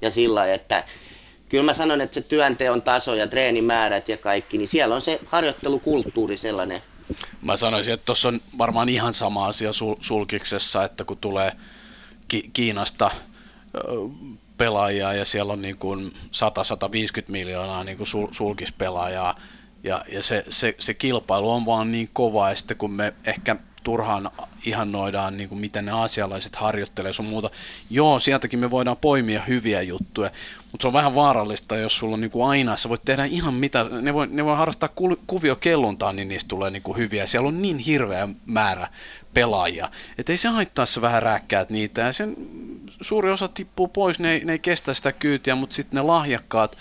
Ja sillä että kyllä mä sanon, että se työnteon taso ja treenimäärät ja kaikki, niin siellä on se harjoittelukulttuuri sellainen. Mä sanoisin, että tuossa on varmaan ihan sama asia sul- sulkiksessa, että kun tulee Ki- Kiinasta pelaajia ja siellä on niin kuin 100-150 miljoonaa niin kuin sul- sulkispelaajaa, ja, ja se, se, se kilpailu on vaan niin kova, ja sitten kun me ehkä turhaan ihannoidaan, niin kuin miten ne asialaiset harjoittelee sun muuta. Joo, sieltäkin me voidaan poimia hyviä juttuja, mutta se on vähän vaarallista, jos sulla on niin kuin aina, sä voit tehdä ihan mitä, ne voi, ne voi harrastaa ku, kuviokelluntaan, niin niistä tulee niin kuin hyviä. Siellä on niin hirveä määrä pelaajia, että ei se haittaa se vähän rääkkäät niitä, ja sen suuri osa tippuu pois, ne ei, ne ei kestä sitä kyytiä, mutta sitten ne lahjakkaat,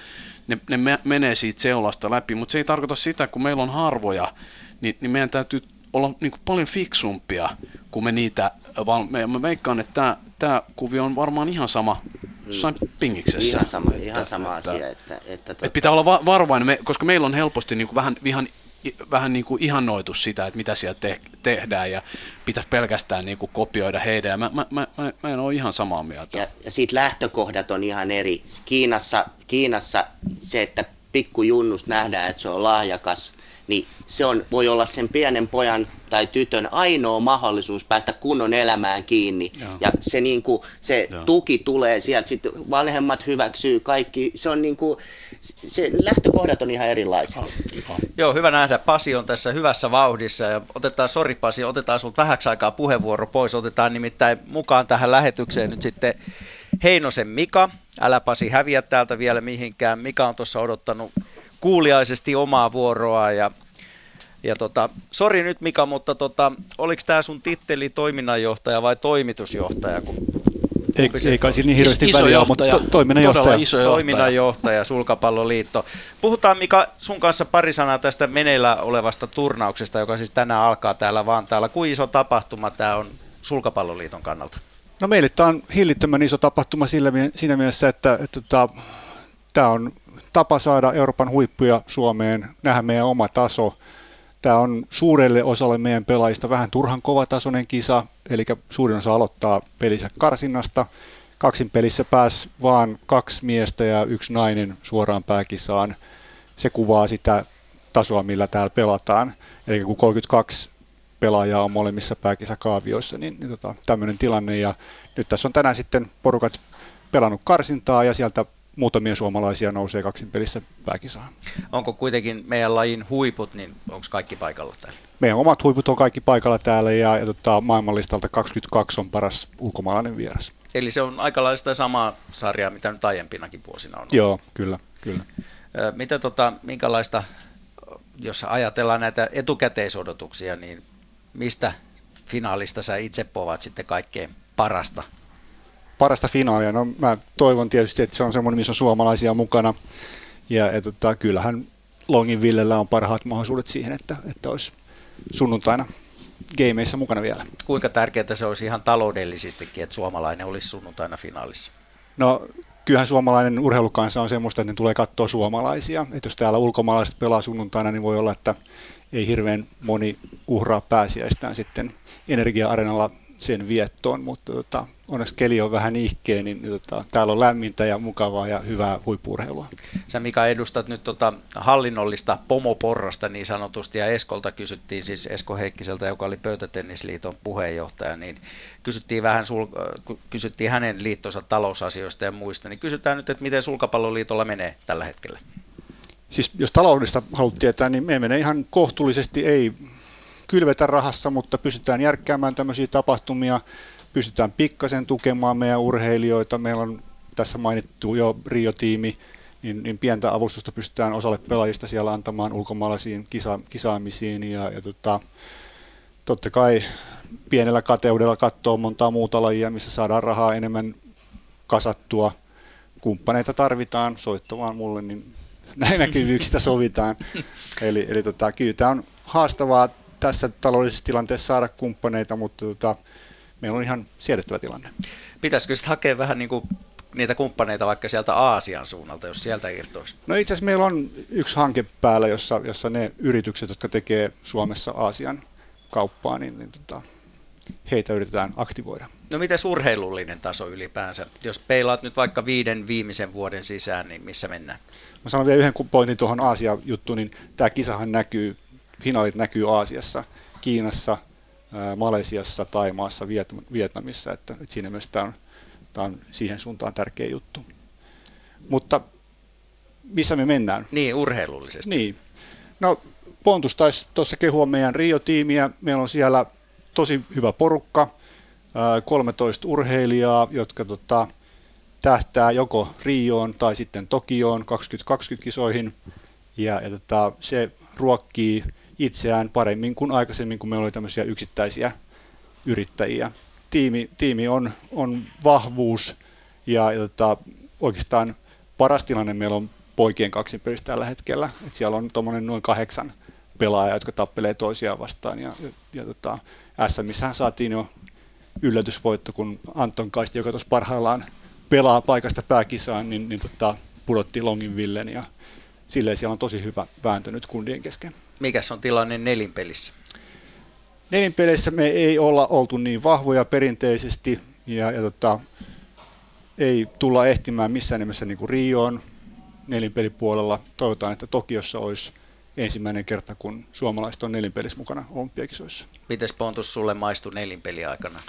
ne, ne me, menee siitä seulasta läpi, mutta se ei tarkoita sitä, kun meillä on harvoja, niin, niin meidän täytyy olla niin kuin paljon fiksumpia, kun me niitä, vaan me, mä veikkaan, että tämä, tämä kuvio on varmaan ihan sama jossain mm. pingiksessä. Ihan sama, että, ihan sama että, asia. Että, että, että, että pitää olla va- varovainen, me, koska meillä on helposti niin kuin vähän, ihan vähän niin kuin ihannoitu sitä, että mitä siellä te- tehdään ja pitäisi pelkästään niin kuin kopioida heidän. Mä, mä, mä, mä en ole ihan samaa mieltä. Ja, ja siitä lähtökohdat on ihan eri. Kiinassa, Kiinassa se, että pikkujunnus nähdään, että se on lahjakas, niin se on, voi olla sen pienen pojan tai tytön ainoa mahdollisuus päästä kunnon elämään kiinni. Joo. Ja se, niin kuin, se tuki tulee sieltä, sitten vanhemmat hyväksyy kaikki. Se on niin kuin, se lähtökohdat on ihan erilaiset. Joo, hyvä nähdä. Pasi on tässä hyvässä vauhdissa ja otetaan, sori Pasi, otetaan sinulta vähäksi aikaa puheenvuoro pois. Otetaan nimittäin mukaan tähän lähetykseen nyt sitten Heinosen Mika. Älä Pasi häviä täältä vielä mihinkään. Mika on tuossa odottanut kuuliaisesti omaa vuoroa ja ja tota, sori nyt Mika, mutta tota, oliko tämä sun titteli toiminnanjohtaja vai toimitusjohtaja? Kun ei, ei kai siinä niin hirveästi Is, väliä mutta to, toiminnanjohtaja. Iso johtaja. Toiminnanjohtaja, Sulkapalloliitto. Puhutaan Mika sun kanssa pari sanaa tästä meneillä olevasta turnauksesta, joka siis tänään alkaa täällä Vantaalla. Kuinka iso tapahtuma tämä on Sulkapalloliiton kannalta? No meille tämä on hillittömän iso tapahtuma sillä, siinä mielessä, että, että, että tota, tämä on tapa saada Euroopan huippuja Suomeen, nähdä meidän oma taso. Tämä on suurelle osalle meidän pelaajista vähän turhan kovatasoinen kisa, eli suurin osa aloittaa pelissä karsinnasta. Kaksin pelissä pääsi vaan kaksi miestä ja yksi nainen suoraan pääkisaan. Se kuvaa sitä tasoa, millä täällä pelataan. Eli kun 32 pelaajaa on molemmissa pääkisakaavioissa, niin, niin tota, tämmöinen tilanne. Ja nyt tässä on tänään sitten porukat pelannut karsintaa ja sieltä muutamia suomalaisia nousee kaksin pelissä pääkisaan. Onko kuitenkin meidän lajin huiput, niin onko kaikki paikalla täällä? Meidän omat huiput on kaikki paikalla täällä ja, ja tota, maailmanlistalta 22 on paras ulkomaalainen vieras. Eli se on aika lailla sitä samaa sarjaa, mitä nyt aiempinakin vuosina on ollut. Joo, kyllä. kyllä. Mitä tota, minkälaista, jos ajatellaan näitä etukäteisodotuksia, niin mistä finaalista sä itse povaat sitten kaikkein parasta parasta finaalia. No mä toivon tietysti, että se on semmoinen, missä on suomalaisia mukana. Ja, ja tota, kyllähän Longin Villellä on parhaat mahdollisuudet siihen, että, että olisi sunnuntaina gameissa mukana vielä. Kuinka tärkeää se olisi ihan taloudellisestikin, että suomalainen olisi sunnuntaina finaalissa? No kyllähän suomalainen urheilukansa on semmoista, että ne tulee katsoa suomalaisia. Että jos täällä ulkomaalaiset pelaa sunnuntaina, niin voi olla, että ei hirveän moni uhraa pääsiäistään sitten Energia-areenalla sen viettoon, mutta tota, onneksi keli on vähän ihkeä, niin, niin tota, täällä on lämmintä ja mukavaa ja hyvää huippurheilua. Sä Mika edustat nyt tota hallinnollista pomoporrasta niin sanotusti ja Eskolta kysyttiin, siis Esko Heikkiseltä, joka oli Pöytätennisliiton puheenjohtaja, niin kysyttiin vähän sul, kysyttiin hänen liittonsa talousasioista ja muista, niin kysytään nyt, että miten sulkapalloliitolla menee tällä hetkellä? Siis jos taloudesta haluat tietää, niin me menee ihan kohtuullisesti, ei kylvetä rahassa, mutta pystytään järkkäämään tämmöisiä tapahtumia, pystytään pikkasen tukemaan meidän urheilijoita. Meillä on tässä mainittu jo Rio-tiimi, niin, niin pientä avustusta pystytään osalle pelaajista siellä antamaan ulkomaalaisiin kisa, kisaamisiin. Ja, ja tota, totta kai pienellä kateudella katsoo montaa muuta lajia, missä saadaan rahaa enemmän kasattua. Kumppaneita tarvitaan, soittamaan mulle, niin näin näkyvyyksistä sovitaan. Eli, eli tota, kyllä tämä on haastavaa tässä taloudellisessa tilanteessa saada kumppaneita, mutta tota, meillä on ihan siedettävä tilanne. Pitäisikö sitten hakea vähän niin kuin niitä kumppaneita vaikka sieltä Aasian suunnalta, jos sieltä irtoisi? No itse asiassa meillä on yksi hanke päällä, jossa, jossa ne yritykset, jotka tekee Suomessa Aasian kauppaa, niin, niin tota, heitä yritetään aktivoida. No miten urheilullinen taso ylipäänsä? Jos peilaat nyt vaikka viiden viimeisen vuoden sisään, niin missä mennään? Mä sanon vielä yhden pointin tuohon Aasia-juttuun, niin tämä kisahan näkyy, finaalit näkyy Aasiassa, Kiinassa, Malesiassa, Taimaassa, Vietnamissa, että, että siinä mielessä tämä on, tämä on siihen suuntaan tärkeä juttu. Mutta missä me mennään? Niin, urheilullisesti. Niin. No, Pontus taisi tuossa kehua meidän Rio-tiimiä. Meillä on siellä tosi hyvä porukka, 13 urheilijaa, jotka tota, tähtää joko Rioon tai sitten Tokioon 2020 kisoihin. Ja, ja tota, se ruokkii itseään paremmin kuin aikaisemmin, kun meillä oli tämmöisiä yksittäisiä yrittäjiä. Tiimi, tiimi on, on vahvuus ja, ja tota, oikeastaan paras tilanne meillä on poikien kaksinpelissä tällä hetkellä. Et siellä on tuommoinen noin kahdeksan pelaajaa, jotka tappelee toisiaan vastaan. Ja, ja, ja tota, SMissähän saatiin jo yllätysvoitto, kun Anton Kaisti, joka tuossa parhaillaan pelaa paikasta pääkisaan, niin, niin tota, pudottiin Longin ja silleen siellä on tosi hyvä vääntö nyt kundien kesken. Mikäs on tilanne nelinpelissä? Nelinpelissä me ei olla oltu niin vahvoja perinteisesti ja, ja tota, ei tulla ehtimään missään nimessä niin kuin Rioon nelinpelipuolella. Toivotaan, että Tokiossa olisi ensimmäinen kerta, kun suomalaiset on nelinpelissä mukana olympiakisoissa. Mites Pontus sulle maistui nelinpeli aikana?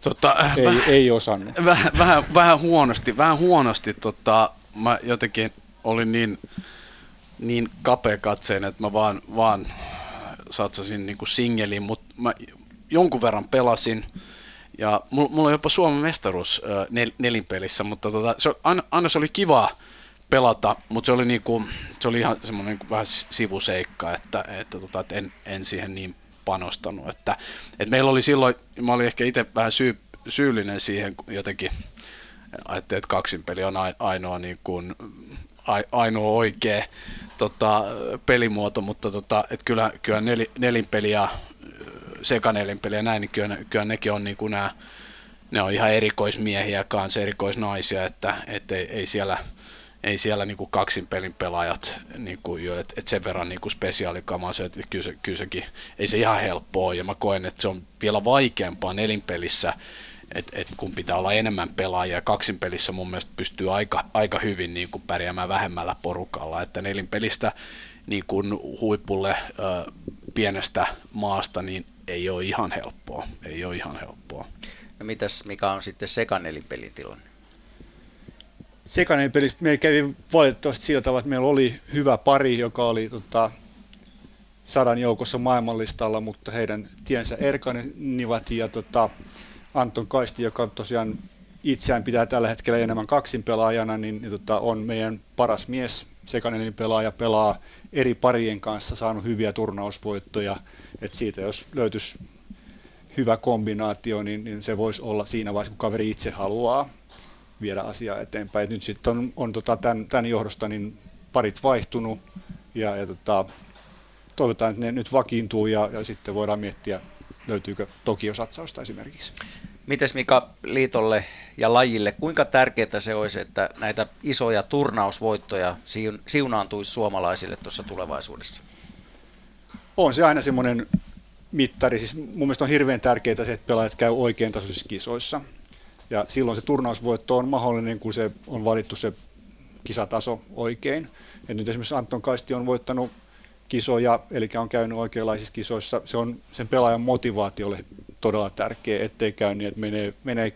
Tota, ei, väh, ei osannut. Vähän, vähän, vähän huonosti, vähän huonosti tota, mä jotenkin olin niin, niin kapea katseen, että mä vaan, vaan satsasin niin kuin singeliin, mutta mä jonkun verran pelasin. Ja mulla, on jopa Suomen mestaruus nel, nelinpelissä, mutta tota, se, aina, aina se oli kiva pelata, mutta se oli, niinku, se oli ihan semmoinen niinku vähän sivuseikka, että, että, tota, että en, en siihen niin panostanut. Että, että meillä oli silloin, mä olin ehkä itse vähän syy, syyllinen siihen jotenkin, ajattelin, että kaksinpeli on ainoa, niin kuin, ainoa oikea tota, pelimuoto, mutta tota, että kyllä, kyllä nel, nelinpeli ja sekanelinpeli ja näin, niin kyllä, kyllä nekin on niin kuin nämä, ne on ihan erikoismiehiä kanssa, erikoisnaisia, että, että ei, ei siellä, ei siellä niin kuin kaksin pelin pelaajat, niin kuin, että, että sen verran niin kuin spesiaalikamaa se, että kyllä, se, kyllä sekin, ei se ihan helppoa, ja mä koen, että se on vielä vaikeampaa nelinpelissä, että et kun pitää olla enemmän pelaajia, kaksin pelissä mun mielestä pystyy aika, aika hyvin niin kuin pärjäämään vähemmällä porukalla, että nelinpelistä niin kuin huipulle ö, pienestä maasta, niin ei ole ihan helppoa. Ei ole ihan helppoa. No mitäs, mikä on sitten sekanelipelin tilanne? Sekanelipeli, meillä kävi valitettavasti sillä tavalla, että meillä oli hyvä pari, joka oli tota, sadan joukossa maailmanlistalla, mutta heidän tiensä erkanivat ja tota, Anton Kaisti, joka tosiaan itseään pitää tällä hetkellä enemmän kaksin pelaajana, niin, niin tota, on meidän paras mies, sekainen pelaaja, pelaa eri parien kanssa, saanut hyviä turnausvoittoja, että siitä jos löytyisi hyvä kombinaatio, niin, niin se voisi olla siinä vaiheessa, kun kaveri itse haluaa viedä asiaa eteenpäin. Et nyt sitten on, on tota, tämän, tämän johdosta niin parit vaihtunut ja, ja tota, toivotaan, että ne nyt vakiintuu ja, ja sitten voidaan miettiä löytyykö Tokio-satsausta esimerkiksi. Mites Mika liitolle ja lajille, kuinka tärkeää se olisi, että näitä isoja turnausvoittoja siunaantuisi suomalaisille tuossa tulevaisuudessa? On se aina semmoinen mittari. Siis mun mielestä on hirveän tärkeää se, että pelaajat käy oikein tasoisissa kisoissa. Ja silloin se turnausvoitto on mahdollinen, kun se on valittu se kisataso oikein. Et nyt esimerkiksi Anton Kaisti on voittanut kisoja, eli on käynyt oikeanlaisissa kisoissa. Se on sen pelaajan motivaatiolle todella tärkeä, ettei käy niin, että menee, menee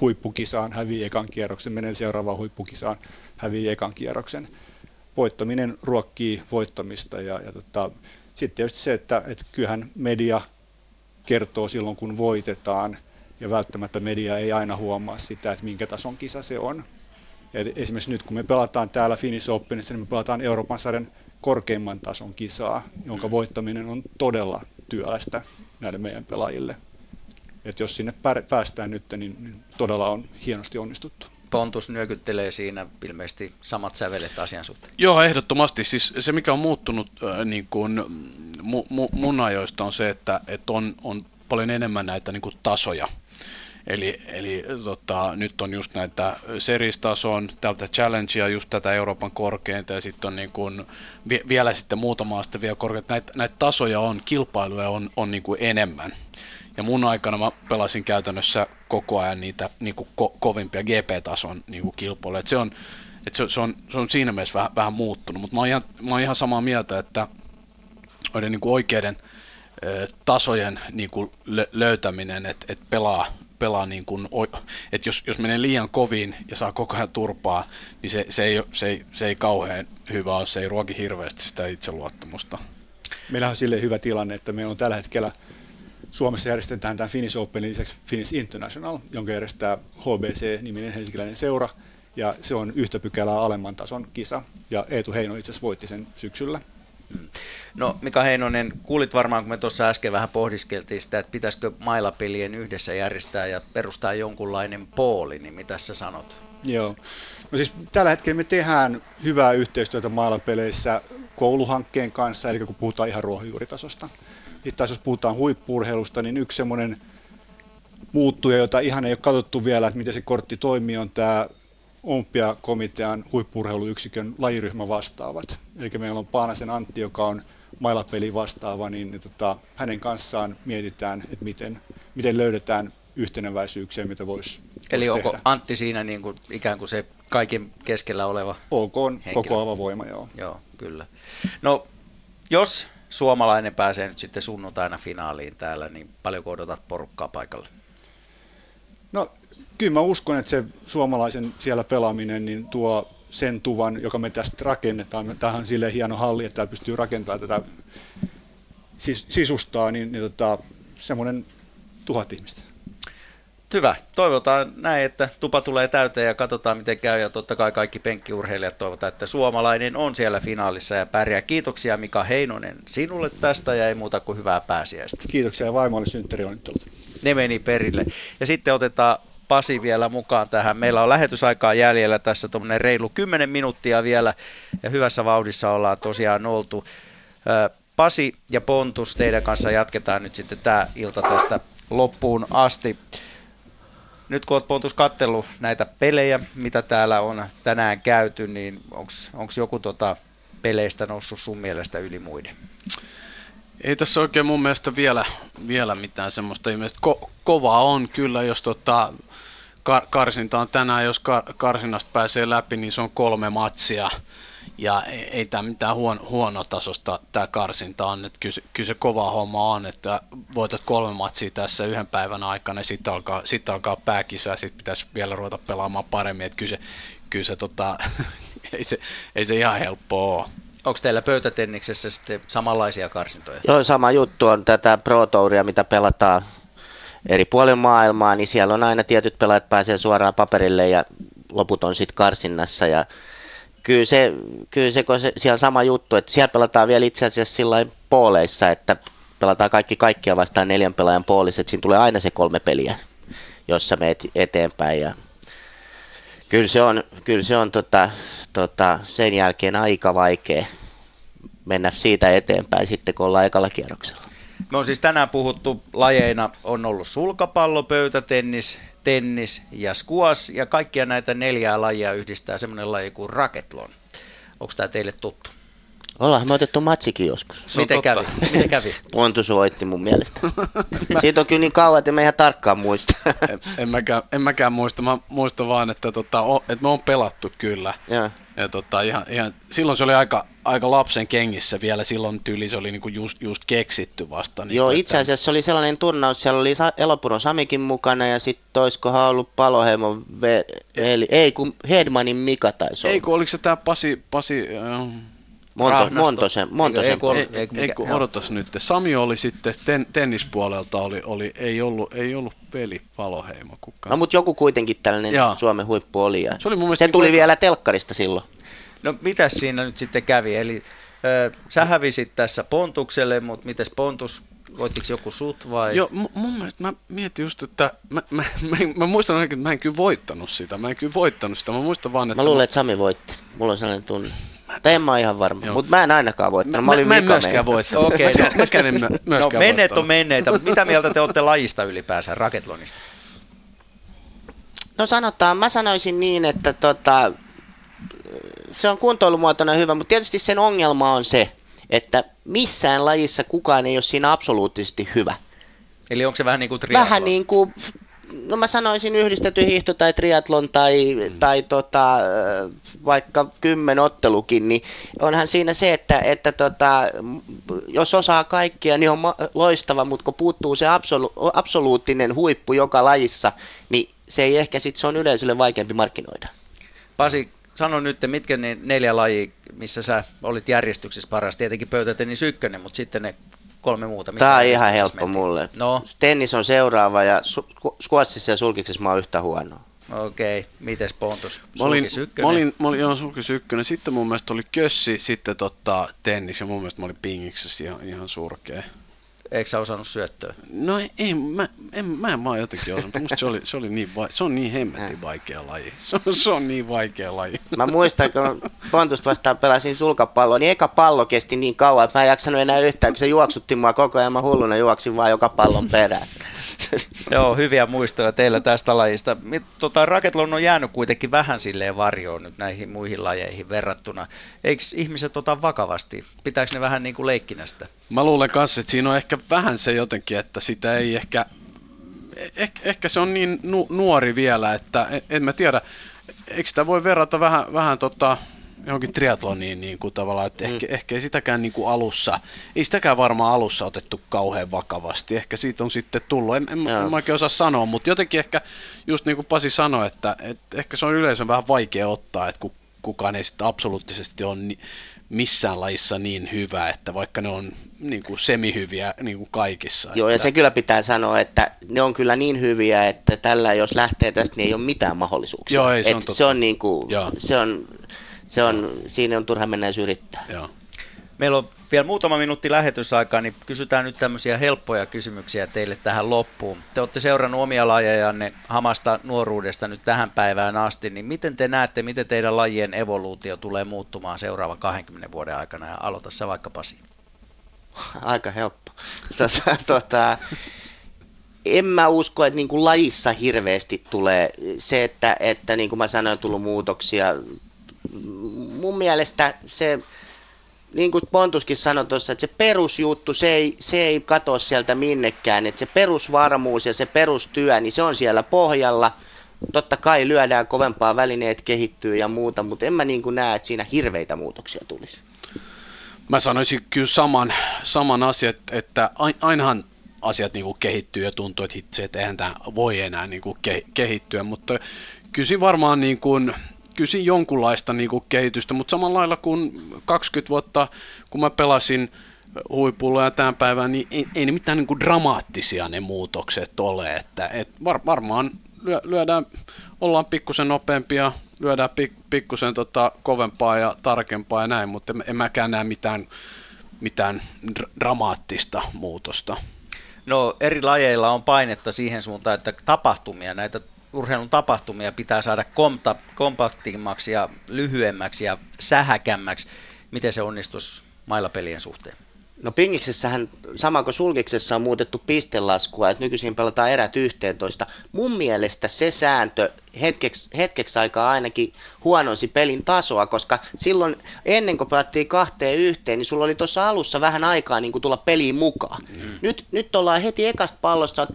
huippukisaan, hävii ekan kierroksen, menee seuraavaan huippukisaan, hävii ekan kierroksen. Voittaminen ruokkii voittamista ja, ja tota, sitten tietysti se, että, että kyllähän media kertoo silloin, kun voitetaan, ja välttämättä media ei aina huomaa sitä, että minkä tason kisa se on. Ja esimerkiksi nyt kun me pelataan täällä Finnish Openissa, niin me pelataan Euroopan sarjan korkeimman tason kisaa, jonka voittaminen on todella työlästä näille meidän pelaajille. Et jos sinne päästään nyt, niin, niin todella on hienosti onnistuttu. Pontus nyökyttelee siinä ilmeisesti samat sävelet asian suhteen. Joo, ehdottomasti. Siis se, mikä on muuttunut äh, niin kuin, mu, mu, mun ajoista on se, että, että on, on paljon enemmän näitä niin kuin tasoja. Eli, eli tota, nyt on just näitä seristason, tältä challengea, just tätä Euroopan korkeinta ja sitten on niin kuin, vielä sitten muutama aste vielä korkeat. Näitä, näitä tasoja on, kilpailuja on, on niin kuin enemmän. Ja mun aikana mä pelasin käytännössä koko ajan niitä niin kuin ko- kovimpia GP-tason niin kuin kilpailuja. Et se, on, et se, se, on, se on siinä mielessä vähän, vähän muuttunut, mutta mä, oon ihan, mä oon ihan samaa mieltä, että niin kuin oikeiden tasojen niin kuin löytäminen, että et pelaa pelaa niin kuin, että jos, jos menee liian koviin ja saa koko ajan turpaa, niin se, se, ei, se, ei, se ei kauhean hyvä ole, se ei ruoki hirveästi sitä itseluottamusta. Meillä on sille hyvä tilanne, että meillä on tällä hetkellä Suomessa järjestetään tämän Finnish Openin lisäksi Finnish International, jonka järjestää HBC-niminen helsinkiläinen seura, ja se on yhtä pykälää alemman tason kisa, ja Eetu Heino itse asiassa voitti sen syksyllä. Mm. No Mika Heinonen, kuulit varmaan, kun me tuossa äsken vähän pohdiskeltiin sitä, että pitäisikö mailapelien yhdessä järjestää ja perustaa jonkunlainen pooli, niin mitä sä sanot? Joo. No siis tällä hetkellä me tehdään hyvää yhteistyötä mailapeleissä kouluhankkeen kanssa, eli kun puhutaan ihan ruohonjuuritasosta. Sitten taas jos puhutaan huippurheilusta, niin yksi semmoinen muuttuja, joita ihan ei ole katsottu vielä, että miten se kortti toimii, on tämä olympiakomitean huippurheiluyksikön lajiryhmä vastaavat. Eli meillä on Paanasen Antti, joka on mailapeli vastaava, niin, niin tota, hänen kanssaan mietitään, että miten, miten löydetään yhteneväisyyksiä, mitä voisi Eli vois onko tehdä. Antti siinä niin kuin, ikään kuin se kaiken keskellä oleva OK on henkilö? kokoava voima, joo. Joo, kyllä. No, jos suomalainen pääsee nyt sitten sunnuntaina finaaliin täällä, niin paljonko odotat porukkaa paikalle? No kyllä mä uskon, että se suomalaisen siellä pelaaminen niin tuo sen tuvan, joka me tästä rakennetaan. Tämähän on silleen hieno halli, että täällä pystyy rakentamaan tätä sis- sisustaa, niin, niin tota, semmoinen tuhat ihmistä. Hyvä. Toivotaan näin, että tupa tulee täyteen ja katsotaan miten käy. Ja totta kai kaikki penkkiurheilijat toivotaan, että suomalainen on siellä finaalissa ja pärjää. Kiitoksia Mika Heinonen sinulle tästä ja ei muuta kuin hyvää pääsiäistä. Kiitoksia ja vaimoille synttärionnittelut. Ne meni perille. Ja sitten otetaan Pasi vielä mukaan tähän. Meillä on lähetysaikaa jäljellä tässä tuommoinen reilu 10 minuuttia vielä ja hyvässä vauhdissa ollaan tosiaan oltu. Pasi ja Pontus, teidän kanssa jatketaan nyt sitten tämä ilta tästä loppuun asti. Nyt kun olet Pontus kattellut näitä pelejä, mitä täällä on tänään käyty, niin onko joku tota peleistä noussut sun mielestä yli muiden? Ei tässä oikein mun mielestä vielä, vielä mitään semmoista. Ko- kovaa on kyllä, jos tota, kar- karsinta on tänään, jos kar- karsinnasta pääsee läpi, niin se on kolme matsia. Ja ei, ei tämä mitään huon, huonotasosta tämä karsinta on, että kyllä, se- kyllä se kova homma on, että voitat kolme matsia tässä yhden päivän aikana, ja sitten alkaa, sit alkaa pääkisä, ja sitten pitäisi vielä ruveta pelaamaan paremmin, että kyllä se, kyllä se, tota, ei, se, ei se ihan helppoa ole. Onko teillä pöytätenniksessä sitten samanlaisia karsintoja? Joo, sama juttu on tätä Pro Touria, mitä pelataan eri puolilla maailmaa, niin siellä on aina tietyt pelaajat pääsee suoraan paperille ja loput on sitten karsinnassa. Ja kyllä se, kyllä se, kun se, siellä sama juttu, että siellä pelataan vielä itse asiassa sillä pooleissa, että pelataan kaikki kaikkia vastaan neljän pelaajan poolissa, että siinä tulee aina se kolme peliä, jossa meet eteenpäin. Ja kyllä se on, kyllä se on tota, tota, sen jälkeen aika vaikea mennä siitä eteenpäin sitten, kun ollaan ekalla kierroksella. Me on siis tänään puhuttu lajeina, on ollut sulkapallo, pöytätennis, tennis ja squash, ja kaikkia näitä neljää lajia yhdistää semmoinen laji kuin racketlon. Onko tämä teille tuttu? Ollaan me otettu matsikin joskus. Se on Miten totta. kävi? Miten kävi? Pontus voitti mun mielestä. Siitä on kyllä niin kauan, että me ihan tarkkaan muista. en, en, mäkään, en mäkään muista, mä muistan vaan, että, tota, o, että me on pelattu kyllä. Joo. Ja tota, ihan, ihan, silloin se oli aika, aika lapsen kengissä vielä, silloin tyyli se oli niinku just, just keksitty vasta. Niin Joo, itse asiassa se oli sellainen turnaus, siellä oli Sa- Elopuron Samikin mukana ja sitten olisikohan ollut Paloheimon ve- veli, ei kun Hedmanin Mika taisi Ei olla. kun oliko se tää Pasi, Pasi äh, Monto, Rahnasto. Montosen, Montosen Eikö- eikö ei, ollut- eikö ei mikä- kun odotas nyt. Sami oli sitten ten, tennispuolelta, oli, oli, ei, ollut, ei ollut peli Paloheimo kukaan. No mutta joku kuitenkin tällainen Joo. Suomen huippu oli. Ja se oli mun se tuli vielä telkkarista silloin. No mitäs siinä nyt sitten kävi? Eli ö, sä hävisit tässä Pontukselle, mutta mites Pontus, voittiko joku sut vai? Joo, m- mun mielestä mä mietin just, että mä, mä, mä, mä muistan ainakin, että mä en kyllä voittanut sitä. Mä en kyllä voittanut sitä. Mä muistan vaan, että... Mä luulen, että Sami voitti. Mulla on sellainen tunne. Tai en mä ole ihan varma, mutta mä en ainakaan voittanut. Mä, olin mä en myöskään voittanut. Okei, Mä- no- mäkään en mä- No myöskään menneet on menneitä, mutta mitä mieltä te olette lajista ylipäänsä, raketlonista? No sanotaan, mä sanoisin niin, että tota, se on kuntoilumuotona hyvä, mutta tietysti sen ongelma on se, että missään lajissa kukaan ei ole siinä absoluuttisesti hyvä. Eli onko se vähän niin kuin triathlon? Vähän niin kuin, no mä sanoisin yhdistetty hiihto tai triatlon tai, mm. tai tota, vaikka kymmenottelukin, niin onhan siinä se, että, että tota, jos osaa kaikkia, niin on loistava, mutta kun puuttuu se absolu- absoluuttinen huippu joka lajissa, niin se ei ehkä sitten se on yleisölle vaikeampi markkinoida. Pasi, sano nyt, mitkä ne neljä lajia, missä sä olit järjestyksessä paras? Tietenkin pöytätennis ykkönen, mutta sitten ne kolme muuta. missä Tämä on ihan helppo mentiin? mulle. No, Tennis on seuraava ja su- squashissa ja sulkiksessa mä oon yhtä huono. okei. Okay. Mites Pontus? Mä olin, mä olin, mä olin joo, sulkis ykkönen. Sitten mun mielestä oli kössi, sitten tota, tennis ja mun mielestä mä olin pingiksessä ihan, ihan surkea. Eikö sä osannut syöttöä? No ei, ei mä, en, mä en vaan jotenkin osannut. Musta se oli, se oli niin, se on niin hemmetin vaikea laji. Se on, se on niin vaikea laji. Mä muistan, kun Pontusta vastaan pelasin sulkapalloa, niin eka pallo kesti niin kauan, että mä en jaksanut enää yhtään, kun se juoksutti mua koko ajan. Mä hulluna juoksin vaan joka pallon perään. Joo, hyviä muistoja teillä tästä lajista. Tota, Raketlon on jäänyt kuitenkin vähän silleen varjoon nyt näihin muihin lajeihin verrattuna. Eikö ihmiset ota vakavasti? Pitääkö ne vähän niin kuin leikkinästä? Mä luulen kanssa, että siinä on ehkä vähän se jotenkin, että sitä ei ehkä... Eh, ehkä se on niin nu- nuori vielä, että en, en mä tiedä, eikö sitä voi verrata vähän, vähän tota, johonkin triatloniin niin kuin tavallaan, että mm. ehkä, ehkä ei sitäkään niin kuin alussa, ei sitäkään varmaan alussa otettu kauhean vakavasti, ehkä siitä on sitten tullut, en, en, en mä oikein osaa sanoa, mutta jotenkin ehkä just niin kuin Pasi sanoi, että, että ehkä se on yleisön vähän vaikea ottaa, että kukaan ei sitten absoluuttisesti ole ni, missään lajissa niin hyvä, että vaikka ne on niin kuin semihyviä niin kuin kaikissa. Joo, että... ja se kyllä pitää sanoa, että ne on kyllä niin hyviä, että tällä jos lähtee tästä, niin ei ole mitään mahdollisuuksia. Joo, ei, se, on se on niin kuin, se on se on, siinä on turha mennä yrittää. Joo. Meillä on vielä muutama minuutti lähetysaikaa, niin kysytään nyt tämmöisiä helppoja kysymyksiä teille tähän loppuun. Te olette seurannut omia lajejanne hamasta nuoruudesta nyt tähän päivään asti, niin miten te näette, miten teidän lajien evoluutio tulee muuttumaan seuraavan 20 vuoden aikana? Ja aloita se vaikka Pasi. Aika helppo. Tota, tota, en mä usko, että niin kuin lajissa hirveästi tulee se, että, että niin kuin mä sanoin, on tullut muutoksia mun mielestä se, niin kuin Pontuskin sanoi tuossa, että se perusjuttu, se ei, se ei katoa sieltä minnekään, että se perusvarmuus ja se perustyö, niin se on siellä pohjalla. Totta kai lyödään kovempaa välineet kehittyy ja muuta, mutta en mä niin kuin näe, että siinä hirveitä muutoksia tulisi. Mä sanoisin kyllä saman, saman asian, että ainahan asiat niin kuin kehittyy ja tuntuu, että hitse, että eihän tämä voi enää niin kuin kehittyä, mutta kyllä varmaan niin kuin, kyllä jonkunlaista niin kuin kehitystä, mutta samalla lailla kuin 20 vuotta, kun mä pelasin huipulla ja tämän päivän, niin ei, ei mitään niin kuin dramaattisia ne muutokset ole, että et var, varmaan lyö, lyödään, ollaan pikkusen nopeampia, lyödään pik, pikkusen tota, kovempaa ja tarkempaa ja näin, mutta en, en mäkään näe mitään, mitään dramaattista muutosta. No eri lajeilla on painetta siihen suuntaan, että tapahtumia, näitä urheilun tapahtumia pitää saada komta, kompaktimmaksi ja lyhyemmäksi ja sähäkämmäksi. Miten se onnistuisi mailapelien suhteen? No Pingiksessähän sama kuin Sulkiksessa on muutettu pistelaskua, että nykyisin pelataan erät 11. Mun mielestä se sääntö hetkeksi, hetkeksi aikaa ainakin huononsi pelin tasoa, koska silloin ennen kuin pelattiin kahteen yhteen, niin sulla oli tuossa alussa vähän aikaa niin kuin tulla peliin mukaan. Mm. Nyt, nyt ollaan heti ekasta pallosta 5-1,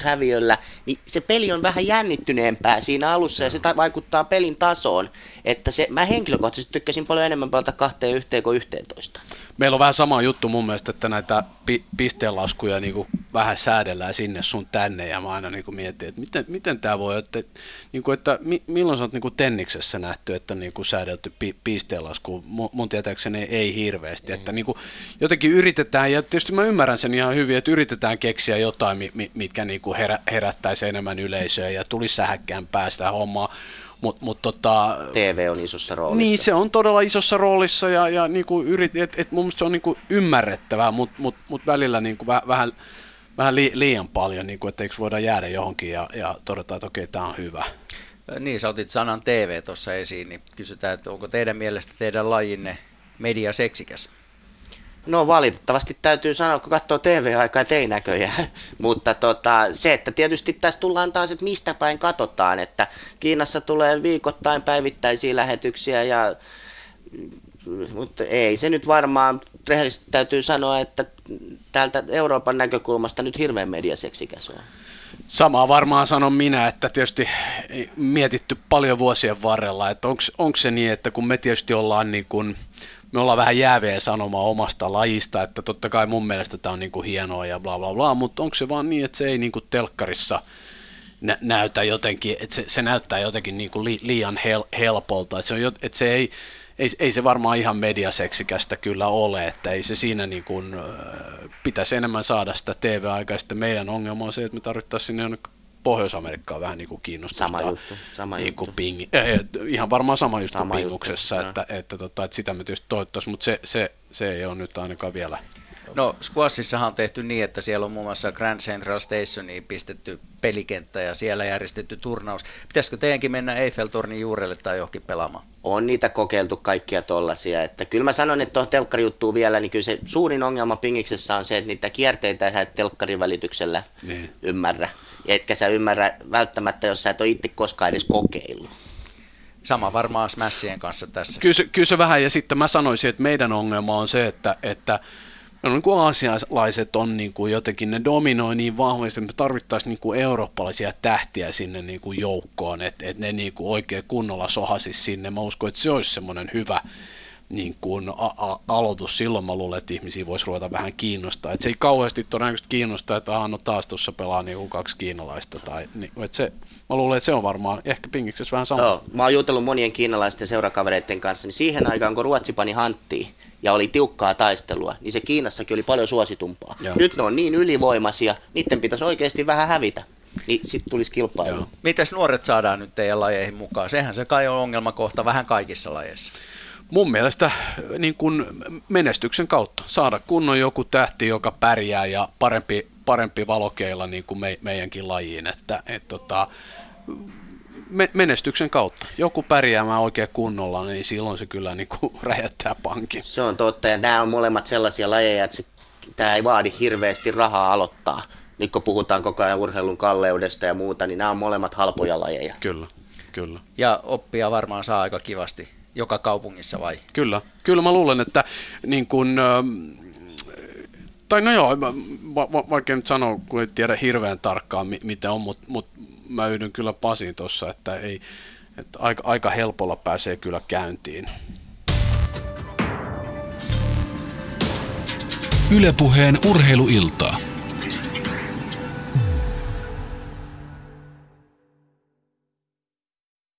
4-1 häviöllä, niin se peli on vähän jännittyneempää siinä alussa ja se vaikuttaa pelin tasoon. Että se, mä henkilökohtaisesti tykkäsin paljon enemmän pelata kahteen yhteen kuin yhteentoista. Meillä on vähän sama juttu mun mielestä, että näitä pi- pisteenlaskuja niin kuin vähän säädellään sinne sun tänne ja mä aina niin kuin mietin, että miten, miten tämä voi, että, niin kuin, että mi, milloin sä oot niin kuin tenniksessä nähty, että niin kuin säädelty pi, pisteenlasku, mun, mun tietääkseni ei hirveästi, mm. että niin kuin, jotenkin yritetään, ja tietysti mä ymmärrän sen ihan hyvin, että yritetään keksiä jotain, mitkä niin kuin herä, herättäisi enemmän yleisöä ja tulisi sähäkkään päästä hommaa, Mut, mut tota, TV on isossa roolissa. Niin, se on todella isossa roolissa ja, ja niinku yrit, et, et mun mielestä se on niinku ymmärrettävää, mutta mut, mut välillä niinku väh, vähän, vähän li, liian paljon, niinku, että eikö voida jäädä johonkin ja, ja todeta, että okei, tämä on hyvä. Niin, sä otit sanan TV tuossa esiin, niin kysytään, että onko teidän mielestä teidän lajinne media seksikäs? No valitettavasti täytyy sanoa, kun katsoo TV-aikaa, ei näköjään. Mutta tota, se, että tietysti tässä tullaan taas, että mistä päin katsotaan, että Kiinassa tulee viikoittain päivittäisiä lähetyksiä ja mutta ei se nyt varmaan, rehellisesti täytyy sanoa, että täältä Euroopan näkökulmasta nyt hirveän mediaseksikäs on. Samaa varmaan sanon minä, että tietysti mietitty paljon vuosien varrella, että onko se niin, että kun me tietysti ollaan niin kuin, me ollaan vähän jääviä sanomaan omasta lajista, että totta kai mun mielestä tämä on niin kuin hienoa ja bla bla bla, mutta onko se vaan niin, että se ei niin kuin telkkarissa nä- näytä jotenkin, että se, se näyttää jotenkin niin kuin li- liian hel- helpolta, että se, on, että se ei, ei, ei se varmaan ihan mediaseksikästä kyllä ole, että ei se siinä niin kuin, pitäisi enemmän saada sitä TV-aikaa. Sitten meidän ongelma on se, että me tarvittaisiin sinne Pohjois-Amerikkaa vähän niin kuin kiinnostaa. Sama juttu. Sama niin juttu. Ping, eh, ihan varmaan sama just sama pinguksessa, juttu, että, että, että, tota, että, sitä me tietysti toivottaisiin, mutta se, se, se ei ole nyt ainakaan vielä. No Squashissahan on tehty niin, että siellä on muun muassa Grand Central Stationiin pistetty pelikenttä ja siellä järjestetty turnaus. Pitäisikö teidänkin mennä Eiffeltornin juurelle tai johonkin pelaamaan? on niitä kokeiltu kaikkia tollasia. Että kyllä mä sanon, että tuohon telkkarijuttuun vielä, niin kyllä se suurin ongelma Pingiksessä on se, että niitä kierteitä sä et telkkarin välityksellä niin. ymmärrä. Etkä sä ymmärrä välttämättä, jos sä et ole itse koskaan edes kokeillut. Sama varmaan Smashien kanssa tässä. Kyllä se, kyllä se vähän, ja sitten mä sanoisin, että meidän ongelma on se, että, että no niin kuin aasialaiset on niin kuin jotenkin, ne dominoi niin vahvasti, että me tarvittaisiin niin kuin eurooppalaisia tähtiä sinne niin kuin joukkoon, että, että ne niin kuin oikein kunnolla sohasisi sinne. Mä uskon, että se olisi semmoinen hyvä niin kuin a- a- aloitus. Silloin mä luulen, että ihmisiä voisi ruveta vähän kiinnostaa. Että se ei kauheasti todennäköisesti kiinnostaa, että aha, no taas tuossa pelaa niin kuin kaksi kiinalaista. Tai, niin, että se, mä luulen, että se on varmaan ehkä pingiksessä vähän sama. Joo, mä oon jutellut monien kiinalaisten seurakavereiden kanssa, niin siihen aikaan kun Ruotsi pani hanttiin ja oli tiukkaa taistelua, niin se Kiinassakin oli paljon suositumpaa. Joo. Nyt ne on niin ylivoimaisia, niiden pitäisi oikeasti vähän hävitä. Niin sitten tulisi kilpailu. Mites nuoret saadaan nyt teidän lajeihin mukaan? Sehän se kai on ongelmakohta vähän kaikissa lajeissa. Mun mielestä niin kun menestyksen kautta saada kunnon joku tähti, joka pärjää ja parempi, parempi valokeilla niin kuin me, meidänkin lajiin. Että, et, tota, menestyksen kautta. Joku pärjäämään oikein kunnolla, niin silloin se kyllä niin kuin räjättää pankin. Se on totta, ja nämä on molemmat sellaisia lajeja, että se, tämä ei vaadi hirveästi rahaa aloittaa. Nyt kun puhutaan koko ajan urheilun kalleudesta ja muuta, niin nämä on molemmat halpoja lajeja. Kyllä, kyllä. Ja oppia varmaan saa aika kivasti joka kaupungissa vai? Kyllä, kyllä mä luulen, että niin kun, tai no joo, va- va- vaikka nyt sanoa, kun ei tiedä hirveän tarkkaan mitä on, mutta mut mä yhdyn kyllä Pasiin tuossa, että, ei, että aika, aika helpolla pääsee kyllä käyntiin. Ylepuheen urheiluilta.